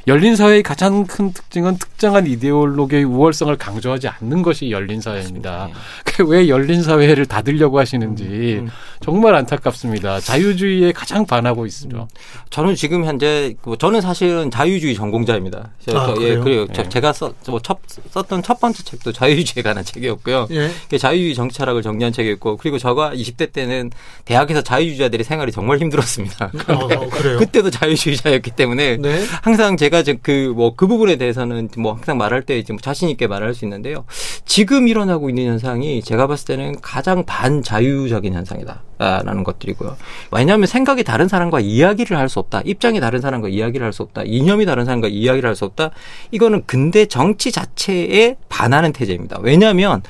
열린 사회의 가장 큰 특징은 특정한 이데올로기의 우월성을 강조하지 않는 것이 열린 사회입니다. 네. 왜 열린 사회를 닫으려고 하시는지 음, 음. 정말 안타깝습니다. 자유주의에 가장 반하고 있습니다. 음.
저는 지금 현재 뭐 저는 사실은 자유주의 전공자입니다. 아, 예, 그래요. 네. 제가 써, 뭐 첫, 썼던 첫 번째 책도 자유주의에 관한 책이었고요. 예. 자유주의 정치 철학을 정리한 책이었고 그리고 저가 20대 때는 대학에서 자유주의자들이 생활이 정말 힘들었습니다. 어, 그때도 자유주의자였기 때문에 네. 항상 제가 그뭐그 뭐 그 부분에 대해서는 뭐 항상 말할 때 이제 뭐 자신 있게 말할 수 있는데요. 지금 일어나고 있는 현상이 제가 봤을 때는 가장 반자유적인 현상이다라는 것들이고요. 왜냐하면 생각이 다른 사람과 이야기를 할 수 없다. 입장이 다른 사람과 이야기를 할 수 없다. 이념이 다른 사람과 이야기를 할 수 없다. 이거는 근대 정치 자체에 반하는 태제입니다. 왜냐하면 왜냐하면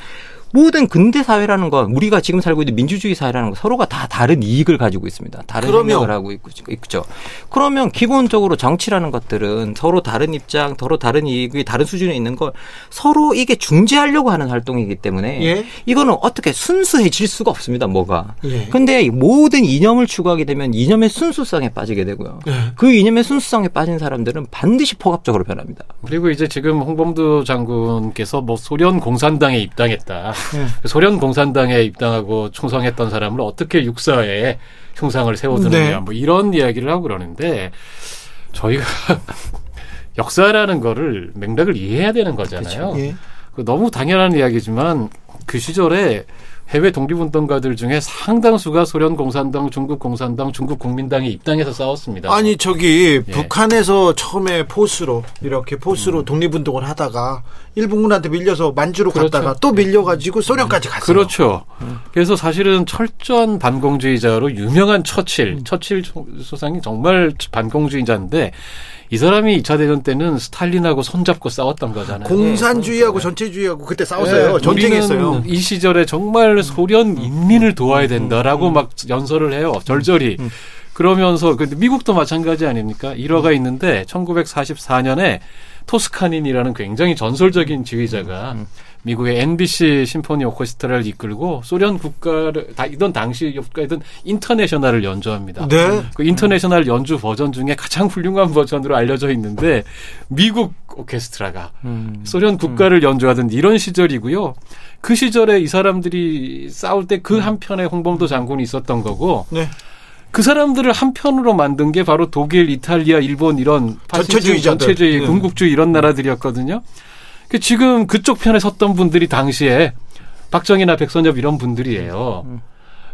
모든 근대 사회라는 건 우리가 지금 살고 있는 민주주의 사회라는 건 서로가 다 다른 이익을 가지고 있습니다. 다른 그러면. 생각을 하고 있고 있죠. 그러면 기본적으로 정치라는 것들은 서로 다른 입장, 서로 다른 이익이 다른 수준에 있는 걸 서로 이게 중재하려고 하는 활동이기 때문에 예? 이거는 어떻게 순수해질 수가 없습니다. 뭐가. 예. 근데 모든 이념을 추구하게 되면 이념의 순수성에 빠지게 되고요. 예. 그 이념의 순수성에 빠진 사람들은 반드시 포괄적으로 변합니다.
그리고 이제 지금 홍범도 장군께서 뭐 소련 공산당에 입당했다. 네. 소련 공산당에 입당하고 충성했던 사람을 어떻게 육사에 흉상을 세워두느냐 네. 뭐 이런 이야기를 하고 그러는데 저희가 역사라는 거를 맥락을 이해해야 되는 거잖아요. 그렇죠. 예. 너무 당연한 이야기지만 그 시절에 해외 독립운동가들 중에 상당수가 소련 공산당, 중국 공산당, 중국 국민당에 입당해서 싸웠습니다.
아니 저기 예. 북한에서 처음에 포스로 이렇게 포스로 음. 독립운동을 하다가 일본군한테 밀려서 만주로 그렇죠. 갔다가 또 밀려가지고 소련까지 갔어요.
그렇죠. 음. 그래서 사실은 철저한 반공주의자로 유명한 처칠, 음. 처칠 소상이 정말 반공주의자인데 이 사람이 2차 대전 때는 스탈린하고 손잡고 싸웠던 거잖아요.
공산주의하고 네. 전체주의하고 그때 싸웠어요. 네, 전쟁했어요.
이 시절에 정말 소련 인민을 도와야 된다라고 음. 막 연설을 해요. 절절히. 음. 그러면서 근데 미국도 마찬가지 아닙니까? 일화가 있는데 1944년에 토스카니니라는 굉장히 전설적인 지휘자가 음. 미국의 NBC 심포니 오케스트라를 이끌고 소련 국가를 다 이던 당시 국가이던 인터내셔널을 연주합니다. 네. 그 인터내셔널 연주 버전 중에 가장 훌륭한 버전으로 알려져 있는데 미국 오케스트라가 음. 소련 국가를 연주하던 이런 시절이고요. 그 시절에 이 사람들이 싸울 때 그 한편에 홍범도 장군이 있었던 거고. 네. 그 사람들을 한편으로 만든 게 바로 독일, 이탈리아, 일본 이런
전체주의,
전체주의, 네. 군국주의 이런 나라들이었거든요. 그 지금 그쪽 편에 섰던 분들이 당시에 박정희나 백선엽 이런 분들이에요. 음.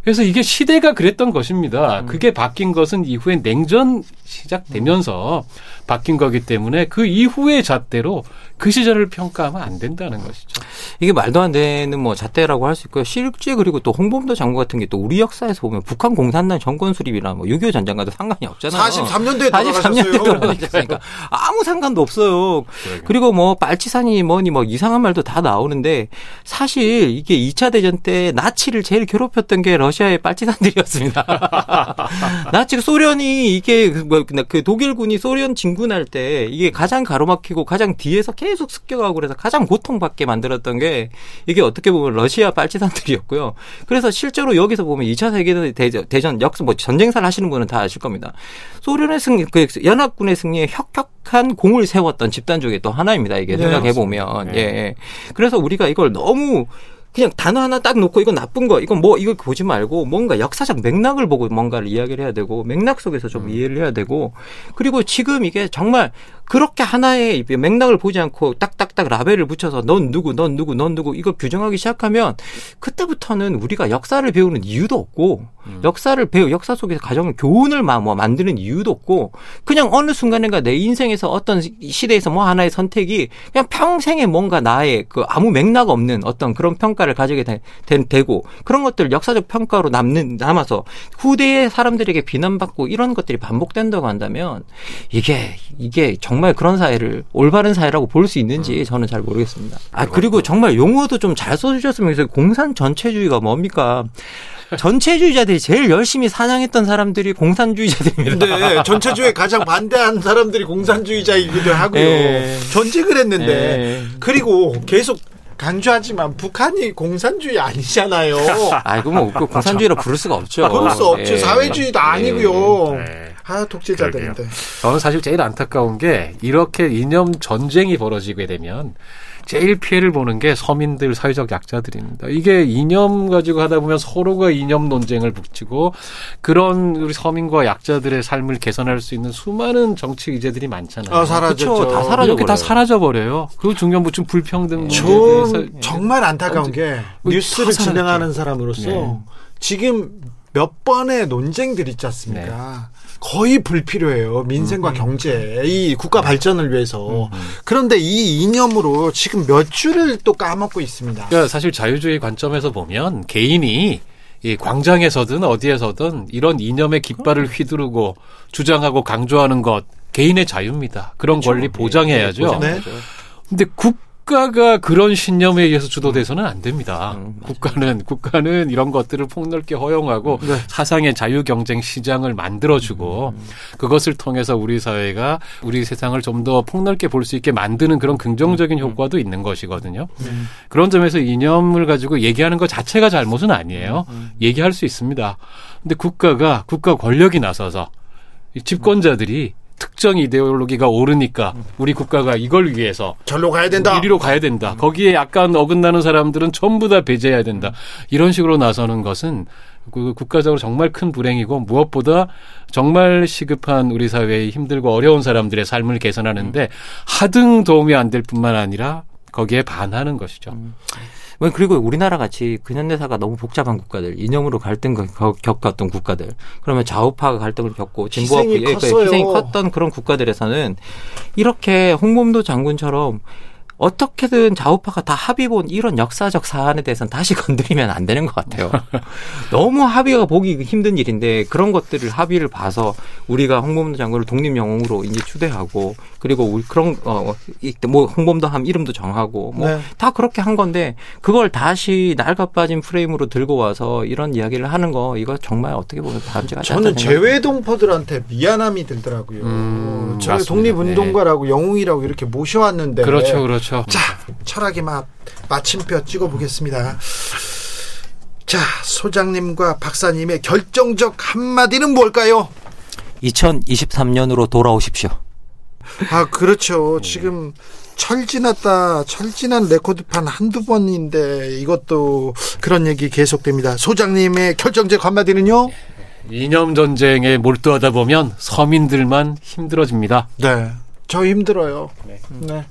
그래서 이게 시대가 그랬던 것입니다. 음. 그게 바뀐 것은 이후에 냉전 시작되면서 바뀐 거기 때문에 그 이후의 잣대로 그 시절을 평가하면 안 된다는 것이죠.
이게 말도 안 되는 뭐 잣대라고 할 수 있고요. 실제 그리고 또 홍범도 장군 같은 게 또 우리 역사에서 보면 북한 공산당 정권 수립이나 뭐 6.25 전쟁과도 상관이 없잖아요.
43년도에 43년대
돌아가셨으니까 아무 상관도 없어요. 그러니까. 그리고 뭐 빨치산이 뭐니 뭐 이상한 말도 다 나오는데 사실 이게 2차 대전 때 나치를 제일 괴롭혔던 게 러시아의 빨치산들이었습니다. 나치 소련이 이게 그, 뭐, 그 독일군이 소련 진군할 때 이게 가장 가로막히고 가장 뒤에서 계속 습격하고 그래서 가장 고통받게 만들었던 게 이게 어떻게 보면 러시아 빨치산들이었고요. 그래서 실제로 여기서 보면 2차 세계 대전 대전 역사 뭐 전쟁사를 하시는 분은 다 아실 겁니다. 소련의 승리, 그 연합군의 승리에 혁혁한 공을 세웠던 집단 중에 또 하나입니다. 이게 네, 생각해 보면 네. 예. 그래서 우리가 이걸 너무 그냥 단어 하나 딱 놓고 이건 나쁜 거, 이건 뭐 이걸 보지 말고 뭔가 역사적 맥락을 보고 뭔가를 이야기를 해야 되고 맥락 속에서 좀 음. 이해를 해야 되고 그리고 지금 이게 정말 그렇게 하나의 맥락을 보지 않고 딱딱딱 라벨을 붙여서 넌 누구, 넌 누구, 넌 누구 이걸 규정하기 시작하면 그때부터는 우리가 역사를 배우는 이유도 없고 음. 역사를 배우 역사 속에서 가정 교훈을 뭐 만드는 이유도 없고 그냥 어느 순간인가 내 인생에서 어떤 시대에서 뭐 하나의 선택이 그냥 평생에 뭔가 나의 그 아무 맥락 없는 어떤 그런 평가를 가지게 되, 고 그런 것들 역사적 평가로 남는 남아서 후대의 사람들에게 비난받고 이런 것들이 반복된다고 한다면 이게 이게 정 정말 그런 사회를 올바른 사회라고 볼 수 있는지 음. 저는 잘 모르겠습니다. 아 그리고 정말 용어도 좀 잘 써주셨으면 좋겠어요. 공산 전체주의가 뭡니까? 전체주의자들이 제일 열심히 사냥했던 사람들이 공산주의자들입니다.
네, 전체주의에 가장 반대한 사람들이 공산주의자이기도 하고요. 네. 전쟁을 했는데 네. 그리고 계속 강조하지만 북한이 공산주의 아니잖아요.
아이고 뭐 공산주의로 부를 수가 없죠.
부를 수 없죠. 네. 사회주의도 아니고요. 네. 아 독재자들인데.
저는 사실 제일 안타까운 게 이렇게 이념 전쟁이 벌어지게 되면 제일 피해를 보는 게 서민들 사회적 약자들입니다. 이게 이념 가지고 하다 보면 서로가 이념 논쟁을 붙이고 그런 우리 서민과 약자들의 삶을 개선할 수 있는 수많은 정치 의제들이 많잖아요.
아, 사라졌죠.
그쵸? 다 사라져 이렇게 다 사라져 버려요. 그 중년부층 불평등
좀 정말 안타까운 게 뉴스를 진행하는 사람으로서 네. 지금 몇 번의 논쟁들 있지 않습니까? 네. 거의 불필요해요. 민생과 음. 경제, 이 국가 발전을 위해서. 음. 그런데 이 이념으로 지금 몇 줄을 또 까먹고 있습니다.
그러니까 사실 자유주의 관점에서 보면 개인이 이 광장에서든 어디에서든 이런 이념의 깃발을 휘두르고 주장하고 강조하는 것 개인의 자유입니다. 그런 그렇죠. 권리 보장해야죠. 네. 근데 국 국가가 그런 신념에 의해서 주도돼서는 안 됩니다. 음, 국가는 국가는 이런 것들을 폭넓게 허용하고 네. 사상의 자유 경쟁 시장을 만들어주고 음, 음. 그것을 통해서 우리 사회가 우리 세상을 좀 더 폭넓게 볼 수 있게 만드는 그런 긍정적인 음, 음. 효과도 있는 것이거든요. 음. 그런 점에서 이념을 가지고 얘기하는 것 자체가 잘못은 아니에요. 얘기할 수 있습니다. 근데 국가가 국가 권력이 나서서 집권자들이 특정 이데올로기가 오르니까 우리 국가가 이걸 위해서
절로 가야 된다.
이리로 가야 된다. 거기에 약간 어긋나는 사람들은 전부 다 배제해야 된다. 이런 식으로 나서는 것은 그 국가적으로 정말 큰 불행이고 무엇보다 정말 시급한 우리 사회의 힘들고 어려운 사람들의 삶을 개선하는데 하등 도움이 안 될 뿐만 아니라 거기에 반하는 것이죠. 음.
뭐 그리고 우리나라 같이 근현대사가 너무 복잡한 국가들, 이념으로 갈등을 겪었던 국가들, 그러면 좌우파 갈등을 겪고 진보와 희생이, 그 희생이 컸던 그런 국가들에서는 이렇게 홍범도 장군처럼 어떻게든 좌우파가 다 합의 본 이런 역사적 사안에 대해서는 다시 건드리면 안 되는 것 같아요. 너무 합의가 보기 힘든 일인데 그런 것들을 합의를 봐서 우리가 홍범도 장군을 독립 영웅으로 이제 추대하고 그리고 우리 그런 어뭐 홍범도 함 이름도 정하고 뭐다 네. 그렇게 한 건데 그걸 다시 낡아 빠진 프레임으로 들고 와서 이런 이야기를 하는 거 이거 정말 어떻게 보면 다음지가
저는 재외 동포들한테 미안함이 들더라고요. 음, 저 독립운동가라고 네. 영웅이라고 이렇게 모셔왔는데
그렇죠, 그렇죠. 그렇죠.
자, 철학의 맛 마침표 찍어보겠습니다. 자, 소장님과 박사님의 결정적 한마디는 뭘까요?
2023년으로 돌아오십시오.
아, 그렇죠. 지금 철 지났다, 철 지난 레코드판 한두 번인데 이것도 그런 얘기 계속됩니다. 소장님의 결정적 한마디는요?
이념 전쟁에 몰두하다 보면 서민들만 힘들어집니다.
네. 저 힘들어요. 네. 네.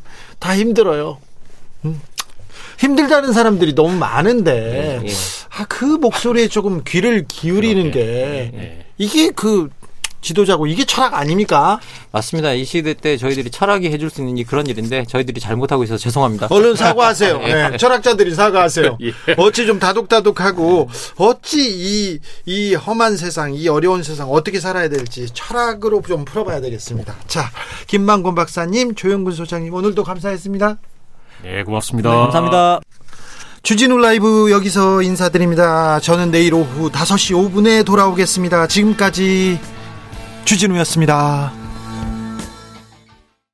다 힘들어요. 음. 힘들다는 사람들이 너무 많은데 예, 예. 아그 목소리에 조금 귀를 기울이는 그렇게. 게 예. 이게 그 지도자고 이게 철학 아닙니까?
맞습니다. 이 시대 때 저희들이 철학이 해줄 수 있는 그런 일인데 저희들이 잘못하고 있어서 죄송합니다.
얼른 사과하세요. 네, 철학자들이 사과하세요. 예. 어찌 좀 다독다독하고 어찌 이, 이 험한 세상, 이 어려운 세상 어떻게 살아야 될지 철학으로 좀 풀어봐야 되겠습니다. 자, 김만곤 박사님, 조영근 소장님 오늘도 감사했습니다.
네, 고맙습니다. 네,
감사합니다.
주진우 라이브 여기서 인사드립니다. 저는 내일 오후 5시 5분에 돌아오겠습니다. 지금까지 주진우였습니다.